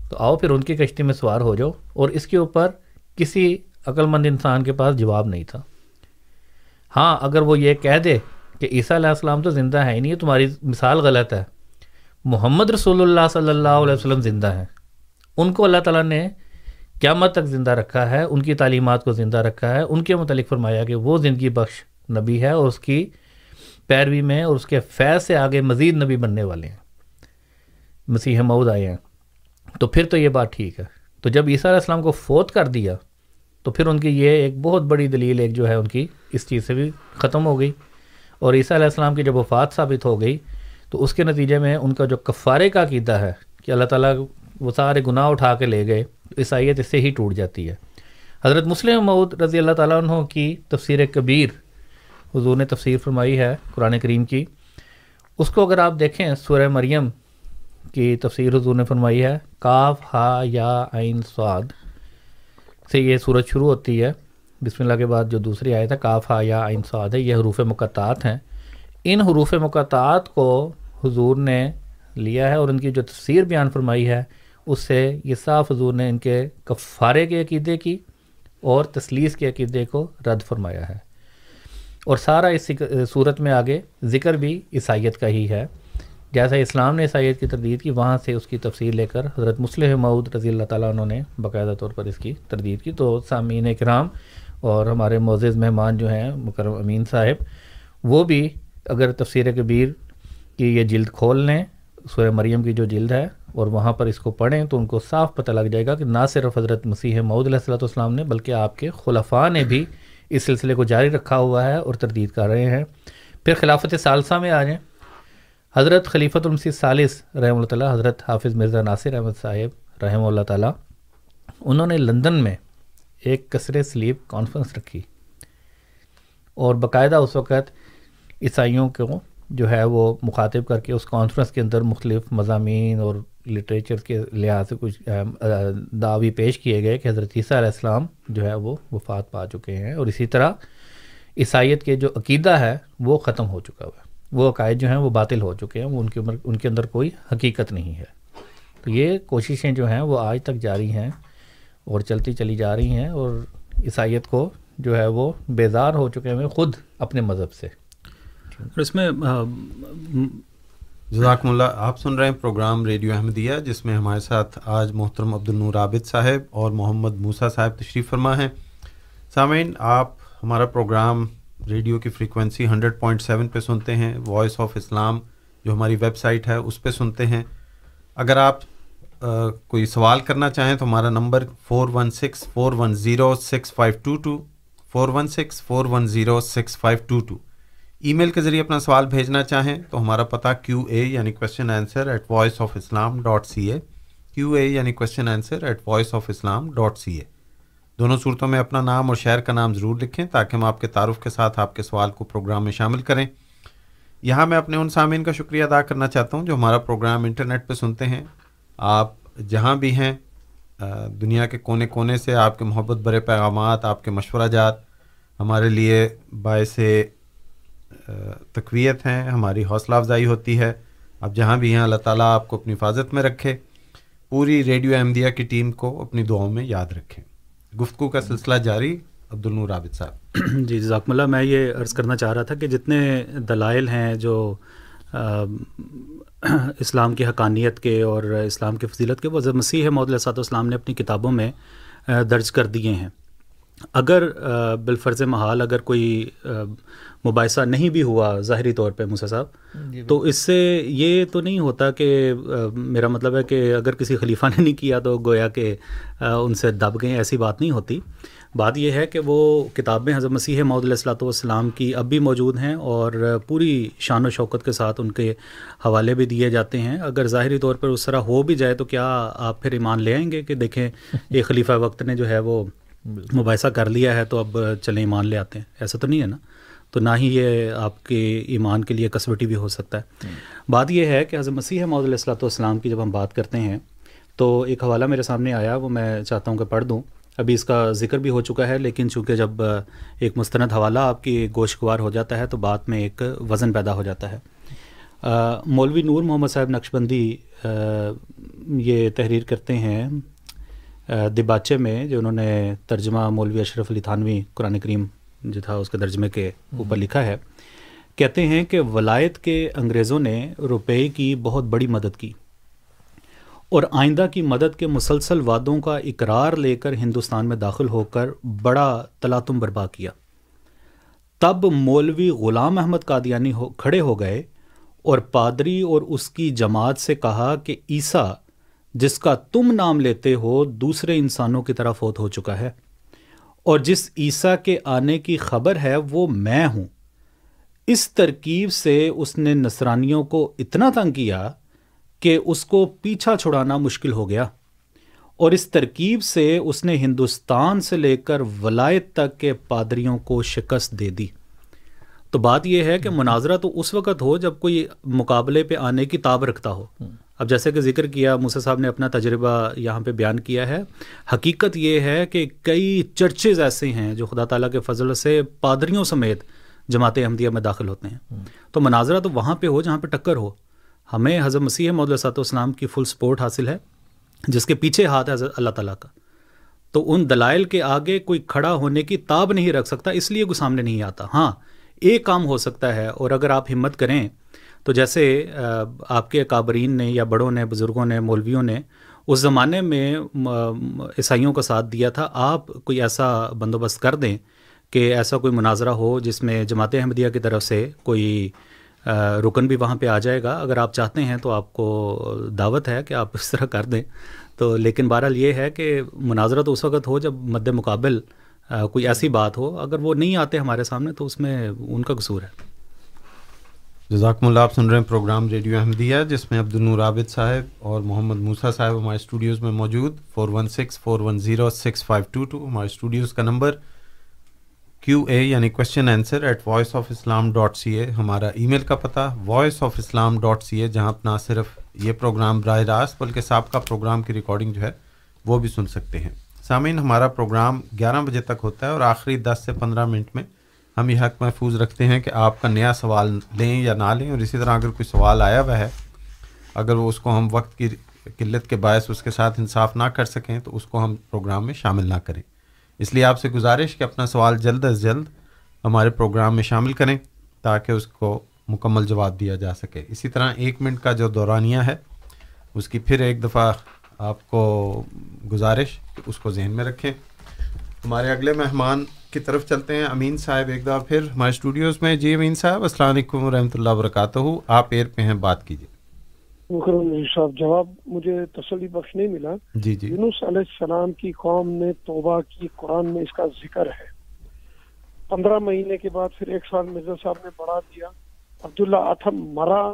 تو آؤ پھر ان کی کشتی میں سوار ہو جاؤ اور اس کے اوپر کسی عقل مند انسان کے پاس جواب نہیں تھا۔ ہاں اگر وہ یہ کہہ دے کہ عیسیٰ علیہ السلام تو زندہ ہے ہی نہیں تمہاری مثال غلط ہے۔ محمد رسول اللہ صلی اللہ علیہ وسلم زندہ ہیں۔ ان کو اللہ تعالیٰ نے قیامت تک زندہ رکھا ہے، ان کی تعلیمات کو زندہ رکھا ہے۔ ان کے متعلق فرمایا کہ وہ زندگی بخش نبی ہے اور اس کی پیروی میں اور اس کے فیض سے آگے مزید نبی بننے والے ہیں۔ مسیح مود آئے ہیں۔ تو پھر تو یہ بات ٹھیک ہے۔ تو جب عیسیٰ علیہ السلام کو فوت کر دیا تو پھر ان کی یہ ایک بہت بڑی دلیل ایک جو ہے ان کی اس چیز سے بھی ختم ہو گئی۔ اور عیسیٰ علیہ السلام کی جب وفات ثابت ہو گئی، تو اس کے نتیجے میں ان کا جو کفارے کا عقیدہ ہے کہ اللہ تعالیٰ وہ سارے گناہ اٹھا کے لے گئے، عیسائیت اس سے ہی ٹوٹ جاتی ہے۔ حضرت مسلم معود رضی اللہ تعالیٰ عنہ کی تفسیر کبیر، حضور نے تفسیر فرمائی ہے قرآن کریم کی۔ اس کو اگر آپ دیکھیں، سورہ مریم کی تفسیر حضور نے فرمائی ہے، کاف، ہا، یا، عین سعد سے یہ صورت شروع ہوتی ہے، بسم اللہ کے بعد جو دوسری آئے تھا کاف یا عین سعد ہے یہ حروف مقطعات ہیں۔ ان حروف مقطعات کو حضور نے لیا ہے اور ان کی جو تفسیر بیان فرمائی ہے، اس سے یہ صاف حضور نے ان کے کفارے کے عقیدے کی اور تسلیس کے عقیدے کو رد فرمایا ہے۔ اور سارا اس صورت میں آگے ذکر بھی عیسائیت کا ہی ہے۔ جیسا اسلام نے عیسائیت کی تردید کی، وہاں سے اس کی تفصیل لے کر حضرت مسلم معود رضی اللہ تعالیٰ انہوں نے باقاعدہ طور پر اس کی تردید کی۔ تو سامعین کرام اور ہمارے معزز مہمان جو ہیں، مکرم امین صاحب، وہ بھی اگر تفسیر کبیر کی یہ جلد کھول لیں، سورہ مریم کی جو جلد ہے اور وہاں پر اس کو پڑھیں، تو ان کو صاف پتہ لگ جائے گا کہ نہ صرف حضرت مسیح معود علیہ السلۃ والسلام نے، بلکہ آپ کے خلفاء نے بھی اس سلسلے کو جاری رکھا ہوا ہے اور تردید کر رہے ہیں۔ پھر خلافت ثالثہ میں آ جائیں۔ حضرت خلیفۃ المسی ثالث رحمہ اللہ تعالیٰ، حضرت حافظ مرزا ناصر احمد صاحب رحمہ اللہ تعالیٰ، انہوں نے لندن میں ایک کثر سلیپ کانفرنس رکھی۔ اور باقاعدہ اس وقت عیسائیوں کو جو ہے وہ مخاطب کر کے اس کانفرنس کے اندر مختلف مضامین اور لٹریچر کے لحاظ سے کچھ دعوی پیش کیے گئے کہ حضرت عیسیٰ علیہ السلام جو ہے وہ وفات پا چکے ہیں۔ اور اسی طرح عیسائیت کے جو عقیدہ ہے وہ ختم ہو چکا ہوا ہے۔ وہ عقائد جو ہیں وہ باطل ہو چکے ہیں وہ ان کے عمر ان کے اندر کوئی حقیقت نہیں ہے۔ تو یہ کوششیں جو ہیں وہ آج تک جاری ہیں اور چلتی چلی جا رہی ہیں اور عیسائیت کو جو ہے وہ بیزار ہو چکے ہیں خود اپنے مذہب سے۔ اس میں جزاکم اللہ آپ سن رہے ہیں پروگرام ریڈیو احمدیہ جس میں ہمارے ساتھ آج محترم عبد النور عابد صاحب اور محمد موسا صاحب تشریف فرما ہیں۔ سامعین آپ ہمارا پروگرام ریڈیو کی فریکوینسی ہنڈریڈ پوائنٹ سیون پہ سنتے ہیں وائس آف اسلام جو ہماری ویب سائٹ ہے اس پہ سنتے ہیں۔ اگر آپ آ, کوئی سوال کرنا چاہیں تو ہمارا number four one six four one zero six five two two four one six four one zero six five two two email کے ذریعے اپنا سوال بھیجنا چاہیں تو ہمارا پتہ کیو اے یعنی question answer at voice of Islam dot C A Q A یعنی question answer at voice of Islam dot C A دونوں صورتوں میں اپنا نام اور شہر کا نام ضرور لکھیں تاکہ ہم آپ کے تعارف کے ساتھ آپ کے سوال کو پروگرام میں شامل کریں۔ یہاں میں اپنے ان سامعین کا شکریہ ادا کرنا چاہتا ہوں جو ہمارا پروگرام انٹرنیٹ پہ سنتے ہیں۔ آپ جہاں بھی ہیں دنیا کے کونے کونے سے آپ کے محبت برے پیغامات، آپ کے مشورہ جات ہمارے لیے باعث تقویت ہیں، ہماری حوصلہ افزائی ہوتی ہے۔ آپ جہاں بھی ہیں، اللہ تعالیٰ آپ کو اپنی حفاظت میں رکھے۔ پوری ریڈیو احمدیہ کی ٹیم کو اپنی دعاؤں میں یاد رکھیں۔ گفتگو کا سلسلہ جاری عبد النور عابد صاحب۔ جی جزاکم اللہ، میں یہ عرض کرنا چاہ رہا تھا کہ جتنے دلائل ہیں جو اسلام کی حقانیت کے اور اسلام کی فضیلت کے، وہ مسیح محدود صاحب اسلام نے اپنی کتابوں میں درج کر دیے ہیں۔ اگر بالفرض محال اگر کوئی مباحثہ نہیں بھی ہوا ظاہری طور پہ موسیٰ صاحب جی تو اس سے یہ تو نہیں ہوتا کہ میرا مطلب ہے کہ اگر کسی خلیفہ نے نہیں کیا تو گویا کہ ان سے دب گئے ایسی بات نہیں ہوتی۔ بات یہ ہے کہ وہ کتابیں حضرت مسیح محدود السلاۃ والسلام کی اب بھی موجود ہیں اور پوری شان و شوکت کے ساتھ ان کے حوالے بھی دیے جاتے ہیں۔ اگر ظاہری طور پر اس طرح ہو بھی جائے تو کیا آپ پھر ایمان لے آئیں گے کہ دیکھیں ایک خلیفہ وقت نے جو ہے وہ مباحثہ کر لیا ہے تو اب چلیں ایمان لے آتے ہیں؟ ایسا تو نہیں ہے نا؟ تو نہ ہی یہ آپ کے ایمان کے لیے کسوٹی بھی ہو سکتا ہے۔ بات یہ ہے کہ حضرت مسیح محدود السلاۃ والسلام کی جب ہم بات کرتے ہیں تو ایک حوالہ میرے سامنے آیا وہ میں چاہتا ہوں کہ پڑھ دوں۔ ابھی اس کا ذکر بھی ہو چکا ہے لیکن چونکہ جب ایک مستند حوالہ آپ کی گوشگوار ہو جاتا ہے تو بعد میں ایک وزن پیدا ہو جاتا ہے۔ مولوی نور محمد صاحب نقشبندی یہ تحریر کرتے ہیں دباچے میں جو انہوں نے ترجمہ مولوی اشرف علی تھانوی قرآن کریم جو تھا اس کے ترجمے کے اوپر لکھا ہے کہتے ہیں کہ ولایت کے انگریزوں نے روپے کی بہت بڑی مدد کی اور آئندہ کی مدد کے مسلسل وعدوں کا اقرار لے کر ہندوستان میں داخل ہو کر بڑا تلاتم برپا کیا۔ تب مولوی غلام احمد قادیانی ہو کھڑے ہو گئے اور پادری اور اس کی جماعت سے کہا کہ عیسیٰ جس کا تم نام لیتے ہو دوسرے انسانوں کی طرف فوت ہو چکا ہے۔ اور جس عیسیٰ کے آنے کی خبر ہے وہ میں ہوں۔ اس ترکیب سے اس نے نصرانیوں کو اتنا تنگ کیا کہ اس کو پیچھا چھڑانا مشکل ہو گیا۔ اور اس ترکیب سے اس نے ہندوستان سے لے کر ولایت تک کے پادریوں کو شکست دے دی۔ تو بات یہ ہے کہ مناظرہ تو اس وقت ہو جب کوئی مقابلے پہ آنے کی تاب رکھتا ہو۔ اب جیسے کہ ذکر کیا موسیٰ صاحب نے اپنا تجربہ یہاں پہ بیان کیا ہے۔ حقیقت یہ ہے کہ کئی چرچز ایسے ہیں جو خدا تعالیٰ کے فضل سے پادریوں سمیت جماعت احمدیہ میں داخل ہوتے ہیں۔ تو مناظرہ تو وہاں پہ ہو جہاں پہ ٹکر ہو۔ ہمیں حضرت مسیح محدود صاحب اسلام کی فل سپورٹ حاصل ہے جس کے پیچھے ہاتھ ہے حضرت اللہ تعالیٰ کا۔ تو ان دلائل کے آگے کوئی کھڑا ہونے کی تاب نہیں رکھ سکتا اس لیے کوئی سامنے نہیں آتا۔ ہاں ایک کام ہو سکتا ہے اور اگر آپ ہمت کریں تو جیسے آپ کے کابرین نے یا بڑوں نے، بزرگوں نے، مولویوں نے اس زمانے میں عیسائیوں کا ساتھ دیا تھا، آپ کوئی ایسا بندوبست کر دیں کہ ایسا کوئی مناظرہ ہو جس میں جماعت احمدیہ کی طرف سے کوئی رکن بھی وہاں پہ آ جائے گا۔ اگر آپ چاہتے ہیں تو آپ کو دعوت ہے کہ آپ اس طرح کر دیں۔ تو لیکن بہرحال یہ ہے کہ مناظرہ تو اس وقت ہو جب مد مقابل کوئی ایسی بات ہو، اگر وہ نہیں آتے ہمارے سامنے تو اس میں ان کا قصور ہے۔ جزاکم اللہ، آپ سن رہے ہیں پروگرام ریڈیو احمدیہ، جس میں عبد النور عابد صاحب اور محمد موسیٰ صاحب ہمارے اسٹوڈیوز میں موجود۔ Four one six, four one zero, six five two two, ہمارے اسٹوڈیوز کا نمبر۔ کیو اے یعنی question answer at voice of Islam dot C A ہمارا ای میل کا پتہ۔ Voice of Islam dot C A جہاں آپ نہ صرف یہ پروگرام براہ راست، بلکہ سابقہ پروگرام کی ریکارڈنگ جو ہے، وہ بھی سن سکتے ہیں۔ سامعین، ہمارا پروگرام گیارہ بجے تک ہوتا ہے اور آخری دس سے پندرہ منٹ میں ہم یہ حق محفوظ رکھتے ہیں کہ آپ کا نیا سوال لیں یا نہ لیں اور اسی طرح اگر کوئی سوال آیا ہوا ہے، اگر وہ اس کو ہم وقت کی قلت کے باعث اس کے ساتھ انصاف نہ کر سکیں تو اس کو ہم پروگرام میں شامل نہ کریں۔ اس لیے آپ سے گزارش کہ اپنا سوال جلد از جلد ہمارے پروگرام میں شامل کریں تاکہ اس کو مکمل جواب دیا جا سکے۔ اسی طرح ایک منٹ کا جو دورانیہ ہے، اس کی پھر ایک دفعہ آپ کو گزارش کہ اس کو ذہن میں رکھیں۔ ہمارے اگلے مہمان کی طرف چلتے ہیں۔ امین صاحب ایک دفعہ پھر ہمارے اسٹوڈیوز میں۔ جی امین صاحب السلام علیکم ورحمۃ اللہ وبرکاتہ۔ آپ ایئر پہ ہیں بات کیجیے۔ صاحب جواب مجھے تسلی بخش نہیں ملا۔ جی جی۔ یونس علیہ السلام کی قوم نے توبہ کی قرآن میں اس کا ذکر ہے۔ پندرہ مہینے کے بعد پھر ایک سال مرزا صاحب نے بڑھا دیا۔ عبداللہ آٹھم مرا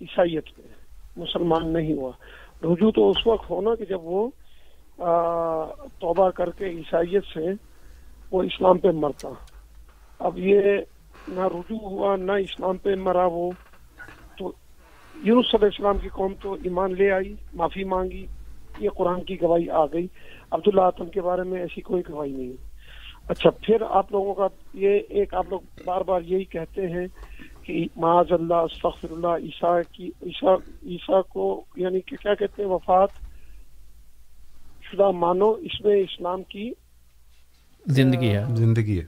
عیسائیت میں مسلمان نہیں ہوا۔ رجوع تو اس وقت ہونا کہ جب وہ توبہ کر کے عیسائیت سے وہ اسلام پہ مرتا اب یہ نہ رجوع ہوا، نہ اسلام پہ مرا وہ۔ تو یونس علیہ السلام کی قوم تو ایمان لے آئی، معافی مانگی، یہ قرآن کی گواہی آ گئی۔ عبداللہ آتم کے بارے میں ایسی کوئی گواہی نہیں۔ اچھا پھر آپ لوگوں کا یہ ایک آپ لوگ بار بار یہی کہتے ہیں کہ معاذ اللہ، استغفر اللہ، عیسیٰ کی، عیسیٰ عیسیٰ کو یعنی کہ کیا کہتے ہیں؟ وفات۔ شدہ مانو، اس میں اسلام کی زندگی ہے۔ زندگی ہے۔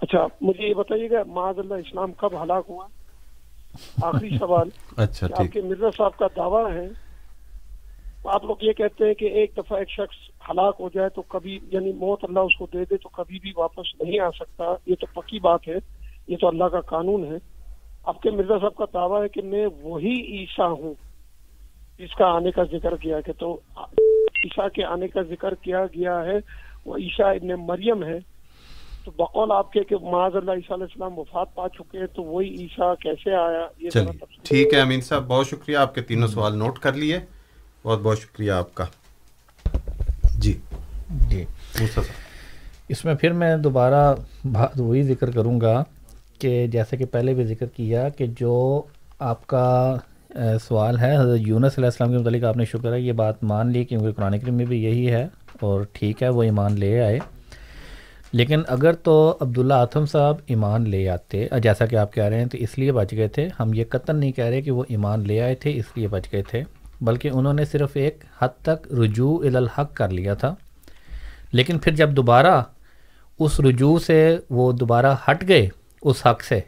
اچھا مجھے یہ بتائیے گا معاذ اللہ اسلام کب ہلاک ہوا؟ آخری سوال اچھا آپ کے مرزا صاحب کا دعویٰ ہے آپ لوگ یہ کہتے ہیں کہ ایک دفعہ ایک شخص ہلاک ہو جائے تو کبھی یعنی موت اللہ اس کو دے دے تو کبھی بھی واپس نہیں آ سکتا۔ یہ تو پکی بات ہے یہ تو اللہ کا قانون ہے۔ آپ کے مرزا صاحب کا دعویٰ ہے کہ میں وہی عیسیٰ ہوں جس کا آنے کا ذکر کیا کہ تو عیسیٰ کے آنے کا ذکر کیا گیا ہے۔ وہ عیسیٰ ابن مریم ہے تو بقول آپ کے کہ معاذ اللہ عیسیٰ علیہ السلام وفات پا چکے ہیں تو وہی عیسیٰ کیسے آیا؟ یہ چلیے ٹھیک ہے امین صاحب بہت شکریہ آپ کے تینوں سوال نوٹ کر لیے۔ بہت بہت شکریہ آپ کا۔ جی۔ جی۔ اس میں پھر میں دوبارہ بات وہی ذکر کروں گا کہ جیسے کہ پہلے بھی ذکر کیا کہ جو آپ کا سوال ہے حضرت یونس علیہ السلام کے متعلق آپ نے شکر ہے یہ بات مان لی کیونکہ قرآن کریم میں بھی یہی ہے۔ اور ٹھیک ہے، وہ ایمان لے آئے۔ لیکن اگر تو عبداللہ آتم صاحب ایمان لے آتے، جیسا کہ آپ کہہ رہے ہیں تو اس لیے بچ گئے تھے۔ ہم یہ قطن نہیں کہہ رہے کہ وہ ایمان لے آئے تھے، اس لیے بچ گئے تھے، بلکہ انہوں نے صرف ایک حد تک رجوع الحق کر لیا تھا۔ لیکن پھر جب دوبارہ اس رجوع سے وہ دوبارہ ہٹ گئے، اس حق سے،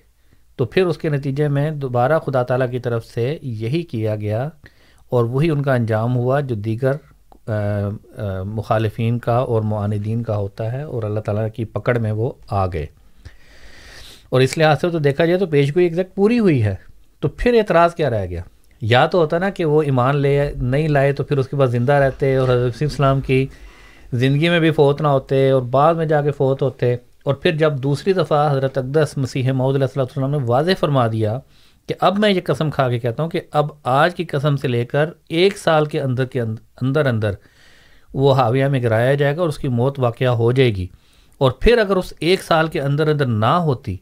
تو پھر اس کے نتیجے میں دوبارہ خدا تعالیٰ کی طرف سے یہی کیا گیا اور وہی ان کا انجام ہوا جو دیگر مخالفین کا اور معاندین کا ہوتا ہے اور اللہ تعالیٰ کی پکڑ میں وہ آ گئے اور اس لحاظ سے تو دیکھا جائے تو پیش گوئی ایگزیکٹ پوری ہوئی ہے۔ تو پھر اعتراض کیا رہ گیا؟ یا تو ہوتا نا کہ وہ ایمان لے، نہیں لائے تو پھر اس کے بعد زندہ رہتے اور حضرت السلام کی زندگی میں بھی فوت نہ ہوتے اور بعد میں جا کے فوت ہوتے۔ اور پھر جب دوسری دفعہ حضرت اقدس مسیح محدود علیہ السلّہ وسلم نے واضح فرما دیا کہ اب میں یہ قسم کھا کے کہتا ہوں کہ اب آج کی قسم سے لے کر ایک سال کے اندر کے اندر اندر وہ حاویہ میں گرایا جائے گا اور اس کی موت واقعہ ہو جائے گی۔ اور پھر اگر اس ایک سال کے اندر اندر نہ ہوتی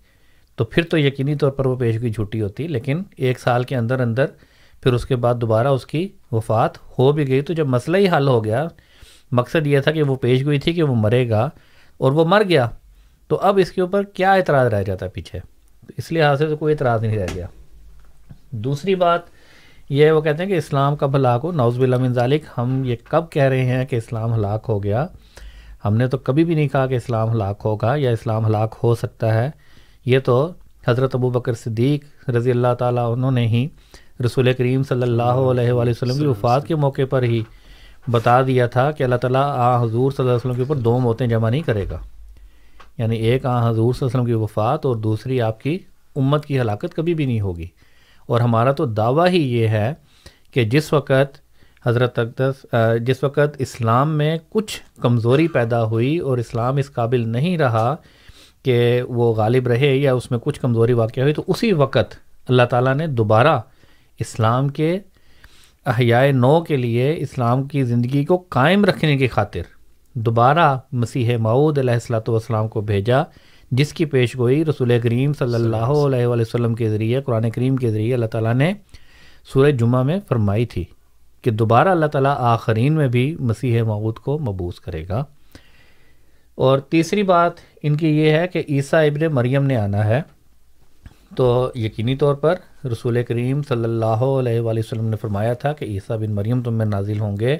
تو پھر تو یقینی طور پر وہ پیشگی جھوٹی ہوتی، لیکن ایک سال کے اندر اندر پھر اس کے بعد دوبارہ اس کی وفات ہو بھی گئی۔ تو جب مسئلہ ہی حل ہو گیا، مقصد یہ تھا کہ وہ پیش گوئی تھی کہ وہ مرے گا اور وہ مر گیا، تو اب اس کے اوپر کیا اعتراض رہ جاتا پیچھے؟ اس لحاظ سے تو کوئی اعتراض نہیں رہ گیا۔ دوسری بات یہ وہ کہتے ہیں کہ اسلام کب ہلاک ہو؟ نوز من ذالک۔ ہم یہ کب کہہ رہے ہیں کہ اسلام ہلاک ہو گیا؟ ہم نے تو کبھی بھی نہیں کہا کہ اسلام ہلاک ہوگا یا اسلام ہلاک ہو سکتا ہے۔ یہ تو حضرت ابو بکر صدیق رضی اللہ تعالیٰ انہوں نے ہی رسول کریم صلی اللہ علیہ وآلہ وسلم کی وفات کے موقع پر ہی بتا دیا تھا کہ اللہ تعالیٰ آ حضور صلی اللہ علیہ وسلم کے اوپر دو موتیں جمع نہیں کرے گا۔ یعنی ایک آ حضور صلی اللہ علیہ وسلم کی وفات اور دوسری آپ کی امت کی ہلاکت کبھی بھی نہیں ہوگی۔ اور ہمارا تو دعویٰ ہی یہ ہے کہ جس وقت حضرت اقدس جس وقت اسلام میں کچھ کمزوری پیدا ہوئی اور اسلام اس قابل نہیں رہا کہ وہ غالب رہے یا اس میں کچھ کمزوری واقع ہوئی، تو اسی وقت اللہ تعالیٰ نے دوبارہ اسلام کے احیاء نو کے لیے اسلام کی زندگی کو قائم رکھنے کی خاطر دوبارہ مسیح معود علیہ السلاۃ والسلام کو بھیجا جس کی پیش گوئی رسول کریم صلی اللہ علیہ وسلم کے ذریعے قرآن کریم کے ذریعے اللہ تعالیٰ نے سورہ جمعہ میں فرمائی تھی کہ دوبارہ اللہ تعالیٰ آخرین میں بھی مسیح معود کو مبوس کرے گا۔ اور تیسری بات ان کی یہ ہے کہ عیسیٰ ابن مریم نے آنا ہے۔ تو یقینی طور پر رسول کریم صلی اللہ علیہ وآلہ وسلم نے فرمایا تھا کہ عیسیٰ بن مریم تم میں نازل ہوں گے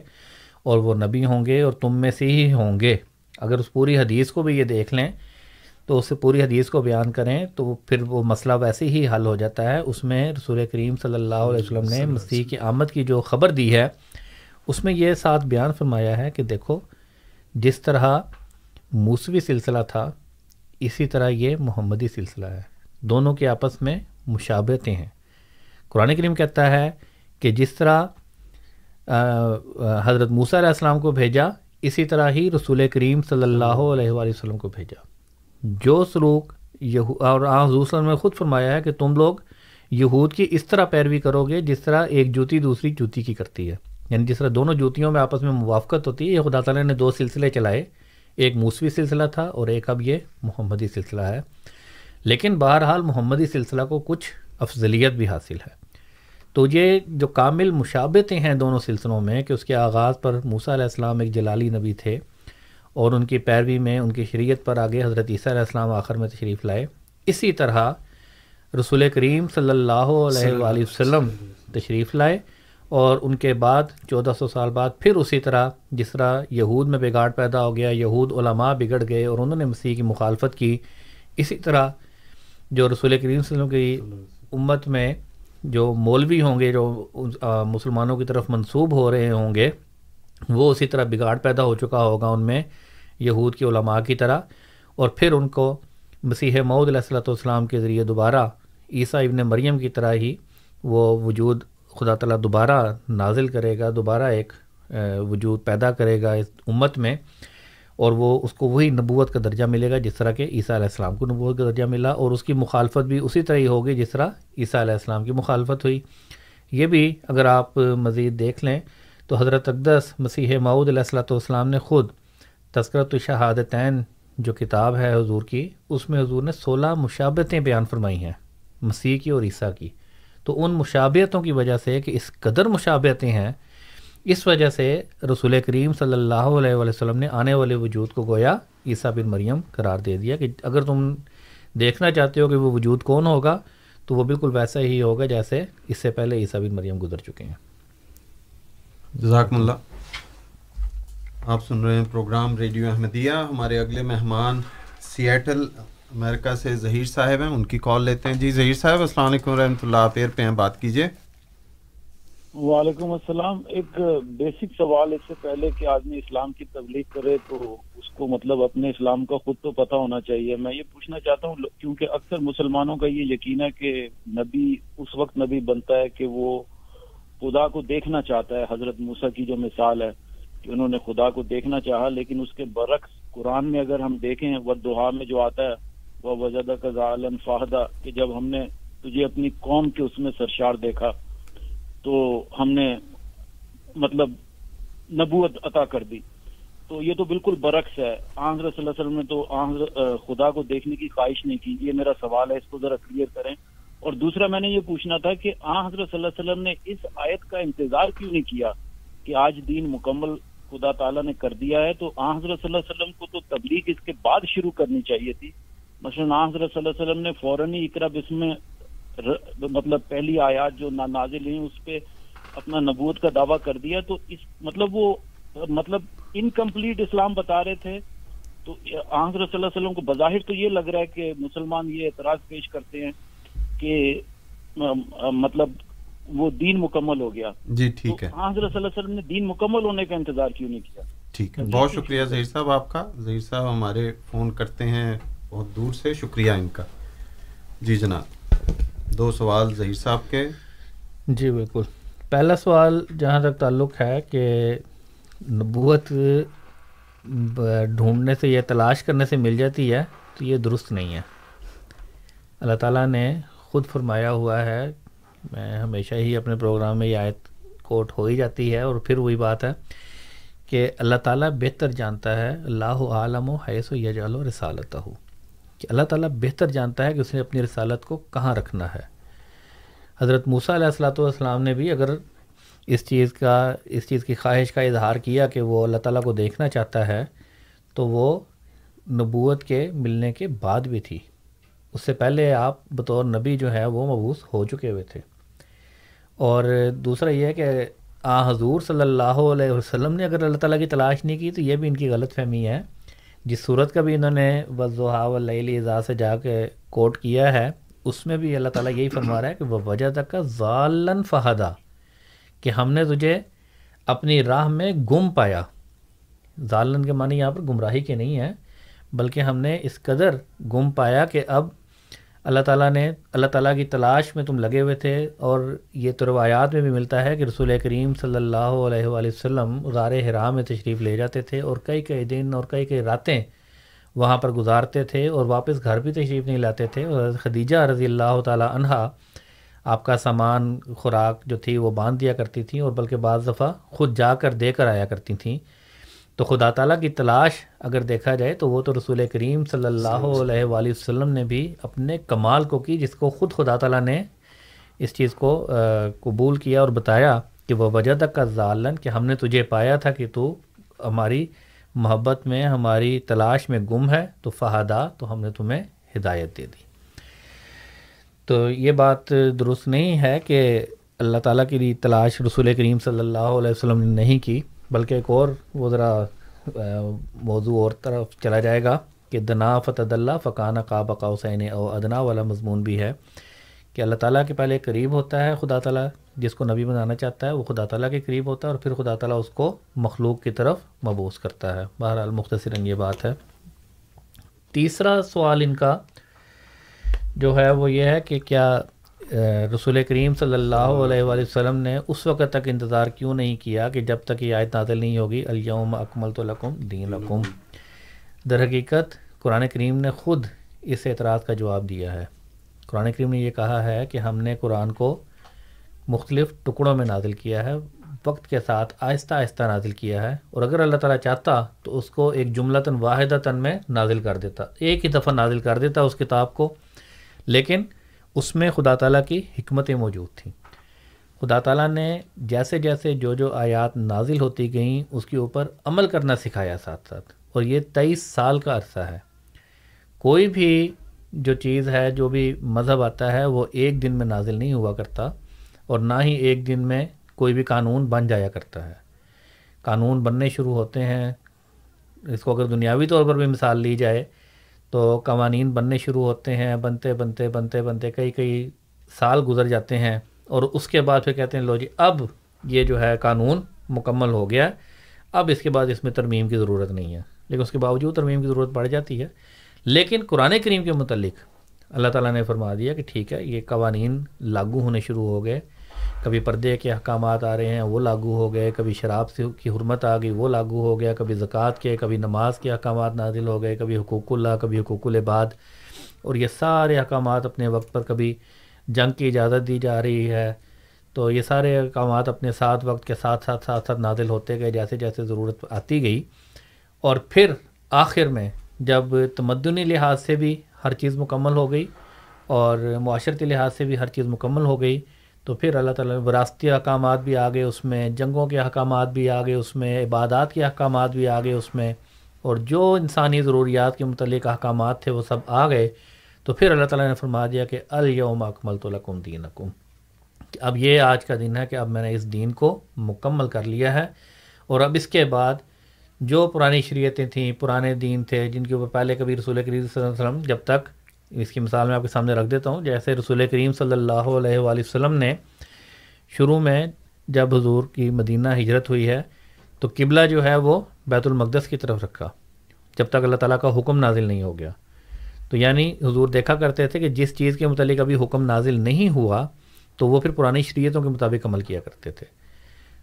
اور وہ نبی ہوں گے اور تم میں سے ہی ہوں گے۔ اگر اس پوری حدیث کو بھی یہ دیکھ لیں تو اس سے پوری حدیث کو بیان کریں تو پھر وہ مسئلہ ویسے ہی حل ہو جاتا ہے۔ اس میں رسول کریم صلی اللہ علیہ وسلم نے مسیح کی آمد کی جو خبر دی ہے اس میں یہ ساتھ بیان فرمایا ہے کہ دیکھو جس طرح موسوی سلسلہ تھا اسی طرح یہ محمدی سلسلہ ہے۔ دونوں کے آپس میں مشابتیں ہیں۔ قرآن کریم کہتا ہے کہ جس طرح حضرت موسیٰ علیہ السلام کو بھیجا اسی طرح ہی رسول کریم صلی اللہ علیہ وآلہ وسلم کو بھیجا۔ جو سلوک اور حضور صلی اللہ نے خود فرمایا ہے کہ تم لوگ یہود کی اس طرح پیروی کرو گے جس طرح ایک جوتی دوسری جوتی کی کرتی ہے۔ یعنی جس طرح دونوں جوتیوں میں آپس میں موافقت ہوتی ہے، یہ خدا تعالیٰ نے دو سلسلے چلائے۔ ایک موسوی سلسلہ تھا اور ایک اب یہ محمدی سلسلہ ہے۔ لیکن بہرحال محمدی سلسلہ کو کچھ افضلیت بھی حاصل ہے۔ تو یہ جو کامل مشابتیں ہیں دونوں سلسلوں میں کہ اس کے آغاز پر موسیٰ علیہ السلام ایک جلالی نبی تھے۔ اور ان کی پیروی میں ان کی شریعت پر آگے حضرت عیسیٰ علیہ السلام آخر میں تشریف لائے۔ اسی طرح رسول کریم صلی اللہ علیہ وآلہ وسلم تشریف لائے اور ان کے بعد چودہ سو سال بعد پھر اسی طرح جس طرح یہود میں بگاڑ پیدا ہو گیا یہود علماء بگڑ گئے اور انہوں نے مسیح کی مخالفت کی۔ اسی طرح جو رسول کریم صلی اللہ علیہ وسلم کی امت میں جو مولوی ہوں گے جو مسلمانوں کی طرف منسوب ہو رہے ہوں گے وہ اسی طرح بگاڑ پیدا ہو چکا ہوگا ان میں یہود کی علماء کی طرح اور پھر ان کو مسیح معود علیہ السلۃ والسلام کے ذریعے دوبارہ عیسیٰ ابن مریم کی طرح ہی وہ وجود خدا تعالیٰ دوبارہ نازل کرے گا، دوبارہ ایک وجود پیدا کرے گا اس امت میں اور وہ اس کو وہی نبوت کا درجہ ملے گا جس طرح کہ عیسیٰ علیہ السلام کو نبوت کا درجہ ملا اور اس کی مخالفت بھی اسی طرح ہی ہوگی جس طرح عیسیٰ علیہ السلام کی مخالفت ہوئی۔ یہ بھی اگر آپ مزید دیکھ لیں تو حضرت اقدس مسیح معود علیہ السلۃ والسلام نے خود تذکرت الشہادتین جو کتاب ہے حضور کی، اس میں حضور نے سولہ مشابتیں بیان فرمائی ہیں، مسیح کی اور عیسیٰ کی۔ تو ان مشابتوں کی وجہ سے کہ اس قدر مشابتیں ہیں، اس وجہ سے رسول کریم صلی اللہ علیہ وسلم نے آنے والے وجود کو گویا عیسیٰ بن مریم قرار دے دیا کہ اگر تم دیکھنا چاہتے ہو کہ وہ وجود کون ہوگا، تو وہ بالکل ویسا ہی ہوگا جیسے اس سے پہلے عیسیٰ بن مریم گزر چکے ہیں۔ جزاکم اللہ۔ آپ سن رہے ہیں پروگرام ریڈیو احمدیہ۔ ہمارے اگلے مہمان سیاٹل امریکہ سے ظہیر صاحب ہیں۔ ان کی کال لیتے ہیں۔ جی ظہیر صاحب، السلام علیکم رحمۃ اللہ۔ آپ ایئر پہ ہیں، بات کیجیے۔ وعلیکم السلام۔ ایک بیسک سوال اس سے پہلے کہ آدمی اسلام کی تبلیغ کرے تو اس کو مطلب اپنے اسلام کا خود تو پتہ ہونا چاہیے۔ میں یہ پوچھنا چاہتا ہوں، کیونکہ اکثر مسلمانوں کا یہ یقین ہے کہ نبی، اس وقت نبی بنتا ہے کہ وہ خدا کو دیکھنا چاہتا ہے، حضرت موسیٰ کی جو مثال ہے کہ انہوں نے خدا کو دیکھنا چاہا، لیکن اس کے برعکس قرآن میں اگر ہم دیکھیں وہ دعا میں جو آتا ہے، وہ وجدہ کا ظالن فاہدہ، کہ جب ہم نے تجھے اپنی قوم کے اس میں سرشار دیکھا، تو ہم نے مطلب نبوت عطا کر دی۔ تو یہ تو بالکل برعکس ہے۔ آنظر صلی اللہ علیہ وسلم نے تو آنظر خدا کو دیکھنے کی خواہش نہیں کی۔ یہ میرا سوال ہے، اس کو ذرا کلیئر کریں۔ اور دوسرا میں نے یہ پوچھنا تھا کہ آ حضرت صلی اللہ علیہ وسلم نے اس آیت کا انتظار کیوں نہیں کیا کہ آج دین مکمل خدا تعالیٰ نے کر دیا ہے؟ تو آ حضرت صلی اللہ علیہ وسلم کو تو تبلیغ اس کے بعد شروع کرنی چاہیے تھی۔ مثلاً آ حضرت صلی اللہ علیہ وسلم نے فوراً ہی اقرب اس میں مطلب پہلی آیات جو نازل ہیں اس پہ اپنا نبوت کا دعویٰ کر دیا۔ تو اس مطلب وہ مطلب انکمپلیٹ اسلام بتا رہے تھے۔ تو آنظر صلی اللہ علیہ وسلم کو بظاہر تو یہ لگ رہا ہے کہ مسلمان یہ اعتراض پیش کرتے ہیں۔ کہ مطلب وہ دین مکمل ہو گیا۔ جی ٹھیک ہے۔ حضرت صلی اللہ علیہ وسلم نے دین مکمل ہونے کا انتظار کیوں نہیں کیا؟ ٹھیک ہے۔ بہت شکریہ ظہیر صاحب آپ کا۔ ظہیر صاحب ہمارے فون کرتے ہیں بہت دور سے۔ شکریہ ان کا۔ جی جناب دو سوال ظہیر صاحب کے۔ جی بالکل۔ پہلا سوال جہاں تک تعلق ہے کہ نبوت ڈھونڈنے سے یا تلاش کرنے سے مل جاتی ہے تو یہ درست نہیں ہے۔ اللہ تعالیٰ نے خود فرمایا ہوا ہے، میں ہمیشہ ہی اپنے پروگرام میں یہ آیت کوٹ ہو ہی جاتی ہے اور پھر وہی بات ہے کہ اللہ تعالیٰ بہتر جانتا ہے، اللہ عالم و حیث و یجال و رسالت ہو کہ اللہ تعالیٰ بہتر جانتا ہے کہ اس نے اپنی رسالت کو کہاں رکھنا ہے۔ حضرت موسیٰ علیہ السلاۃ والسلام نے بھی اگر اس چیز کا، اس چیز کی خواہش کا اظہار کیا کہ وہ اللہ تعالیٰ کو دیکھنا چاہتا ہے، تو وہ نبوت کے ملنے کے بعد بھی تھی۔ اس سے پہلے آپ بطور نبی جو ہے وہ مبوس ہو چکے ہوئے تھے۔ اور دوسرا یہ ہے کہ آ حضور صلی اللہ علیہ وسلم نے اگر اللہ تعالیٰ کی تلاش نہیں کی تو یہ بھی ان کی غلط فہمی ہے۔ جس صورت کا بھی انہوں نے وضحا ولی اعزاز سے جا کے کوٹ کیا ہے، اس میں بھی اللہ تعالیٰ یہی فرما رہا ہے کہ وہ وجہ تک کا ضالن فہدہ کہ ہم نے تجھے اپنی راہ میں گم پایا۔ ضالن کے معنی یہاں پر گمراہی کے نہیں ہے بلکہ ہم نے اس قدر گم پایا کہ اب اللہ تعالیٰ نے اللہ تعالیٰ کی تلاش میں تم لگے ہوئے تھے اور یہ تو روایات میں بھی ملتا ہے کہ رسول کریم صلی اللہ علیہ وآلہ وسلم غار حرام میں تشریف لے جاتے تھے اور کئی کئی دن اور کئی کئی راتیں وہاں پر گزارتے تھے اور واپس گھر بھی تشریف نہیں لاتے تھے اور خدیجہ رضی اللہ تعالیٰ عنہ آپ کا سامان، خوراک جو تھی وہ باندھ دیا کرتی تھیں اور بلکہ بعض دفعہ خود جا کر دے کر آیا کرتی تھیں۔ تو خدا تعالیٰ کی تلاش اگر دیکھا جائے تو وہ تو رسول کریم صلی اللہ علیہ وآلہ وسلم نے بھی اپنے کمال کو کی جس کو خود خدا تعالیٰ نے اس چیز کو قبول کیا اور بتایا کہ وہ وجہ تک کا ظالن کہ ہم نے تجھے پایا تھا کہ تو ہماری محبت میں ہماری تلاش میں گم ہے تو فہدا تو ہم نے تمہیں ہدایت دے دی۔ تو یہ بات درست نہیں ہے کہ اللہ تعالیٰ کی تلاش رسول کریم صلی اللہ علیہ وسلم نے نہیں کی۔ بلکہ ایک اور وہ ذرا موضوع اور طرف چلا جائے گا کہ دنا فتد اللہ فقان قاب حسین او ادنا والا مضمون بھی ہے کہ اللہ تعالیٰ کے پہلے قریب ہوتا ہے خدا تعالیٰ، جس کو نبی بنانا چاہتا ہے وہ خدا تعالیٰ کے قریب ہوتا ہے اور پھر خدا تعالیٰ اس کو مخلوق کی طرف مبوس کرتا ہے۔ بہرحال مختصر یہ بات ہے۔ تیسرا سوال ان کا جو ہے وہ یہ ہے کہ کیا رسول کریم صلی اللہ علیہ وآلہ وسلم نے اس وقت تک انتظار کیوں نہیں کیا کہ جب تک یہ آیت نازل نہیں ہوگی الیوم اکمل تو لکم دین لکم در حقیقت قرآن کریم نے خود اس اعتراض کا جواب دیا ہے۔ قرآن کریم نے یہ کہا ہے کہ ہم نے قرآن کو مختلف ٹکڑوں میں نازل کیا ہے، وقت کے ساتھ آہستہ آہستہ نازل کیا ہے۔ اور اگر اللہ تعالیٰ چاہتا تو اس کو ایک جملتاً واحدہ تن میں نازل کر دیتا، ایک ہی دفعہ نازل کر دیتا اس کتاب کو۔ لیکن اس میں خدا تعالیٰ کی حکمتیں موجود تھیں۔ خدا تعالیٰ نے جیسے جیسے جو جو آیات نازل ہوتی گئیں، اس کے اوپر عمل کرنا سکھایا ساتھ ساتھ۔ اور یہ تیئیس سال کا عرصہ ہے۔ کوئی بھی جو چیز ہے، جو بھی مذہب آتا ہے، وہ ایک دن میں نازل نہیں ہوا کرتا۔ اور نہ ہی ایک دن میں کوئی بھی قانون بن جایا کرتا ہے۔ قانون بننے شروع ہوتے ہیں۔ اس کو اگر دنیاوی طور پر بھی مثال لی جائے تو قوانین بننے شروع ہوتے ہیں، بنتے بنتے بنتے بنتے، کئی کئی سال گزر جاتے ہیں اور اس کے بعد پھر کہتے ہیں، لو جی اب یہ جو ہے قانون مکمل ہو گیا، اب اس کے بعد اس میں ترمیم کی ضرورت نہیں ہے۔ لیکن اس کے باوجود ترمیم کی ضرورت پڑ جاتی ہے۔ لیکن قرآن کریم کے متعلق اللہ تعالیٰ نے فرما دیا کہ ٹھیک ہے، یہ قوانین لاگو ہونے شروع ہو گئے۔ کبھی پردے کے احکامات آ رہے ہیں، وہ لاگو ہو گئے، کبھی شراب سے کی حرمت آ گئی، وہ لاگو ہو گیا، کبھی زکوٰۃ کے، کبھی نماز کے احکامات نازل ہو گئے، کبھی حقوق اللہ، کبھی حقوق العباد۔ اور یہ سارے احکامات اپنے وقت پر کبھی جنگ کی اجازت دی جا رہی ہے۔ تو یہ سارے احکامات اپنے ساتھ وقت کے ساتھ ساتھ ساتھ ساتھ نازل ہوتے گئے، جیسے جیسے ضرورت آتی گئی۔ اور پھر آخر میں جب تمدنی لحاظ سے بھی ہر چیز مکمل ہو گئی اور معاشرتی لحاظ سے بھی ہر چیز مکمل ہو گئی تو پھر اللہ تعالیٰ نے وراثتی احکامات بھی آ گئے اس میں جنگوں کے احکامات بھی آ گئے اس میں عبادات کے احکامات بھی آ گئے اس میں اور جو انسانی ضروریات کے متعلق احکامات تھے وہ سب آ گئے۔ تو پھر اللہ تعالیٰ نے فرما دیا کہ الیوم اکمل تو لکم دین اب یہ آج کا دن ہے کہ اب میں نے اس دین کو مکمل کر لیا ہے۔ اور اب اس کے بعد جو پرانی شریعتیں تھیں، پرانے دین تھے، جن کے اوپر پہلے کبھی رسول کریم صلی اللہ علیہ وسلم جب تک اس کی مثال میں آپ کے سامنے رکھ دیتا ہوں۔ جیسے رسول کریم صلی اللہ علیہ وآلہ وسلم نے شروع میں جب حضور کی مدینہ ہجرت ہوئی ہے، تو قبلہ جو ہے وہ بیت المقدس کی طرف رکھا، جب تک اللہ تعالیٰ کا حکم نازل نہیں ہو گیا۔ تو یعنی حضور دیکھا کرتے تھے کہ جس چیز کے متعلق ابھی حکم نازل نہیں ہوا، تو وہ پھر پرانی شریعتوں کے مطابق عمل کیا کرتے تھے۔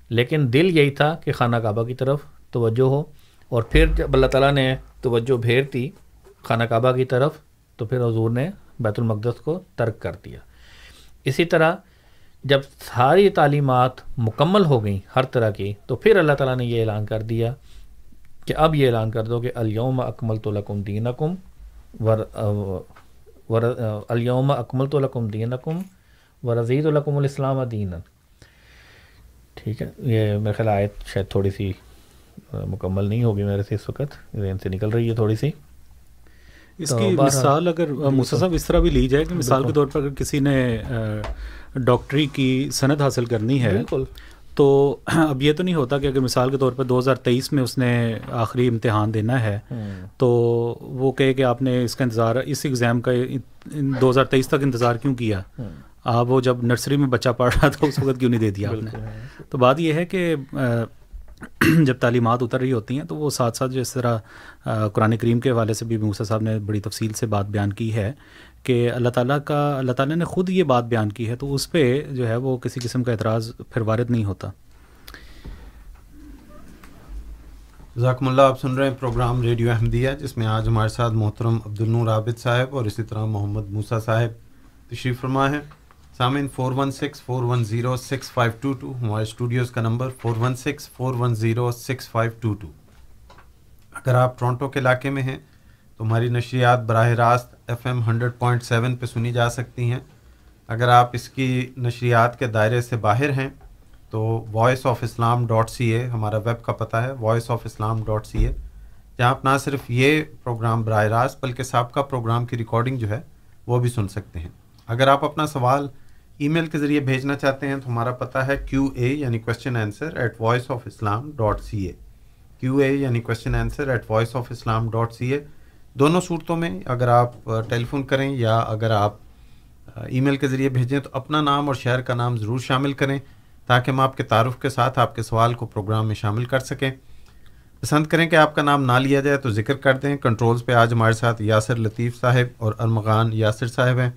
لیکن دل یہی تھا کہ خانہ کعبہ کی طرف توجہ ہو، اور پھر جب اللہ تعالیٰ نے توجہ بھیر دی خانہ کعبہ کی طرف تو پھر حضور نے بیت المقدس کو ترک کر دیا۔ اسی طرح جب ساری تعلیمات مکمل ہو گئیں ہر طرح کی، تو پھر اللہ تعالیٰ نے یہ اعلان کر دیا کہ اب یہ اعلان کر دو کہ الیوم اکمل تو لکم دین اکم ور الیوم اکمل تو لکم دین اکم و الکم الاسلام دین ٹھیک ہے، یہ میرے خیال آیت شاید تھوڑی سی مکمل نہیں ہوگی میرے سے اس وقت، ذہن سے نکل رہی ہے تھوڑی سی۔ اس کی مثال اگر صاحب اس طرح بھی لی جائے کہ مثال کے طور پر اگر کسی نے ڈاکٹری کی سند حاصل کرنی ہے تو اب یہ تو نہیں ہوتا کہ اگر مثال کے طور پر دو ہزار تیئیس میں اس نے آخری امتحان دینا ہے تو وہ کہے کہ آپ نے اس کا انتظار اس ایگزام کا دو ہزار تیئیس تک انتظار کیوں کیا؟ آپ وہ جب نرسری میں بچہ پڑھ رہا تھا اس وقت کیوں نہیں دے دیا آپ نے؟ تو بات یہ ہے کہ جب تعلیمات اتر رہی ہوتی ہیں تو وہ ساتھ ساتھ جو اس طرح قرآن کریم کے حوالے سے بھی موسیٰ صاحب نے بڑی تفصیل سے بات بیان کی ہے کہ اللہ تعالیٰ کا، اللہ تعالیٰ نے خود یہ بات بیان کی ہے تو اس پہ جو ہے وہ کسی قسم کا اعتراض پھر وارد نہیں ہوتا۔ ذاکم اللہ، آپ سن رہے ہیں پروگرام ریڈیو احمدیہ جس میں آج ہمارے ساتھ محترم عبد النور عابد صاحب اور اسی طرح محمد موسیٰ صاحب تشریف فرما ہے سامعین four one six four one zero six five two two ہمارے اسٹوڈیوز کا number four one six four one zero six five two two اگر آپ ٹورنٹو کے علاقے میں ہیں، تو ہماری نشریات براہ راست F M hundred point seven پہ سنی جا سکتی ہیں۔ اگر آپ اس کی نشریات کے دائرے سے باہر ہیں، تو voice of Islam dot C A ہمارا ویب کا پتہ ہے voice of Islam dot C A جہاں آپ نہ صرف یہ پروگرام براہ راست، بلکہ سابقہ پروگرام کی ریکارڈنگ جو ہے، وہ بھی سن سکتے ہیں۔ اگر آپ اپنا سوال ای میل کے ذریعے بھیجنا چاہتے ہیں تو ہمارا پتہ ہے کیو اے یعنی question answer at voice of Islam dot C A Q A یعنی question answer at voice of Islam dot C A دونوں صورتوں میں اگر آپ ٹیلی فون کریں یا اگر آپ ای میل کے ذریعے بھیجیں تو اپنا نام اور شہر کا نام ضرور شامل کریں تاکہ ہم آپ کے تعارف کے ساتھ آپ کے سوال کو پروگرام میں شامل کر سکیں۔ پسند کریں کہ آپ کا نام نہ لیا جائے تو ذکر کر دیں۔ کنٹرولز پہ آج ہمارے ساتھ یاسر لطیف صاحب اور ارمغان یاسر صاحب ہیں۔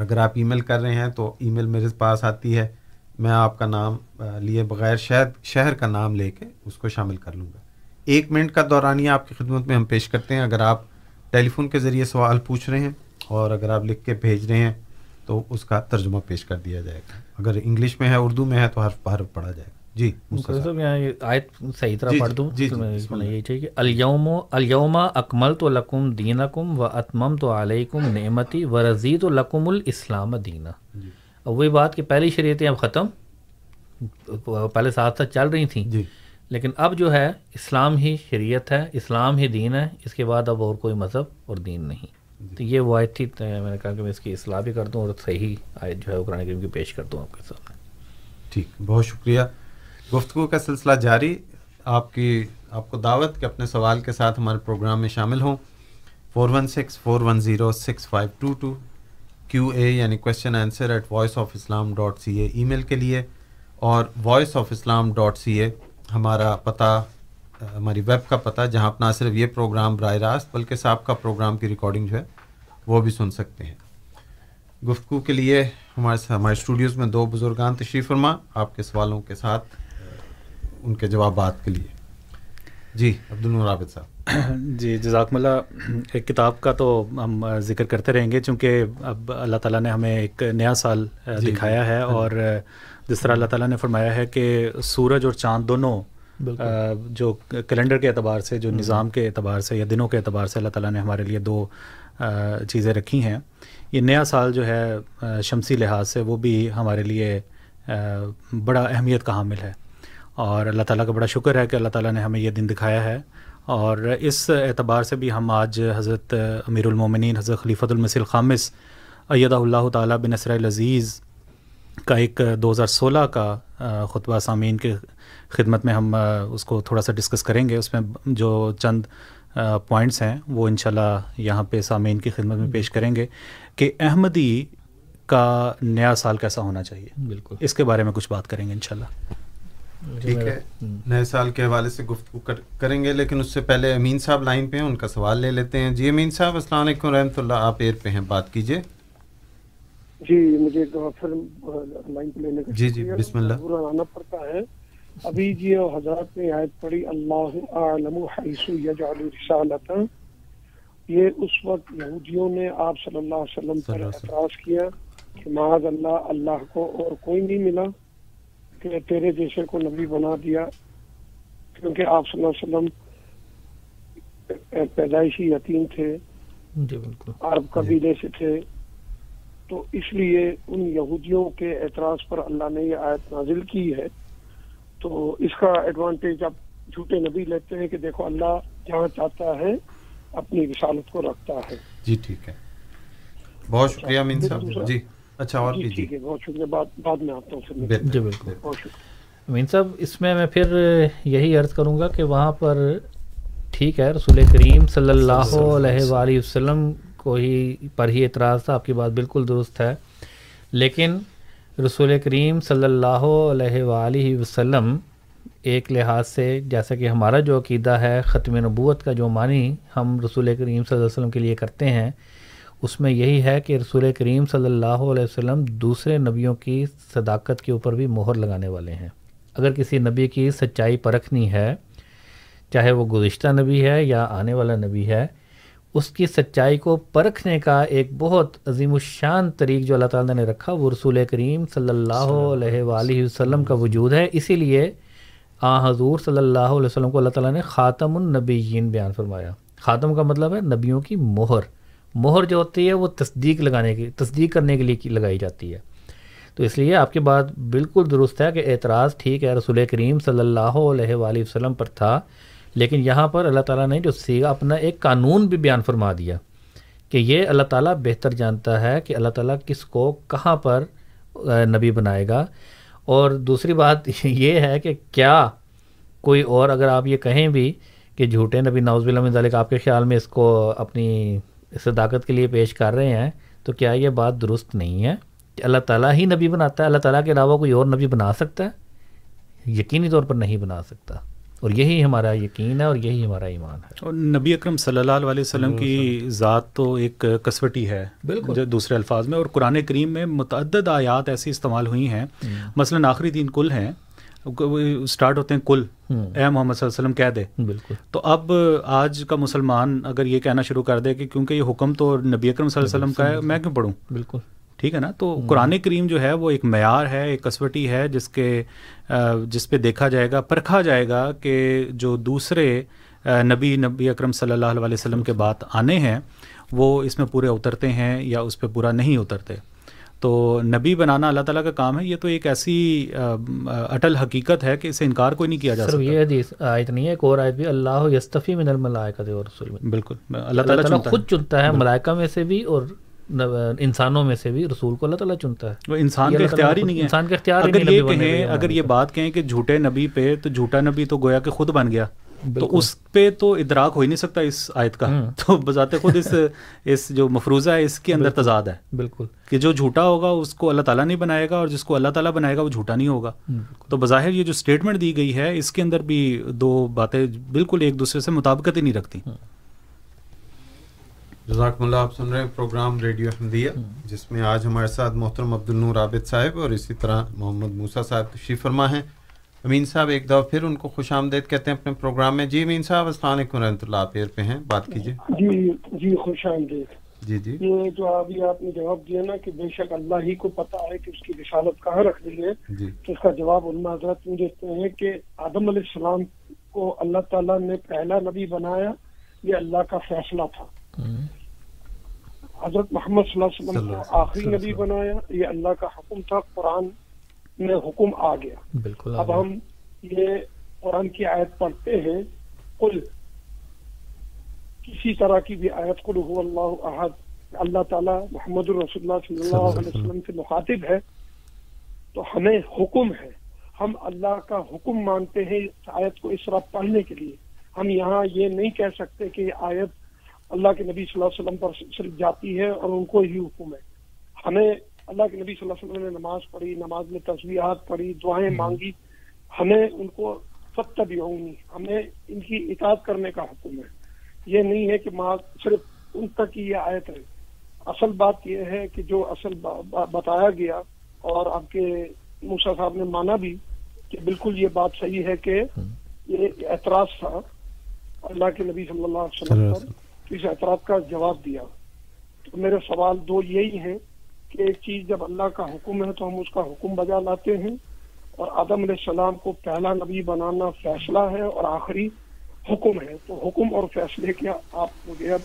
اور اگر آپ ای میل کر رہے ہیں تو ای میل میرے پاس آتی ہے، میں آپ کا نام لیے بغیر شہر شہر کا نام لے کے اس کو شامل کر لوں گا۔ ایک منٹ کا دورانیہ آپ کی خدمت میں ہم پیش کرتے ہیں۔ اگر آپ ٹیلی فون کے ذریعے سوال پوچھ رہے ہیں اور اگر آپ لکھ کے بھیج رہے ہیں تو اس کا ترجمہ پیش کر دیا جائے گا۔ اگر انگلش میں ہے، اردو میں ہے تو حرف حرف پڑھا جائے گا۔ جی آیت صحیح طرح پڑھ دوں جی, جی، یہی چاہیے الیوم الیوم اکمل تو لکم دین اکم و اتمم تو علیکم نعمتی و رضی تو لکم الاسلام دینا۔ اب وہی بات کہ پہلی شریعتیں اب ختم پہلے ساتھ ساتھ چل رہی تھیں۔ جی۔ لیکن اب جو ہے اسلام ہی شریعت ہے اسلام ہی دین ہے اس کے بعد اب اور کوئی مذہب اور دین نہیں۔ تو یہ وہ آیت تھی میں نے کہا کہ میں اس کی اصلاح بھی کر دوں اور صحیح آیت جو ہے وہ قرآن کریم کی پیش کر دوں آپ کے سامنے۔ ٹھیک بہت شکریہ۔ گفتگو کا سلسلہ جاری۔ آپ کی، آپ کو دعوت کہ اپنے سوال کے ساتھ ہمارے پروگرام میں شامل ہوں۔ Four one six four one zero six five two two Q A یعنی question answer at voice of Islam dot C A email کے لیے۔ اور voice of Islam dot C A ہمارا پتہ، ہماری ویب کا پتہ، جہاں آپ نہ صرف یہ پروگرام براہ راست، بلکہ صاحب کا پروگرام کی ریکارڈنگ جو ہے، وہ بھی سن سکتے ہیں۔ گفتگو کے لیے ہمارے ہمارے اسٹوڈیوز میں دو بزرگان تشریف فرما۔ آپ کے سوالوں کے ساتھ ان کے جوابات کے لیے۔ جی۔ عبد النور صاحب۔ جی جزاکم اللہ۔ ایک کتاب کا تو ہم ذکر کرتے رہیں گے چونکہ اب اللہ تعالیٰ نے ہمیں ایک نیا سال جی، دکھایا ہے۔ اور جس طرح اللہ تعالیٰ نے فرمایا ہے کہ سورج اور چاند دونوں جو کیلنڈر کے اعتبار سے جو نظام کے اعتبار سے یا دنوں کے اعتبار سے اللہ تعالیٰ نے ہمارے لیے دو چیزیں رکھی ہیں۔ یہ نیا سال جو ہے شمسی لحاظ سے وہ بھی ہمارے لیے بڑا اہمیت کا حامل ہے۔ اور اللہ تعالیٰ کا بڑا شکر ہے کہ اللہ تعالیٰ نے ہمیں یہ دن دکھایا ہے اور اس اعتبار سے بھی ہم آج حضرت امیر المومنین حضرت خلیفۃ المسیل خامس ایدہ اللہ تعالیٰ بن نصر العزیز کا ایک دو ہزار سولہ کا خطبہ سامعین کے خدمت میں ہم اس کو تھوڑا سا ڈسکس کریں گے۔ اس میں جو چند پوائنٹس ہیں وہ انشاءاللہ یہاں پہ سامعین کی خدمت میں پیش کریں گے کہ احمدی کا نیا سال کیسا ہونا چاہیے۔ بالکل۔ اس کے بارے میں کچھ بات کریں گے انشاءاللہ۔ ٹھیک ہے۔ نئے سال کے حوالے سے گفتگو کریں گے لیکن اس سے پہلے امین صاحب لائن پہ ہیں ان کا سوال لے لیتے ہیں۔ جی امین صاحب السلام علیکم رحمۃ اللہ۔ آپ ایئر پہ ہیں بات کیجیے جی مجھے لائن پہ لینے کا جی جی بسم اللہ۔ آنا پڑتا ہے۔ ابھی جی حضرات نے آیت پڑھی اللہ عالم حیث یجعل رسالتا۔ یہ اس وقت یہودیوں نے آپ صلی اللہ علیہ وسلم پر اعتراض کیا کہ معاذ اللہ اللہ کو اور کوئی نہیں ملا۔ کہ تیرے جیسے کو نبی بنا دیا کیونکہ آپ صلی اللہ علیہ وسلم پیدائشی یتیم تھے جی بالکل۔ عرب قبیلے سے تھے۔ تو اس لیے ان یہودیوں کے اعتراض پر اللہ نے یہ آیت نازل کی ہے۔ تو اس کا ایڈوانٹیج آپ جھوٹے نبی لیتے ہیں کہ دیکھو اللہ جہاں چاہتا ہے اپنی رسالت کو رکھتا ہے۔ جی ٹھیک ہے۔ بہت شکریہ امین صاحب جی۔ اچھا اور جی ٹھیک ہے بہت شکریہ بعد میں آتا ہوں جی بالکل۔ امین صاحب اس میں میں پھر یہی عرض کروں گا کہ وہاں پر ٹھیک ہے رسول کریم صلی اللہ علیہ وآلہ وسلم کو ہی پر ہی اعتراض تھا آپ کی بات بالکل درست ہے۔ لیکن رسول کریم صلی اللہ علیہ وآلہ وسلم ایک لحاظ سے جیسا کہ ہمارا جو عقیدہ ہے ختم نبوت کا جو معنی ہم رسول کریم صلی اللہ علیہ وسلم کے لیے کرتے ہیں اس میں یہی ہے کہ رسول کریم صلی اللہ علیہ وسلم دوسرے نبیوں کی صداقت کے اوپر بھی مہر لگانے والے ہیں۔ اگر کسی نبی کی سچائی پرکھنی ہے چاہے وہ گزشتہ نبی ہے یا آنے والا نبی ہے اس کی سچائی کو پرکھنے کا ایک بہت عظیم الشان طریق جو اللہ تعالیٰ نے رکھا وہ رسول کریم صلی اللہ علیہ وآلہ وسلم کا وجود ہے۔ اسی لیے آ حضور صلی اللہ علیہ وسلم کو اللہ تعالیٰ نے خاتم النبیین بیان فرمایا۔ خاتم کا مطلب ہے نبیوں کی مہر۔ مہر جو ہوتی ہے وہ تصدیق لگانے کی تصدیق کرنے کے لیے لگائی جاتی ہے۔ تو اس لیے آپ کی بات بالکل درست ہے کہ اعتراض ٹھیک ہے، رسول کریم صلی اللہ علیہ وآلہ وسلم پر تھا، لیکن یہاں پر اللہ تعالیٰ نے جو سیگا اپنا ایک قانون بھی بیان فرما دیا کہ یہ اللہ تعالیٰ بہتر جانتا ہے کہ اللہ تعالیٰ کس کو کہاں پر نبی بنائے گا۔ اور دوسری بات یہ ہے کہ کیا کوئی اور اگر آپ یہ کہیں بھی کہ جھوٹے نبی نوز بلّہ ذالک آپ کے خیال میں اس کو اپنی صداقت کے لیے پیش کر رہے ہیں تو کیا یہ بات درست نہیں ہے کہ اللہ تعالیٰ ہی نبی بناتا ہے؟ اللہ تعالیٰ کے علاوہ کوئی اور نبی بنا سکتا ہے؟ یقینی طور پر نہیں بنا سکتا۔ اور یہی ہمارا یقین ہے اور یہی ہمارا ایمان ہے۔ اور نبی اکرم صلی اللہ علیہ وسلم کی ذات تو ایک کسوٹی ہے بالکل۔ دوسرے الفاظ میں اور قرآن کریم میں متعدد آیات ایسی استعمال ہوئی ہیں۔ مثلا آخری تین کل ہیں۔ اسٹارٹ ہوتے ہیں کل. اے محمد صلی اللہ علیہ وسلم کہہ دے۔ بالکل۔ تو اب آج کا مسلمان اگر یہ کہنا شروع کر دے کہ کیونکہ یہ حکم تو نبی اکرم صلی اللہ علیہ وسلم کا ہے میں کیوں پڑھوں؟ بالکل۔ ٹھیک ہے نا؟ تو قرآن کریم جو ہے وہ ایک معیار ہے ایک کسوٹی ہے جس کے جس پہ دیکھا جائے گا پرکھا جائے گا کہ جو دوسرے نبی نبی اکرم صلی اللہ علیہ وسلم کے بات آنے ہیں وہ اس میں پورے اترتے ہیں یا اس پہ پورا نہیں اترتے۔ تو نبی بنانا اللہ تعالیٰ کا کام ہے یہ تو ایک ایسی اٹل حقیقت ہے کہ اسے انکار کوئی نہیں کیا جا سکتا۔ یہ حدیث آیت نہیں ہے ایک اور آیت بھی اللہ یستفی من الملائکہ اور رسول بالکل اللہ تعالیٰ خود چنتا ہے ملائکہ میں سے بھی اور انسانوں میں سے بھی رسول کو اللہ تعالیٰ چنتا ہے۔ وہ انسان کا اختیار ہی نہیں ہے۔ انسان کا اختیار اگر یہ کہیں اگر یہ بات کہیں کہ جھوٹے نبی پہ تو جھوٹا نبی تو گویا کہ خود بن گیا۔ تو اس پہ تو ادراک ہو ہی نہیں سکتا اس آیت کا۔ تو بذات خود اس اس جو مفروضہ ہے اس کے اندر تضاد ہے۔ بالکل۔ کہ جو جھوٹا ہوگا اس کو اللہ تعالیٰ نہیں بنائے گا اور جس کو اللہ تعالیٰ بنائے گا وہ جھوٹا نہیں ہوگا۔ تو بظاہر یہ جو اسٹیٹمنٹ دی گئی ہے اس کے اندر بھی دو باتیں بالکل ایک دوسرے سے مطابقت ہی نہیں رکھتی۔ جزاکم اللہ آپ سن رہے ہیں پروگرام ریڈیو احمدیہ جس میں آج ہمارے ساتھ محترم عبد النور عابد صاحب اور اسی طرح محمد موسا صاحب تشریف فرما ہیں۔ امین صاحب ایک دفعہ پھر ان کو خوش آمدید کہتے ہیں اپنے پروگرام میں۔ جی امین صاحب السلام علیکم رحمۃ اللہ پیر پہ ہیں؟ بات کیجیے۔ جی جی خوش آمدید۔ جی جی۔ یہ جو ابھی آپ نے جواب دیا نا کہ بے شک اللہ ہی کو پتا ہے کہ اس کی رسالت کہاں رکھ دی ہے جی۔ تو اس کا جواب علماء حضرت دیتے ہیں کہ آدم علیہ السلام کو اللہ تعالیٰ نے پہلا نبی بنایا یہ اللہ کا فیصلہ تھا۔ حضرت محمد صلی اللہ علیہ وسلم کو آخری نبی بنایا یہ اللہ کا حکم تھا قرآن میں حکم آ گیا۔ بالکل اب ہم یہ قرآن کی آیت پڑھتے ہیں۔ کل کسی طرح کی بھی آیت قل هو اللہ احد۔ اللہ تعالیٰ محمد الرسول اللہ صلی اللہ علیہ وسلم سے مخاطب ہے۔ تو ہمیں حکم ہے۔ ہم اللہ کا حکم مانتے ہیں آیت کو اس طرح پڑھنے کے لیے۔ ہم یہاں یہ نہیں کہہ سکتے کہ یہ آیت اللہ کے نبی صلی اللہ علیہ وسلم پر صرف جاتی ہے اور ان کو ہی حکم ہے۔ ہمیں اللہ کے نبی صلی اللہ علیہ وسلم نے نماز پڑھی نماز میں تصویرات پڑھی دعائیں مانگی۔ ہمیں ان کو ست بھی ہوں ہمیں ان کی اطاعت کرنے کا حکم ہے۔ یہ نہیں ہے کہ صرف ان تک ہی یہ آیت ہے۔ اصل بات یہ ہے کہ جو اصل بتایا گیا اور آپ کے موسا صاحب نے مانا بھی کہ بالکل یہ بات صحیح ہے کہ یہ اعتراض تھا۔ اللہ کے نبی صلی اللہ علیہ وسلم پر اس اعتراض کا جواب دیا۔ تو میرے سوال دو یہی ہیں۔ کہ ایک چیز جب اللہ کا حکم ہے تو ہم اس کا حکم بجا لاتے ہیں اور آدم علیہ السلام کو پہلا نبی بنانا فیصلہ ہے اور آخری حکم ہے۔ تو حکم اور فیصلے کیا آپ مجھے اب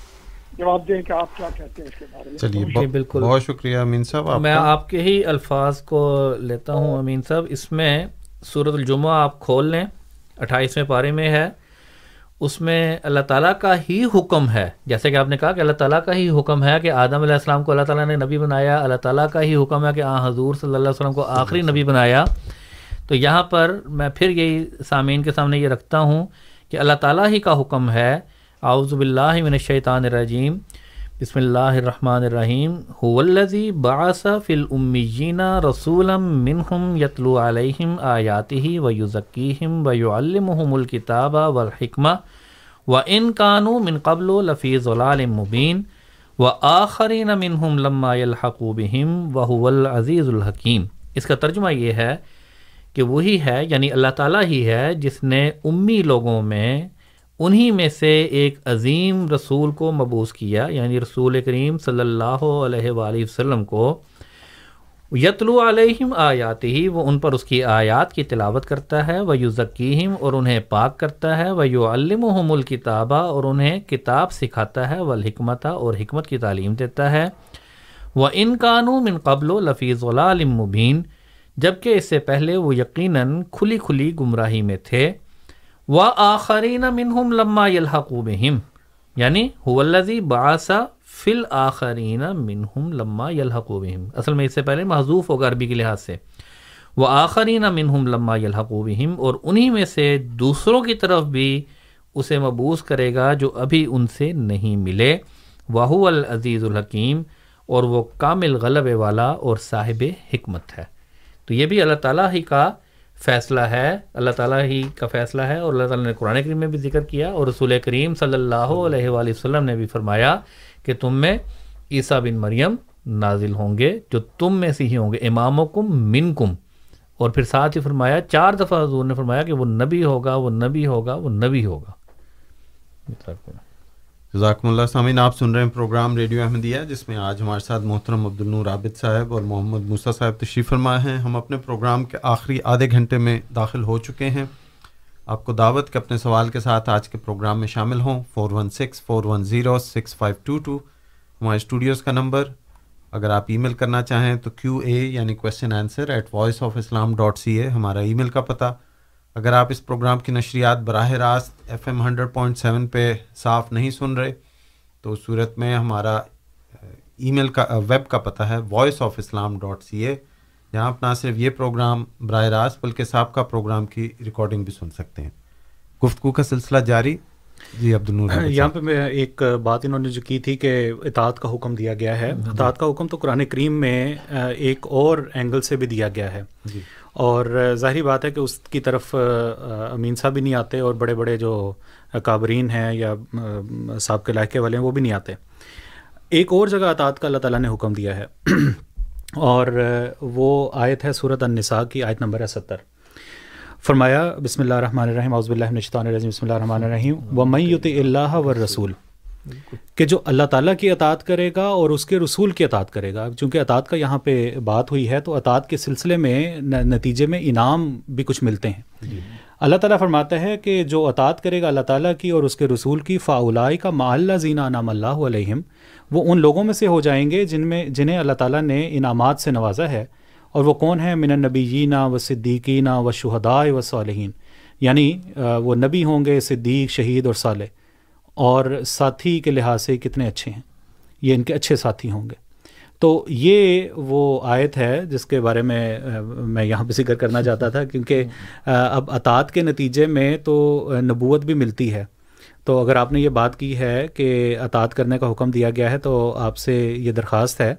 جواب دیں کہ آپ کیا کہتے ہیں اس کے بارے میں۔ چلیے بالکل۔ بہت شکریہ امین صاحب میں آپ کے ہی الفاظ کو لیتا ہوں امین صاحب۔ اس میں صورت الجمعہ آپ کھول لیں۔ اٹھائیسویں پارے میں ہے۔ اس میں اللہ تعالیٰ کا ہی حکم ہے۔ جیسے کہ آپ نے کہا کہ اللہ تعالیٰ کا ہی حکم ہے کہ آدم علیہ السلام کو اللہ تعالیٰ نے نبی بنایا، اللہ تعالیٰ کا ہی حکم ہے کہ آ، حضور صلی اللہ علیہ وسلم کو آخری نبی بنایا۔ تو یہاں پر میں پھر یہی سامعین کے سامنے یہ رکھتا ہوں کہ اللہ تعالیٰ ہی کا حکم ہے۔ اعوذ باللہ من الشیطان الرجیم۔ بسم اللہ الرحمن الرحیم۔ الذی بعث فی الامیین رسولا منہم یتلو علیہم آیاتہ و یزکیہم و یعلمہم الکتاب والحکمہ۔ و ان من قبل لفی ضلال مبین۔ و آخرین منہم لما یلحقو بہم و العزیز الحکیم۔ اس کا ترجمہ یہ ہے کہ وہی ہے یعنی اللہ تعالیٰ ہی ہے، جس نے امی لوگوں میں انہی میں سے ایک عظیم رسول کو مبوس کیا یعنی رسول کریم صلی اللہ علیہ وآلہ وسلم کو، یتلو علیہم آیات ہی وہ ان پر اس کی آیات کی تلاوت کرتا ہے وہ یو ذکیم اور انہیں پاک کرتا ہے وہ یو علم الکتابہ اور انہیں کتاب سکھاتا ہے والحکمت اور حکمت کی تعلیم دیتا ہے۔ وہ ان قانو من قبل و لفیظ مبین، جبکہ اس سے پہلے وہ یقیناً کھلی کھلی گمراہی میں تھے۔ و آخرین منہم لما یلحقو بہم یعنی الذی باسا فل آخرین منہم لما یلحقو بہم اصل میں اس سے پہلے محضوف ہوگا عربی کے لحاظ سے وہ آخرین منہم لما یلحقو بہم اور انہی میں سے دوسروں کی طرف بھی اسے مبوس کرے گا جو ابھی ان سے نہیں ملے واہو العزیز الحکیم اور وہ کامل غلب والا اور صاحب حکمت ہے تو یہ بھی اللہ تعالیٰ ہی کا فیصلہ ہے، اللہ تعالیٰ ہی کا فیصلہ ہے اور اللہ تعالیٰ نے قرآن کریم میں بھی ذکر کیا اور رسول کریم صلی اللہ علیہ وآلہ وسلم نے بھی فرمایا کہ تم میں عیسیٰ بن مریم نازل ہوں گے، جو تم میں سے ہی ہوں گے امام و کم من کم اور پھر ساتھ ہی فرمایا، چار دفعہ حضور نے فرمایا کہ وہ نبی ہوگا، وہ نبی ہوگا، وہ نبی ہوگا۔ جزاکم اللہ سامعین، آپ سن رہے ہیں پروگرام ریڈیو احمدیہ، جس میں آج ہمارے ساتھ محترم عبد النور عابد صاحب اور محمد موسیٰ صاحب تشریف فرما ہیں۔ ہم اپنے پروگرام کے آخری آدھے گھنٹے میں داخل ہو چکے ہیں۔ آپ کو دعوت کے اپنے سوال کے ساتھ آج کے پروگرام میں شامل ہوں۔ Four one six four one zero six five two two ہمارے اسٹوڈیوز کا نمبر۔ اگر آپ ای میل کرنا چاہیں تو کیو اے یعنی question answer at voice of Islam dot C A ہمارا ای میل کا پتہ۔ اگر آپ اس پروگرام کی نشریات براہ راست F M hundred point seven پہ صاف نہیں سن رہے تو اس صورت میں ہمارا ای میل کا ویب کا پتہ ہے voice of Islam dot C A جہاں آپ نہ صرف یہ پروگرام براہ راست بلکہ سابقہ پروگرام کی ریکارڈنگ بھی سن سکتے ہیں۔ گفتگو کا سلسلہ جاری۔ جی عبد النور یہاں پہ میں ایک بات انہوں نے جو کی تھی کہ اطاعت کا حکم دیا گیا ہے۔ اطاعت کا حکم تو قرآن کریم میں ایک اور اینگل سے بھی دیا گیا ہے۔ جی۔ اور ظاہری بات ہے کہ اس کی طرف امین صاحب بھی نہیں آتے اور بڑے بڑے جو کابرین ہیں یا صاحب کے علاقے والے ہیں، وہ بھی نہیں آتے۔ ایک اور جگہ اطاعت کا اللہ تعالیٰ نے حکم دیا ہے۔ اور وہ آیت ہے صورت النساء کی آیت نمبر ہے ستر۔ فرمایا، بسم اللہ الرحمن الرحیم عزب اللہ نشطان الرحیم بسم اللہ الرحمن الرحیم۔ و میت اللہ و رسول کہ جو اللہ تعالیٰ کی اطاعت کرے گا اور اس کے رسول کی اطاعت کرے گا چونکہ اطاعت کا یہاں پہ بات ہوئی ہے تو اطاعت کے سلسلے میں نتیجے میں انعام بھی کچھ ملتے ہیں۔ اللہ تعالیٰ فرماتا ہے کہ جو اطاعت کرے گا اللہ تعالیٰ کی اور اس کے رسول کی فاولائی کا ما اللہ زینہ نام اللہ علیہم وہ ان لوگوں میں سے ہو جائیں گے جن میں جنہیں اللہ تعالیٰ نے انعامات سے نوازا ہے۔ اور وہ کون ہیں؟ من النبیینہ و صدیقینہ و شہدائے و صالحین یعنی وہ نبی ہوں گے صدیق شہید اور صالح۔ اور ساتھی کے لحاظ سے کتنے اچھے ہیں، یہ ان کے اچھے ساتھی ہوں گے۔ تو یہ وہ آیت ہے جس کے بارے میں میں یہاں پہ ذکر کرنا چاہتا تھا، کیونکہ اب اطاعت کے نتیجے میں تو نبوت بھی ملتی ہے۔ تو اگر آپ نے یہ بات کی ہے کہ اطاعت کرنے کا حکم دیا گیا ہے تو آپ سے یہ درخواست ہے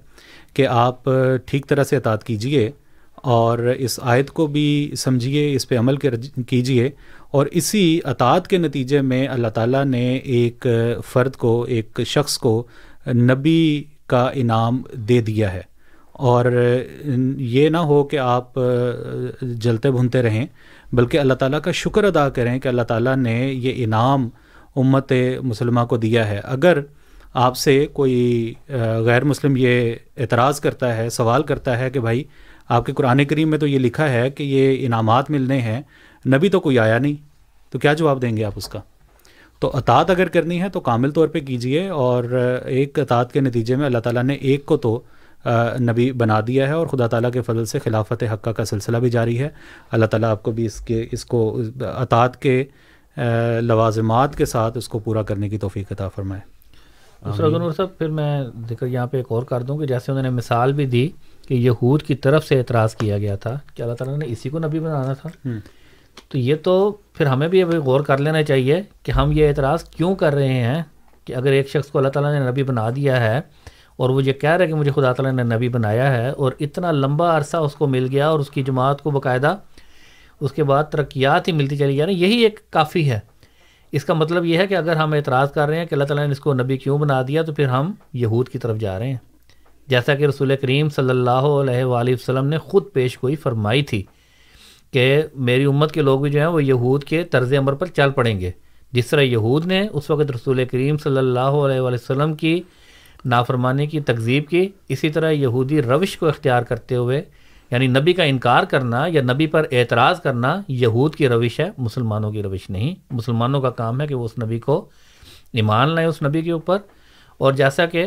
کہ آپ ٹھیک طرح سے اطاعت کیجیے اور اس آیت کو بھی سمجھیے اس پہ عمل کیجیے اور اسی اطاعت کے نتیجے میں اللہ تعالیٰ نے ایک فرد کو، ایک شخص کو نبی کا انعام دے دیا ہے۔ اور یہ نہ ہو کہ آپ جلتے بھنتے رہیں، بلکہ اللہ تعالیٰ کا شکر ادا کریں کہ اللہ تعالیٰ نے یہ انعام امت مسلمہ کو دیا ہے۔ اگر آپ سے کوئی غیر مسلم یہ اعتراض کرتا ہے، سوال کرتا ہے کہ بھائی، آپ کے قرآن کریم میں تو یہ لکھا ہے کہ یہ انعامات ملنے ہیں نبی تو کوئی آیا نہیں تو کیا جواب دیں گے آپ اس کا؟ تو اطاعت اگر کرنی ہے تو کامل طور پہ کیجیے اور ایک اطاعت کے نتیجے میں اللہ تعالیٰ نے ایک کو تو نبی بنا دیا ہے اور خدا تعالیٰ کے فضل سے خلافت حقہ کا سلسلہ بھی جاری ہے۔ اللہ تعالیٰ آپ کو بھی اس کے اس کو اطاعت کے لوازمات کے ساتھ اس کو پورا کرنے کی توفیق عطا فرمائے۔ دوسرا ضرور صاحب پھر میں ذکر یہاں پہ ایک اور کر دوں کہ جیسے انہوں نے مثال بھی دی کہ یہود کی طرف سے اعتراض کیا گیا تھا کہ اللہ تعالیٰ نے اسی کو نبی بنانا تھا؟ تو یہ تو پھر ہمیں بھی ابھی غور کر لینا چاہیے کہ ہم یہ اعتراض کیوں کر رہے ہیں کہ اگر ایک شخص کو اللہ تعالیٰ نے نبی بنا دیا ہے اور وہ یہ کہہ رہے کہ مجھے خدا تعالیٰ نے نبی بنایا ہے اور اتنا لمبا عرصہ اس کو مل گیا اور اس کی جماعت کو باقاعدہ اس کے بعد ترقیات ہی ملتی چلی جا رہی یعنی یہی ایک کافی ہے۔ اس کا مطلب یہ ہے کہ اگر ہم اعتراض کر رہے ہیں کہ اللہ تعالیٰ نے اس کو نبی کیوں بنا دیا، تو پھر ہم یہود کی طرف جا رہے ہیں۔ جیسا کہ رسول کریم صلی اللہ علیہ وآلہ وسلم نے خود پیش گوئی فرمائی تھی۔ کہ میری امت کے لوگ بھی جو ہیں وہ یہود کے طرز عمر پر چل پڑیں گے۔ جس طرح یہود نے اس وقت رسول کریم صلی اللہ علیہ وآلہ وسلم کی نافرمانی کی تکذیب کی، اسی طرح یہودی روش کو اختیار کرتے ہوئے یعنی نبی کا انکار کرنا یا نبی پر اعتراض کرنا یہود کی روش ہے، مسلمانوں کی روش نہیں۔ مسلمانوں کا کام ہے کہ وہ اس نبی کو ایمان لائیں اس نبی کے اوپر۔ اور جیسا کہ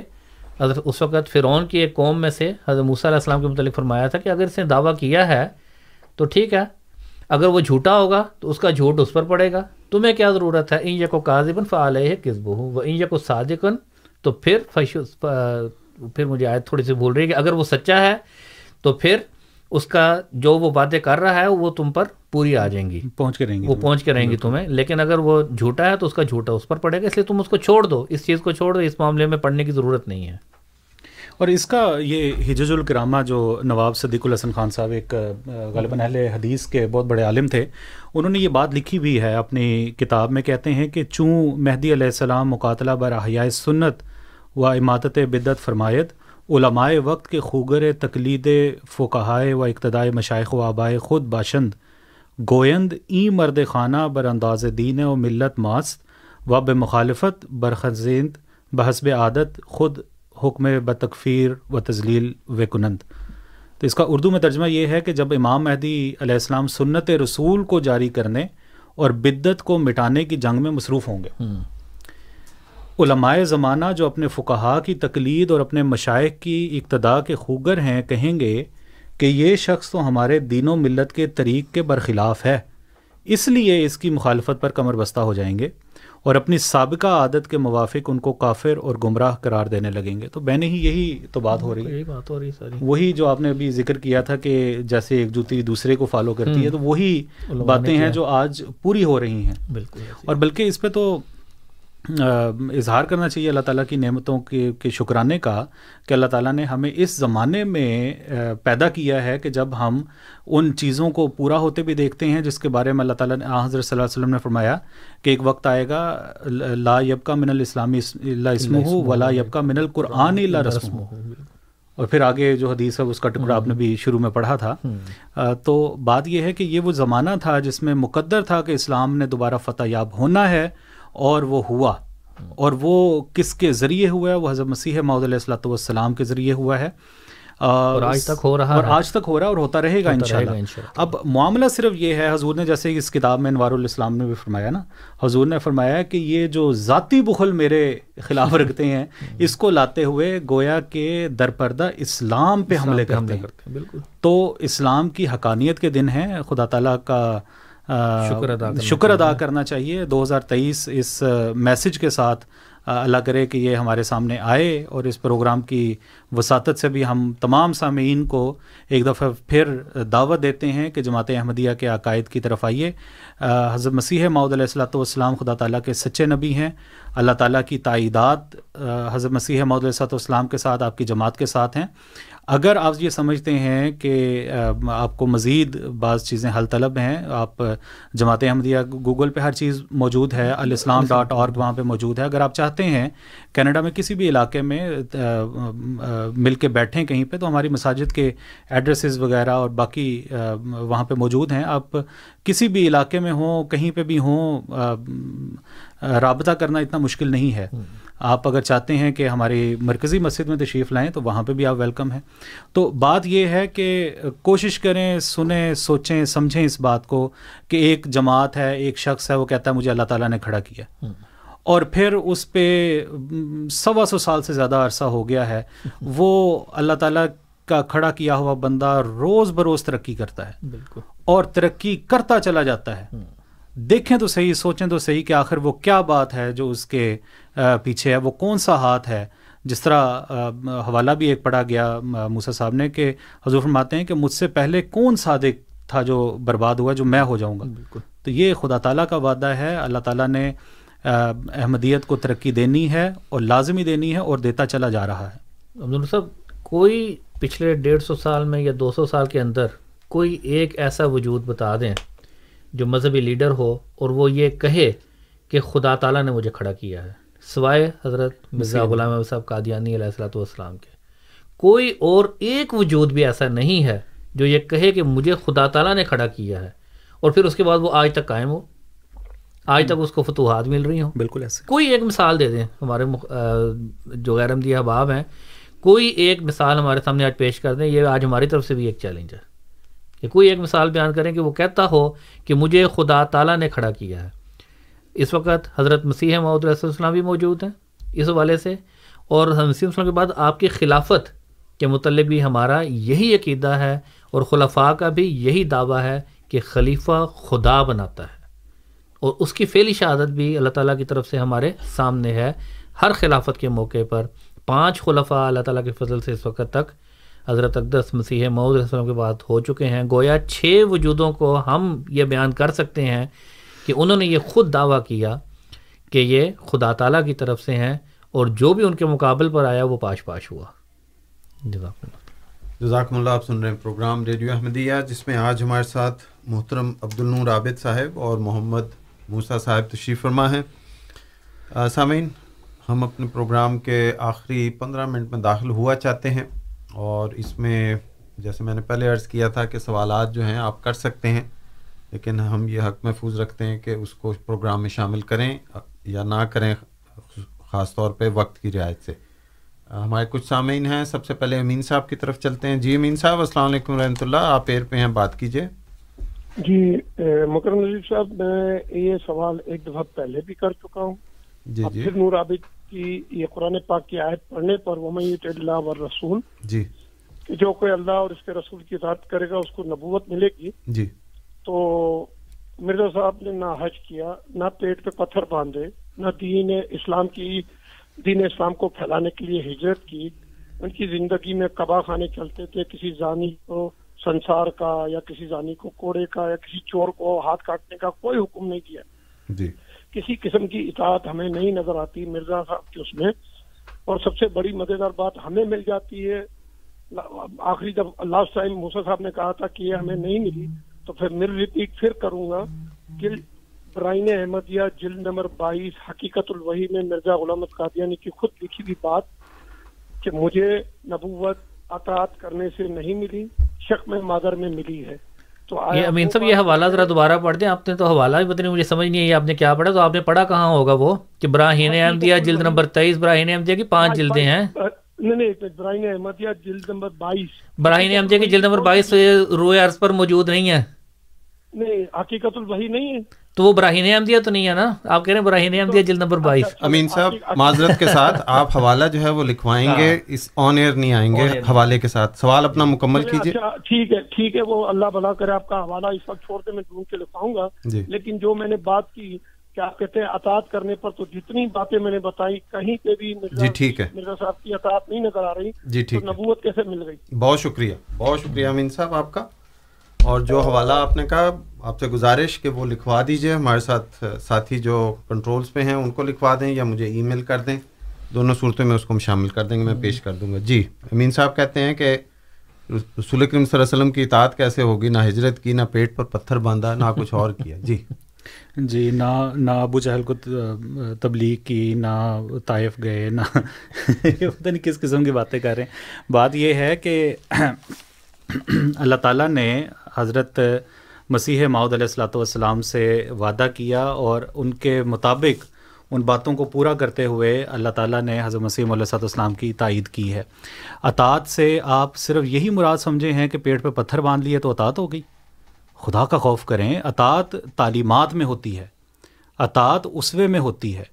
حضرت اس وقت فرعون کی ایک قوم میں سے حضرت موسیٰ علیہ السلام کے متعلق فرمایا تھا کہ اگر اس نے دعویٰ کیا ہے تو ٹھیک ہے اگر وہ جھوٹا ہوگا تو اس کا جھوٹ اس پر پڑے گا۔ تمہیں کیا ضرورت ہے؟ ان یک و کاذبن فعلیہ کسب ہوں وہ ان یک و صادقن تو پھر فش پھر مجھے آیت تھوڑی سی بھول رہی ہے کہ اگر وہ سچا ہے تو پھر اس کا جو وہ باتیں کر رہا ہے وہ تم پر پوری آ جائیں گی۔ پہنچ کے رہیں گی وہ پہنچ کے رہیں گی تمہیں۔ لیکن اگر وہ جھوٹا ہے تو اس کا جھوٹا اس پر پڑے گا اس لیے تم اس کو چھوڑ دو۔ اس چیز کو چھوڑ دو اس معاملے میں پڑھنے کی ضرورت نہیں ہے۔ اور اس کا یہ حجج الکرامہ جو نواب صدیق الحسن خان صاحب ایک غالباً اہل حدیث کے بہت بڑے عالم تھے، انہوں نے یہ بات لکھی بھی ہے اپنی کتاب میں، کہتے ہیں کہ چوں مہدی علیہ السلام مقاتلہ بر سنت و اماتت بدت فرمایت علماء وقت کے خوگر تقلید فقہائے و اقتدائے مشائق و آبائے خود باشند۔ گویند ای مرد خانہ بر انداز دین و ملت ماست و بے مخالفت برخزیند بحسب عادت خود حکم بتکفیر و تزلیل و کنند۔ تو اس کا اردو میں ترجمہ یہ ہے کہ جب امام مہدی علیہ السلام سنت رسول کو جاری کرنے اور بدت کو مٹانے کی جنگ میں مصروف ہوں گے۔ علماء زمانہ جو اپنے فقہا کی تقلید اور اپنے مشائق کی اقتداء کے خوگر ہیں کہیں گے کہ یہ شخص تو ہمارے دین و ملت کے طریق کے برخلاف ہے۔ اس لیے اس کی مخالفت پر کمر بستہ ہو جائیں گے۔ اور اپنی سابقہ عادت کے موافق ان کو کافر اور گمراہ قرار دینے لگیں گے تو بہن ہی یہی تو بات ہو رہی ہے یہی بات ہو رہی ساری وہی جو آپ نے ابھی ذکر کیا تھا کہ جیسے ایک جوتی دوسرے کو فالو کرتی ہے تو وہی باتیں ہیں۔ جو آج پوری ہو رہی ہیں بالکل۔ اور بلکہ اس پہ تو اظہار کرنا چاہیے اللہ تعالیٰ کی نعمتوں کے کے شکرانے کا کہ اللہ تعالیٰ نے ہمیں اس زمانے میں پیدا کیا ہے کہ جب ہم ان چیزوں کو پورا ہوتے بھی دیکھتے ہیں جس کے بارے میں اللہ تعالیٰ نے حضرت صلی اللہ علیہ وسلم نے فرمایا کہ ایک وقت آئے گا لا یبکا من الاسلامی اللہ اسمہ ولا یبکا من القرآن اللہ رسم اور پھر آگے جو حدیث ہے اس کا ٹکڑا آپ نے بھی شروع میں پڑھا تھا۔ تو بات یہ ہے کہ یہ وہ زمانہ تھا جس میں مقدر تھا کہ اسلام نے دوبارہ فتح یاب ہونا ہے۔ اور وہ ہوا۔ اور وہ کس کے ذریعے ہوا ہے؟ وہ حضرت مسیح معود علیہ السلۃ والسلام کے ذریعے ہوا ہے۔ اور آج تک ہو رہا اور۔ آج تک ہو رہا ہے اور ہوتا رہے گا انشاءاللہ۔ اب معاملہ صرف یہ ہے حضور نے جیسے اس کتاب میں انوار الاسلام نے بھی فرمایا نا حضور نے فرمایا کہ یہ جو ذاتی بخل میرے خلاف رکھتے ہیں اس کو لاتے ہوئے گویا کے درپردہ اسلام پہ حملے کرتے ہیں بالکل۔ تو اسلام کی حقانیت کے دن ہیں خدا تعالیٰ کا شکر ادا کرنا شکر ادا کرنا چاہیے۔ دو ہزار تیئیس اس میسج کے ساتھ اللہ کرے کہ یہ ہمارے سامنے آئے اور اس پروگرام کی وساطت سے بھی ہم تمام سامعین کو ایک دفعہ پھر دعوت دیتے ہیں کہ جماعت احمدیہ کے عقائد کی طرف آئیے۔ حضرت مسیح معود علیہ السلاۃ والسلام خدا تعالیٰ کے سچے نبی ہیں۔ اللہ تعالیٰ کی تائیدات حضرت مسیح معود علیہ السلاۃ والسلام کے ساتھ آپ کی جماعت کے ساتھ ہیں۔ اگر آپ یہ سمجھتے ہیں کہ آپ کو مزید بعض چیزیں حل طلب ہیں آپ جماعت احمدیہ گوگل پہ ہر چیز موجود ہے الاسلام ڈاٹ اور وہاں پہ موجود ہے۔ اگر آپ چاہتے ہیں کینیڈا میں کسی بھی علاقے میں مل کے بیٹھیں کہیں پہ تو ہماری مساجد کے ایڈریسز وغیرہ اور باقی وہاں پہ موجود ہیں۔ آپ کسی بھی علاقے میں ہوں کہیں پہ بھی ہوں رابطہ کرنا اتنا مشکل نہیں ہے۔ آپ اگر چاہتے ہیں کہ ہماری مرکزی مسجد میں تشریف لائیں تو وہاں پہ بھی آپ ویلکم ہیں۔ تو بات یہ ہے کہ کوشش کریں سنیں سوچیں سمجھیں اس بات کو کہ ایک جماعت ہے ایک شخص ہے وہ کہتا ہے مجھے اللہ تعالیٰ نے کھڑا کیا۔ اور پھر اس پہ سوا سو سال سے زیادہ عرصہ ہو گیا ہے وہ اللہ تعالیٰ کا کھڑا کیا ہوا بندہ روز بروز ترقی کرتا ہے۔ بالکل۔ اور ترقی کرتا چلا جاتا ہے۔ دیکھیں تو صحیح سوچیں تو صحیح کہ آخر وہ کیا بات ہے جو اس کے پیچھے ہے وہ کون سا ہاتھ ہے؟ جس طرح حوالہ بھی ایک پڑھا گیا آ، موسیٰ صاحب نے کہ حضور فرماتے ہیں کہ مجھ سے پہلے کون صادق تھا جو برباد ہوا جو میں ہو جاؤں گا؟ بالکل۔ تو یہ خدا تعالیٰ کا وعدہ ہے۔ اللہ تعالیٰ نے احمدیت کو ترقی دینی ہے اور لازمی دینی ہے اور دیتا چلا جا رہا ہے۔ صاحب کوئی پچھلے ڈیڑھ سو سال میں یا دو سو سال کے اندر کوئی ایک ایسا وجود بتا دیں جو مذہبی لیڈر ہو اور وہ یہ کہے کہ خدا تعالیٰ نے مجھے کھڑا کیا ہے۔ سوائے حضرت مرزا غلام احمد صاحب قادیانی علیہ السلاۃ والسلام کے۔ کوئی اور ایک وجود بھی ایسا نہیں ہے جو یہ کہے کہ مجھے خدا تعالیٰ نے کھڑا کیا ہے۔ اور پھر اس کے بعد وہ آج تک قائم ہو۔ آج تک اس کو فتوحات مل رہی ہوں۔ بالکل ایسے۔ کوئی ایک مثال دے دیں ہمارے مخ- جو غیر احمدی احباب ہیں۔ کوئی ایک مثال ہمارے سامنے آج پیش کر دیں۔ یہ آج ہماری طرف سے بھی ایک چیلنج ہے۔ کہ کوئی ایک مثال بیان کریں کہ وہ کہتا ہو کہ مجھے خدا تعالیٰ نے کھڑا کیا ہے۔ اس وقت حضرت مسیح محدود السلام بھی موجود ہیں اس حوالے سے۔ اور حضرت مسیح السلام کے بعد آپ کی خلافت کے متعلق بھی ہمارا یہی عقیدہ ہے اور خلفاء کا بھی یہی دعویٰ ہے کہ خلیفہ خدا بناتا ہے۔ اور اس کی فعلی شہادت بھی اللہ تعالیٰ کی طرف سے ہمارے سامنے ہے۔ ہر خلافت کے موقع پر پانچ خلفاء اللہ تعالیٰ کے فضل سے اس وقت تک حضرت اقدس مسیح معود علیہ السلام کے بعد ہو چکے ہیں۔ گویا چھ وجودوں کو ہم یہ بیان کر سکتے ہیں کہ انہوں نے یہ خود دعویٰ کیا کہ یہ خدا تعالیٰ کی طرف سے ہیں اور جو بھی ان کے مقابل پر آیا وہ پاش پاش ہوا۔ جزاک اللہ۔ جزاکم اللہ، آپ سن رہے ہیں پروگرام ریڈیو احمدیہ، جس میں آج ہمارے ساتھ محترم عبدالنور عابد صاحب اور محمد موسیٰ صاحب تشریف فرما ہیں۔ سامعین، ہم اپنے پروگرام کے آخری پندرہ منٹ میں داخل ہوا چاہتے ہیں۔ اور اس میں جیسے میں نے پہلے عرض کیا تھا کہ سوالات جو ہیں آپ کر سکتے ہیں لیکن ہم یہ حق محفوظ رکھتے ہیں کہ اس کو پروگرام میں شامل کریں یا نہ کریں خاص طور پہ وقت کی رعایت سے۔ ہمارے کچھ سامعین ہیں۔ سب سے پہلے امین صاحب کی طرف چلتے ہیں۔ جی امین صاحب السلام علیکم رحمۃ اللہ۔ آپ ایر پہ ہیں بات کیجیے جی مکرم نظیر صاحب میں یہ سوال ایک دفعہ پہلے بھی کر چکا ہوں۔ جی جی۔ نور عابد کہ یہ قرآن پاک کی آیت پڑھنے پر ومید اللہ و رسول جی۔ کہ جو کوئی اللہ اور اس کے رسول کی اطاعت کرے گا اس کو نبوت ملے گی۔ جی۔ تو مرزا صاحب نے نہ حج کیا نہ پیٹ پہ پتھر باندھے نہ دین اسلام کی دین اسلام کو پھیلانے کے لیے ہجرت کی۔ ان کی زندگی میں کبا خانے چلتے تھے کسی زانی کو سنسار کا یا کسی زانی کو کوڑے کا یا کسی چور کو ہاتھ کاٹنے کا کوئی حکم نہیں کیا جی۔ کسی قسم کی اطاعت ہمیں نہیں نظر آتی، مرزا صاحب کی اس میں۔ اور سب سے بڑی مزیدار بات ہمیں مل جاتی ہے۔ آخری جب لاسٹ ٹائم موسا صاحب نے کہا تھا کہ یہ ہمیں نہیں ملی، تو پھر میں ریپیٹ پھر کروں گا کہ برائن احمدیہ جلد نمبر بائیس، حقیقت الوحی میں مرزا غلام قادیانی کی خود لکھی ہوئی بات کہ مجھے نبوت اطاعت کرنے سے نہیں ملی، شک میں مادر میں ملی ہے۔ تو یہ امین صاحب یہ حوالہ ذرا دوبارہ پڑھ دیں آپ نے تو حوالہ بھی پتہ نہیں مجھے سمجھ نہیں ہے آپ نے کیا پڑھا؟ تو آپ نے پڑھا کہاں ہوگا وہ؟ کہ براہین احمدیہ جلد نمبر تیئیس براہین احمدیہ کی پانچ جلدیں ہیں۔ نہیں نہیں براہین احمدیہ جلد نمبر بائیس۔ براہین احمدیہ کی جلد نمبر بائیس روئے عرض پر موجود نہیں ہے نہیں حقیقت الوحی نہیں ہے۔ تو وہ براہین احمدیہ تو نہیں ہے نا؟ آپ کہہ رہے ہیں براہین احمدیہ جلد نمبر بائیس۔ امین صاحب معذرت کے ساتھ آپ حوالہ جو ہے وہ لکھوائیں گے اس آن ایئر نہیں آئیں گے حوالے کے ساتھ۔ سوال اپنا مکمل کیجیے۔ ٹھیک ہے ٹھیک ہے وہ اللہ بھلا کرے آپ کا حوالہ اس وقت چھوڑ کے میں ڈھونڈ کے لکھواؤں گا۔ لیکن جو میں نے بات کی کیا کہتے ہیں اطاعت کرنے پر تو جتنی باتیں میں نے بتائی کہیں پہ بھی جی ٹھیک ہے۔ مرزا صاحب کی اطاعت نہیں نظر آ رہی جی ٹھیک نبوت کیسے مل گئی؟ بہت شکریہ بہت شکریہ امین صاحب آپ کا۔ اور جو حوالہ آپ نے کہا، آپ سے گزارش کہ وہ لکھوا دیجیے، ہمارے ساتھ ساتھی جو کنٹرولز پہ ہیں، ان کو لکھوا دیں یا مجھے ای میل کر دیں۔ دونوں صورتوں میں اس کو ہم شامل کر دیں گے، میں پیش کر دوں گا۔ جی امین صاحب کہتے ہیں کہ رسول کریم صلی اللہ علیہ وسلم کی اطاعت کیسے ہوگی؟ نہ ہجرت کی، نہ پیٹ پر پتھر باندھا، نہ کچھ اور کیا۔ جی۔ جی نہ نہ ابو جہل کو تبلیغ کی، نہ طائف گئے، نہ پتہ نہیں کس قسم کی باتیں کر رہے ہیں۔ بات یہ ہے کہ اللہ تعالیٰ نے حضرت مسیح ماؤد علیہ السلاۃ والسلام سے وعدہ کیا اور ان کے مطابق ان باتوں کو پورا کرتے ہوئے اللہ تعالیٰ نے حضرت مسیح علیہ السلام کی تائید کی ہے۔ اطاعت سے آپ صرف یہی مراد سمجھے ہیں کہ پیٹ پہ پتھر باندھ لیے تو اطاعت ہو گئی خدا کا خوف کریں، اطاعت تعلیمات میں ہوتی ہے۔ اطاعت اسوے میں ہوتی ہے۔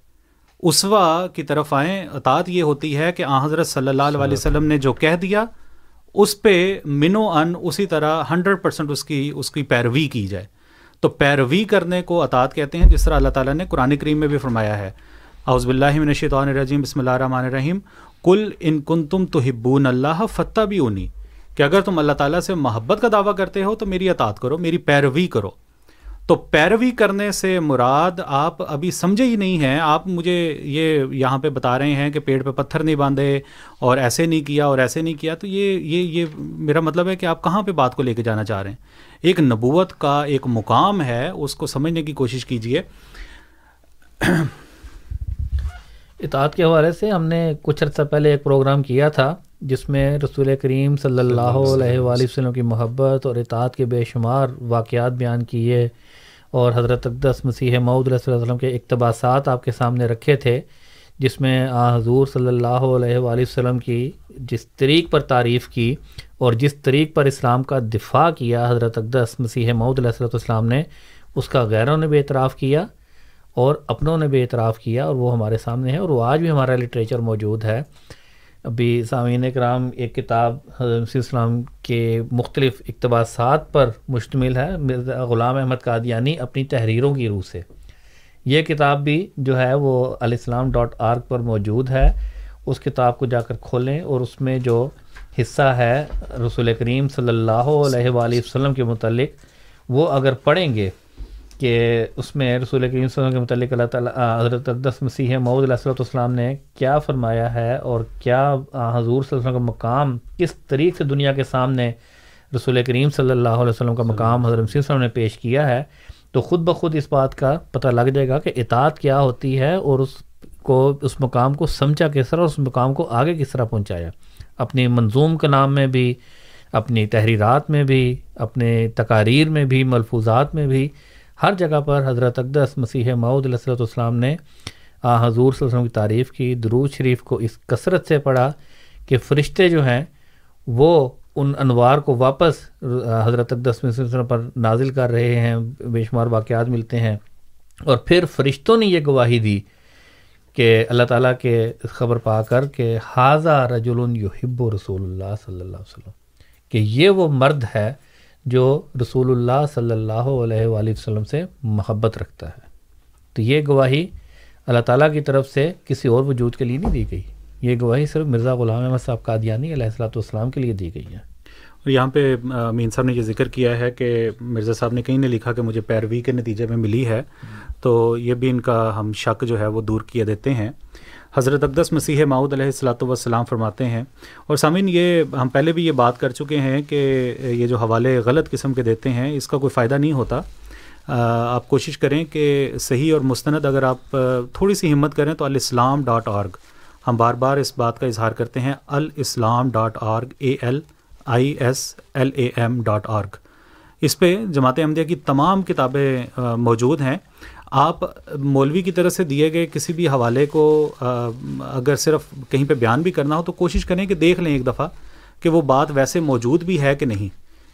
اسوا کی طرف آئیں، اطاعت یہ ہوتی ہے کہ آ حضرت صلی اللہ علیہ وسلم نے جو کہہ دیا اس پہ منو ان اسی طرح ہنڈریڈ پرسینٹ اس کی اس کی پیروی کی جائے۔ تو پیروی کرنے کو اطاعت کہتے ہیں، جس طرح اللہ تعالیٰ نے قرآن کریم میں بھی فرمایا ہے۔ اعوذ اللہ من الشیطان الرجیم، بسم اللہ الرحمن الرحیم۔ کل ان کن تم تو ہبون اللہ فتح بھی اونی کہ اگر تم اللہ تعالیٰ سے محبت کا دعویٰ کرتے ہو تو میری اطاعت کرو، میری پیروی کرو۔ تو پیروی کرنے سے مراد آپ ابھی سمجھے ہی نہیں ہیں۔ آپ مجھے یہ یہاں پہ بتا رہے ہیں کہ پیڑ پہ پتھر نہیں باندھے اور ایسے نہیں کیا اور ایسے نہیں کیا۔ تو یہ یہ یہ میرا مطلب ہے کہ آپ کہاں پہ بات کو لے کے جانا چاہ رہے ہیں۔ ایک نبوت کا ایک مقام ہے، اس کو سمجھنے کی کوشش کیجیے اطاعت کے حوالے سے ہم نے کچھ عرصہ پہلے ایک پروگرام کیا تھا، جس میں رسول کریم صلی اللہ علیہ وآلہ وسلم کی محبت اور اطاعت کے بے شمار واقعات بیان کیے۔ اور حضرت اقدس مسیح معود علیہ وسلم کے اقتباسات آپ کے سامنے رکھے تھے، جس میں آ حضور صلی اللہ علیہ وآلہ وسلم کی جس طریق پر تعریف کی اور جس طریق پر اسلام کا دفاع کیا، حضرت اقدس مسیح معود علیہ السلام نے، اس کا غیروں نے بھی اعتراف کیا اور اپنوں نے بھی اعتراف کیا اور وہ ہمارے سامنے ہے اور وہ آج بھی ہمارا لٹریچر موجود ہے۔ ابھی سامعین کرام ایک کتاب حضرت السلام کے مختلف اقتباسات پر مشتمل ہے، مرزا غلام احمد قادیانی اپنی تحریروں کی روح سے۔ یہ کتاب بھی جو ہے وہ علیہ السلام ڈاٹ آرگ پر موجود ہے۔ اس کتاب کو جا کر کھولیں اور اس میں جو حصہ ہے رسول کریم صلی اللہ علیہ وآلہ وسلم کے متعلق، وہ اگر پڑھیں گے کہ اس میں رسول کریم صلی اللہ علیہ وسلم کے متعلق اللہ تعالیٰ حضرت اقدس مسیح معود علیہ السلۃ والسلام نے کیا فرمایا ہے اور کیا حضور صلی اللہ علیہ وسلم کا مقام کس طریقے سے دنیا کے سامنے رسول کریم صلی اللہ علیہ وسلم کا مقام حضرت مسیح وسلم نے پیش کیا ہے تو خود بخود اس بات کا پتہ لگ جائے گا کہ اطاعت کیا ہوتی ہے اور اس کو اس مقام کو سمجھا کس طرح اس مقام کو آگے کس طرح پہنچایا۔ اپنی منظوم کے نام میں بھی اپنی تحریرات میں بھی اپنے تقاریر میں بھی ملفوظات میں بھی ہر جگہ پر حضرت اقدس مسیح معود علیہ صلی والسلام نے حضور صلی اللہ علیہ وسلم کی تعریف کی، درود شریف کو اس کثرت سے پڑھا کہ فرشتے جو ہیں وہ ان انوار کو واپس حضرت اقدس مسیح وسلم پر نازل کر رہے ہیں، بے شمار واقعات ملتے ہیں اور پھر فرشتوں نے یہ گواہی دی کہ اللہ تعالیٰ کے خبر پا کر کہ حاضہ رجل یحب رسول اللہ صلی اللہ علیہ وسلم، کہ یہ وہ مرد ہے جو رسول اللہ صلی اللہ علیہ وآلہ وسلم سے محبت رکھتا ہے۔ تو یہ گواہی اللہ تعالیٰ کی طرف سے کسی اور وجود کے لیے نہیں دی گئی۔ یہ گواہی صرف مرزا غلام احمد صاحب قادیانی علیہ السلاۃ والسلام کے لیے دی گئی ہے اور یہاں پہ مین صاحب نے یہ ذکر کیا ہے کہ مرزا صاحب نے کہیں نے لکھا کہ مجھے پیروی کے نتیجے میں ملی ہے۔ تو یہ بھی ان کا ہم شک جو ہے وہ دور کیے دیتے ہیں۔ حضرت اقدس مسیح معود علیہ السلاۃ والسلام فرماتے ہیں۔ اور سامعین، یہ ہم پہلے بھی یہ بات کر چکے ہیں کہ یہ جو حوالے غلط قسم کے دیتے ہیں، اس کا کوئی فائدہ نہیں ہوتا۔ آپ کوشش کریں کہ صحیح اور مستند اگر آپ تھوڑی سی ہمت کریں تو الاسلام ڈاٹ آرگ ہم بار بار اس بات کا اظہار کرتے ہیں الاسلام dot org A L I S L A M dot org اس پہ جماعت احمدیہ کی تمام کتابیں موجود ہیں۔ آپ مولوی کی طرف سے دیے گئے کسی بھی حوالے کو اگر صرف کہیں پہ بیان بھی کرنا ہو تو کوشش کریں کہ دیکھ لیں ایک دفعہ کہ وہ بات ویسے موجود بھی ہے کہ نہیں۔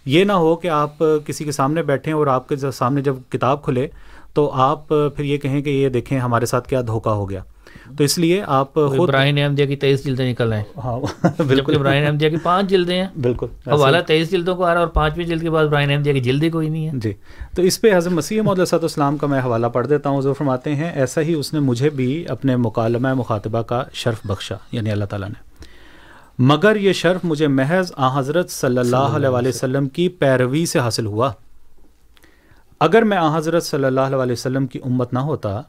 یہ نہ ہو کہ آپ کسی کے سامنے بیٹھیں اور آپ کے سامنے جب کتاب کھلے تو آپ پھر یہ کہیں کہ یہ دیکھیں ہمارے ساتھ کیا دھوکہ ہو گیا۔ تو اس لیے آپ خود ابراہیم احمدیہ کی تیئیس جلدیں نکل رہے ہیں ہاں بالکل۔ ابراہیم احمدیہ کی پانچ جلدیں ہیں۔ بالکل حوالہ تیئیس جلدوں کو آ رہا ہے اور پانچویں جلد کے بعد ابراہیم احمدیہ کی جلدی کوئی نہیں ہے جی تو اس پہ حضرت مسیح صد اسلام کا میں حوالہ پڑھ دیتا ہوں جو فرماتے ہیں ایسا ہی اس نے مجھے بھی اپنے مکالمہ مخاطبہ کا شرف بخشا یعنی اللہ تعالیٰ نے۔ مگر یہ شرف مجھے محض آ حضرت صلی اللہ علیہ وسلم کی پیروی سے حاصل ہوا۔ اگر میں آ حضرت صلی اللہ علیہ وسلم کی امت نہ ہوتا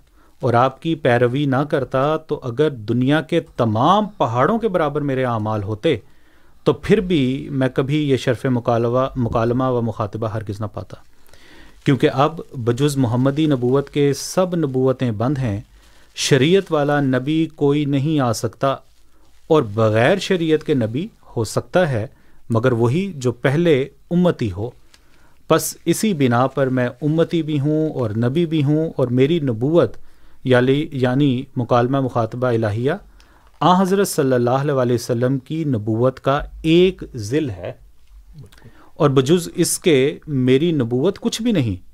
اور آپ کی پیروی نہ کرتا تو اگر دنیا کے تمام پہاڑوں کے برابر میرے اعمال ہوتے، تو پھر بھی میں کبھی یہ شرف مکالمہ مکالمہ و مخاطبہ ہرگز نہ پاتا۔ کیونکہ اب بجز محمدی نبوت کے سب نبوتیں بند ہیں، شریعت والا نبی کوئی نہیں آ سکتا، اور بغیر شریعت کے نبی ہو سکتا ہے، مگر وہی جو پہلے امتی ہو۔ بس اسی بنا پر میں امتی بھی ہوں اور نبی بھی ہوں، اور میری نبوت یعنی یعنی مکالمہ مخاطبہ الہیہ، آ حضرت صلی اللہ علیہ وسلم کی نبوت کا ایک ذل ہے۔ اور بجز اس کے میری نبوت کچھ بھی نہیں،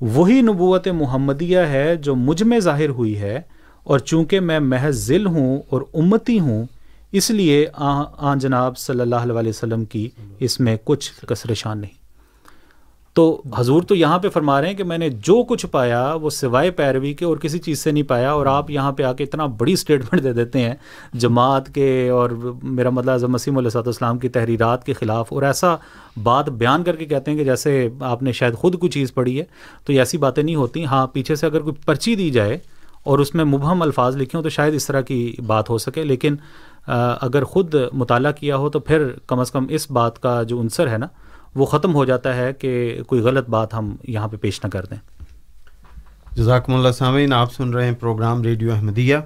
وہی نبوت محمدیہ ہے جو مجھ میں ظاہر ہوئی ہے۔ اور چونکہ میں محض ذل ہوں اور امتی ہوں، اس لیے آ جناب صلی اللہ علیہ وسلم کی اس میں کچھ کثر شان نہیں۔ تو حضور تو یہاں پہ فرما رہے ہیں کہ میں نے جو کچھ پایا وہ سوائے پیروی کے اور کسی چیز سے نہیں پایا اور آپ یہاں پہ آ کے اتنا بڑی اسٹیٹمنٹ دے دیتے ہیں جماعت کے اور میرا مطلب اعظم مسیم علیہ صاحب السلام کی تحریرات کے خلاف اور ایسا بات بیان کر کے کہتے ہیں کہ جیسے آپ نے شاید خود کوئی چیز پڑھی ہے تو ایسی باتیں نہیں ہوتی۔ ہاں پیچھے سے اگر کوئی پرچی دی جائے اور اس میں مبہم الفاظ لکھے ہوں تو شاید اس طرح کی بات ہو سکے، لیکن اگر خود مطالعہ کیا ہو تو پھر کم از کم اس بات کا جو عنصر ہے نا وہ ختم ہو جاتا ہے کہ کوئی غلط بات ہم یہاں پہ پیش نہ کر دیں۔ جزاکم اللہ سامعین آپ سن رہے ہیں پروگرام ریڈیو احمدیہ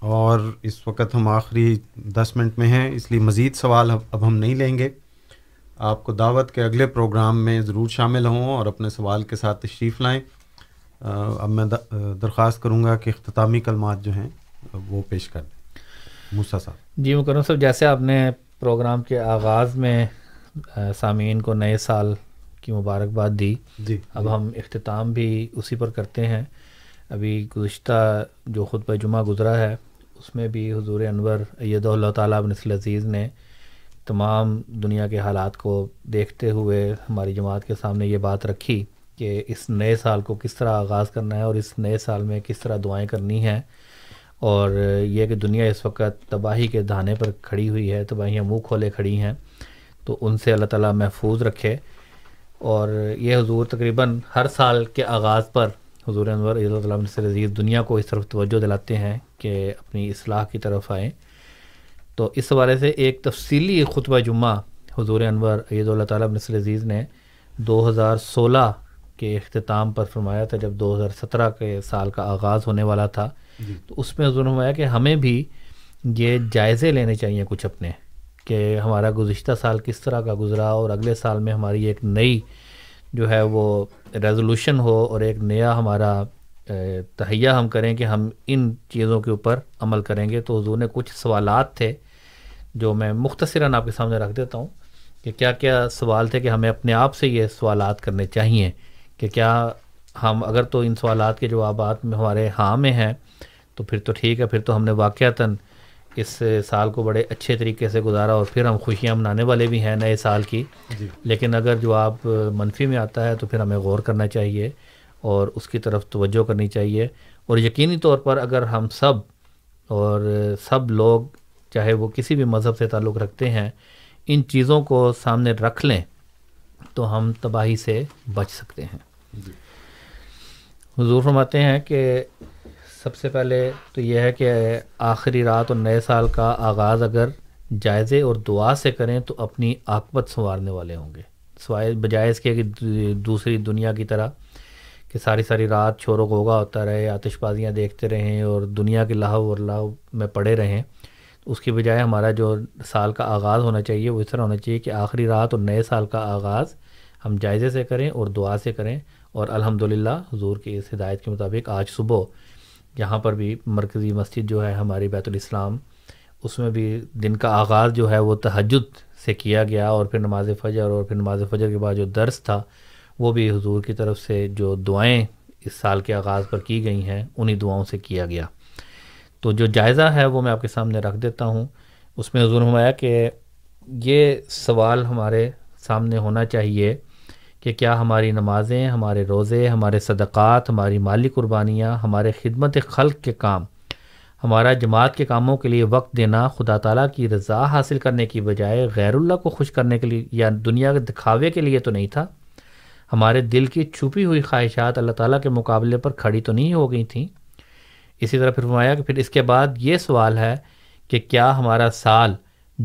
اور اس وقت ہم آخری دس منٹ میں ہیں اس لیے مزید سوال اب ہم نہیں لیں گے۔ آپ کو دعوت کے اگلے پروگرام میں ضرور شامل ہوں اور اپنے سوال کے ساتھ تشریف لائیں۔ اب میں درخواست کروں گا کہ اختتامی کلمات جو ہیں وہ پیش کر دیں۔ موسا صاحب۔ جی مکرم صاحب جیسے آپ نے پروگرام کے آغاز میں سامعین کو نئے سال کی مبارکباد دی۔ جی۔ اب ہم اختتام بھی اسی پر کرتے ہیں۔ ابھی گزشتہ جو خطبہ جمعہ گزرا ہے اس میں بھی حضور انور عید اللہ تعالیٰ نسل عزیز نے تمام دنیا کے حالات کو دیکھتے ہوئے ہماری جماعت کے سامنے یہ بات رکھی کہ اس نئے سال کو کس طرح آغاز کرنا ہے اور اس نئے سال میں کس طرح دعائیں کرنی ہیں۔ اور یہ کہ دنیا اس وقت تباہی کے دھانے پر کھڑی ہوئی ہے تباہیاں منہ کھولے کھڑی ہیں۔ تو ان سے اللہ تعالیٰ محفوظ رکھے۔ اور یہ حضور تقریباً ہر سال کے آغاز پر حضور انور عید اللہ سے عزیز دنیا کو اس طرف توجہ دلاتے ہیں کہ اپنی اصلاح کی طرف آئیں۔ تو اس حوالے سے ایک تفصیلی خطبہ جمعہ حضور انور عید اللہ تعالیٰ نصر عزیز نے دو ہزار سولہ کے اختتام پر فرمایا تھا جب دو ہزار سترہ کے سال کا آغاز ہونے والا تھا۔ جی۔ تو اس میں حضور نے فرمایا کہ ہمیں بھی یہ جائزے لینے چاہیے کچھ اپنے۔ کہ ہمارا گزشتہ سال کس طرح کا گزرا اور اگلے سال میں ہماری ایک نئی جو ہے وہ ریزولوشن ہو اور ایک نیا ہمارا تہیا ہم کریں کہ ہم ان چیزوں کے اوپر عمل کریں گے۔ تو حضور نے کچھ سوالات تھے جو میں مختصراً آپ کے سامنے رکھ دیتا ہوں کہ کیا کیا سوال تھے کہ ہمیں اپنے آپ سے یہ سوالات کرنے چاہیے کہ کیا ہم، اگر تو ان سوالات کے جوابات میں ہمارے ہاں میں ہیں تو پھر تو ٹھیک ہے، پھر تو ہم نے واقعتاً اس سال کو بڑے اچھے طریقے سے گزارا اور پھر ہم خوشیاں منانے والے بھی ہیں نئے سال کی۔ جی۔ لیکن اگر جو آپ منفی میں آتا ہے تو پھر ہمیں غور کرنا چاہیے اور اس کی طرف توجہ کرنی چاہیے۔ اور یقینی طور پر اگر ہم سب اور سب لوگ چاہے وہ کسی بھی مذہب سے تعلق رکھتے ہیں ان چیزوں کو سامنے رکھ لیں تو ہم تباہی سے بچ سکتے ہیں۔ حضور فرماتے ہیں کہ سب سے پہلے تو یہ ہے کہ آخری رات اور نئے سال کا آغاز اگر جائزے اور دعا سے کریں تو اپنی عاقبت سنوارنے والے ہوں گے۔ سوائے بجائے اس کے کہ دوسری دنیا کی طرح کہ ساری ساری رات شور و غوغا ہوتا رہے آتش بازیاں دیکھتے رہیں اور دنیا کے لاہو اور لاہو میں پڑے رہیں اس کی بجائے ہمارا جو سال کا آغاز ہونا چاہیے وہ اس طرح ہونا چاہیے کہ آخری رات اور نئے سال کا آغاز ہم جائزے سے کریں اور دعا سے کریں۔ اور الحمدللہ حضور کی اس ہدایت کے مطابق آج صبح یہاں پر بھی مرکزی مسجد جو ہے ہماری بیت الاسلام، اس میں بھی دن کا آغاز جو ہے وہ تہجد سے کیا گیا اور پھر نماز فجر اور پھر نماز فجر کے بعد جو درس تھا، وہ بھی حضور کی طرف سے جو دعائیں اس سال کے آغاز پر کی گئی ہیں، انہی دعاؤں سے کیا گیا۔ تو جو جائزہ ہے وہ میں آپ کے سامنے رکھ دیتا ہوں۔ اس میں حضور ہمایا کہ یہ سوال ہمارے سامنے ہونا چاہیے۔ کہ کیا ہماری نمازیں، ہمارے روزے، ہمارے صدقات، ہماری مالی قربانیاں، ہمارے خدمت خلق کے کام، ہمارا جماعت کے کاموں کے لیے وقت دینا، خدا تعالیٰ کی رضا حاصل کرنے کی بجائے غیر اللہ کو خوش کرنے کے لیے یا دنیا کے دکھاوے کے لیے تو نہیں تھا۔ ہمارے دل کی چھپی ہوئی خواہشات اللہ تعالیٰ کے مقابلے پر کھڑی تو نہیں ہو گئی تھیں۔ اسی طرح پھر فرمایا کہ پھر اس کے بعد یہ سوال ہے کہ کیا ہمارا سال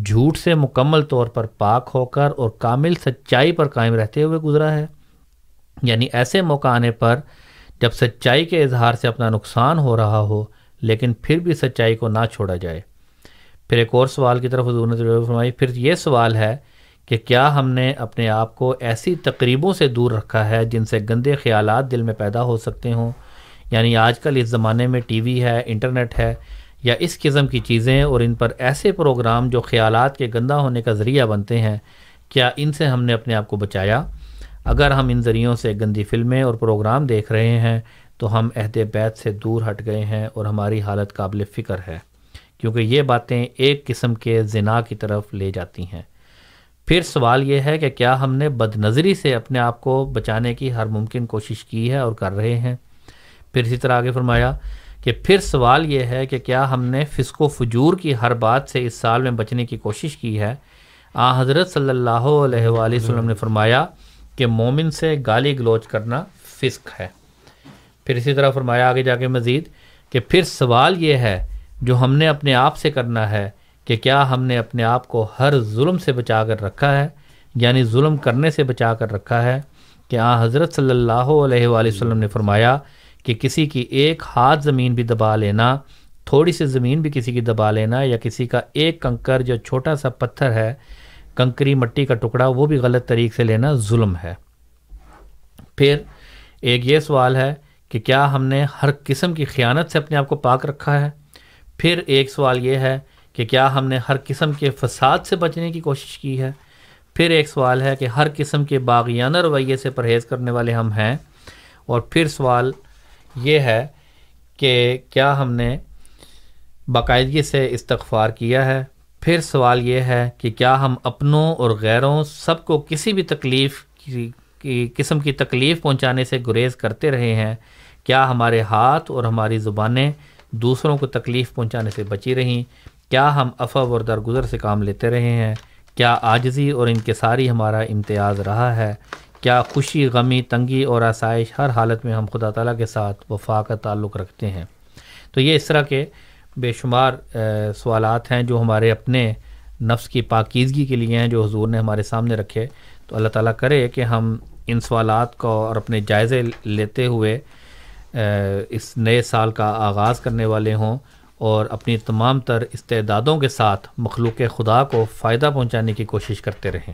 جھوٹ سے مکمل طور پر پاک ہو کر اور کامل سچائی پر قائم رہتے ہوئے گزرا ہے۔ یعنی ایسے موقع آنے پر جب سچائی کے اظہار سے اپنا نقصان ہو رہا ہو، لیکن پھر بھی سچائی کو نہ چھوڑا جائے۔ پھر ایک اور سوال کی طرف حضور نے فرمائی، پھر یہ سوال ہے کہ کیا ہم نے اپنے آپ کو ایسی تقریبوں سے دور رکھا ہے جن سے گندے خیالات دل میں پیدا ہو سکتے ہوں؟ یعنی آج کل اس زمانے میں ٹی وی ہے، انٹرنیٹ ہے یا اس قسم کی چیزیں اور ان پر ایسے پروگرام جو خیالات کے گندہ ہونے کا ذریعہ بنتے ہیں، کیا ان سے ہم نے اپنے آپ کو بچایا؟ اگر ہم ان ذریعوں سے گندی فلمیں اور پروگرام دیکھ رہے ہیں، تو ہم عہد بیت سے دور ہٹ گئے ہیں اور ہماری حالت قابل فکر ہے، کیونکہ یہ باتیں ایک قسم کے زنا کی طرف لے جاتی ہیں۔ پھر سوال یہ ہے کہ کیا ہم نے بد نظری سے اپنے آپ کو بچانے کی ہر ممکن کوشش کی ہے اور کر رہے ہیں؟ پھر اسی طرح آگے فرمایا کہ پھر سوال یہ ہے کہ کیا ہم نے فسق و فجور کی ہر بات سے اس سال میں بچنے کی کوشش کی ہے؟ آ، حضرت صلی اللہ علیہ وآلہ وسلم نے فرمایا کہ مومن سے گالی گلوچ کرنا فسق ہے۔ پھر اسی طرح فرمایا آگے جا کے مزید کہ پھر سوال یہ ہے جو ہم نے اپنے آپ سے کرنا ہے کہ کیا ہم نے اپنے آپ کو ہر ظلم سے بچا کر رکھا ہے؟ یعنی ظلم کرنے سے بچا کر رکھا ہے؟ کہ آ، حضرت صلی اللہ علیہ وآلہ وسلم نے فرمایا کہ کسی کی ایک ہاتھ زمین بھی دبا لینا، تھوڑی سی زمین بھی کسی کی دبا لینا یا کسی کا ایک کنکر جو چھوٹا سا پتھر ہے، کنکری مٹی کا ٹکڑا، وہ بھی غلط طریقے سے لینا ظلم ہے۔ پھر ایک یہ سوال ہے کہ کیا ہم نے ہر قسم کی خیانت سے اپنے آپ کو پاک رکھا ہے؟ پھر ایک سوال یہ ہے کہ کیا ہم نے ہر قسم کے فساد سے بچنے کی کوشش کی ہے؟ پھر ایک سوال ہے کہ ہر قسم کے باغیانہ رویے سے پرہیز کرنے والے ہم ہیں؟ اور پھر سوال یہ ہے کہ کیا ہم نے باقاعدگی سے استغفار کیا ہے؟ پھر سوال یہ ہے کہ کیا ہم اپنوں اور غیروں سب کو کسی بھی تکلیف کی قسم کی تکلیف پہنچانے سے گریز کرتے رہے ہیں؟ کیا ہمارے ہاتھ اور ہماری زبانیں دوسروں کو تکلیف پہنچانے سے بچی رہیں؟ کیا ہم افو اور درگزر سے کام لیتے رہے ہیں؟ کیا آجزی اور انکساری ہمارا امتیاز رہا ہے؟ کیا خوشی، غمی، تنگی اور آسائش ہر حالت میں ہم خدا تعالیٰ کے ساتھ وفا کا تعلق رکھتے ہیں۔ تو یہ اس طرح کے بے شمار سوالات ہیں جو ہمارے اپنے نفس کی پاکیزگی کے لیے ہیں، جو حضور نے ہمارے سامنے رکھے۔ تو اللہ تعالیٰ کرے کہ ہم ان سوالات کو اور اپنے جائزے لیتے ہوئے اس نئے سال کا آغاز کرنے والے ہوں اور اپنی تمام تر استعدادوں کے ساتھ مخلوق خدا کو فائدہ پہنچانے کی کوشش کرتے رہیں۔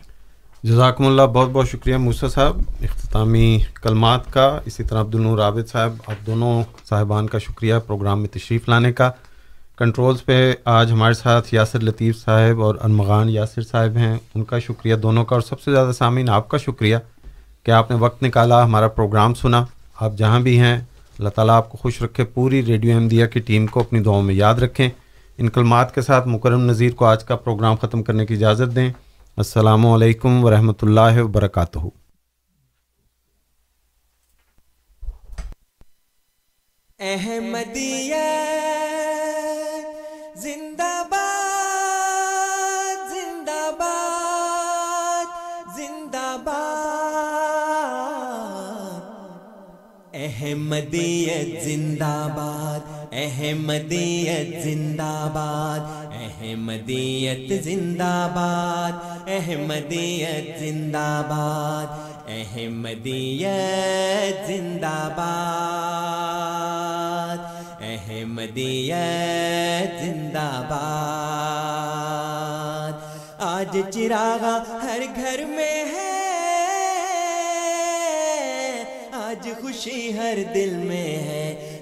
جزاکم اللہ، بہت بہت شکریہ موسیٰ صاحب، اختتامی کلمات کا۔ اسی طرح عبد النور عابد صاحب، آپ دونوں صاحبان کا شکریہ پروگرام میں تشریف لانے کا۔ کنٹرولز پہ آج ہمارے ساتھ یاسر لطیف صاحب اور انمغان یاسر صاحب ہیں۔ ان کا شکریہ دونوں کا، اور سب سے زیادہ سامعین آپ کا شکریہ کہ آپ نے وقت نکالا ہمارا پروگرام سنا۔ آپ جہاں بھی ہیں، اللہ تعالیٰ آپ کو خوش رکھے، پوری ریڈیو احمدیہ کی ٹیم کو اپنی دعاؤں میں یاد رکھیں۔ ان کلمات کے ساتھ مکرم نذیر کو آج کا پروگرام ختم کرنے کی اجازت دیں۔ السلام علیکم ورحمۃ اللہ وبرکاتہ۔ احمدیہ زندہ باد زندہ باد زندہ باد احمدیت زندہ باد احمدیت زندہ باد احمدیت زندہ باد احمدیت زندہ باد احمدیت زندہ باد احمدیت زندہ باد آج چراغا ہر گھر میں ہے، آج خوشی ہر دل میں ہے۔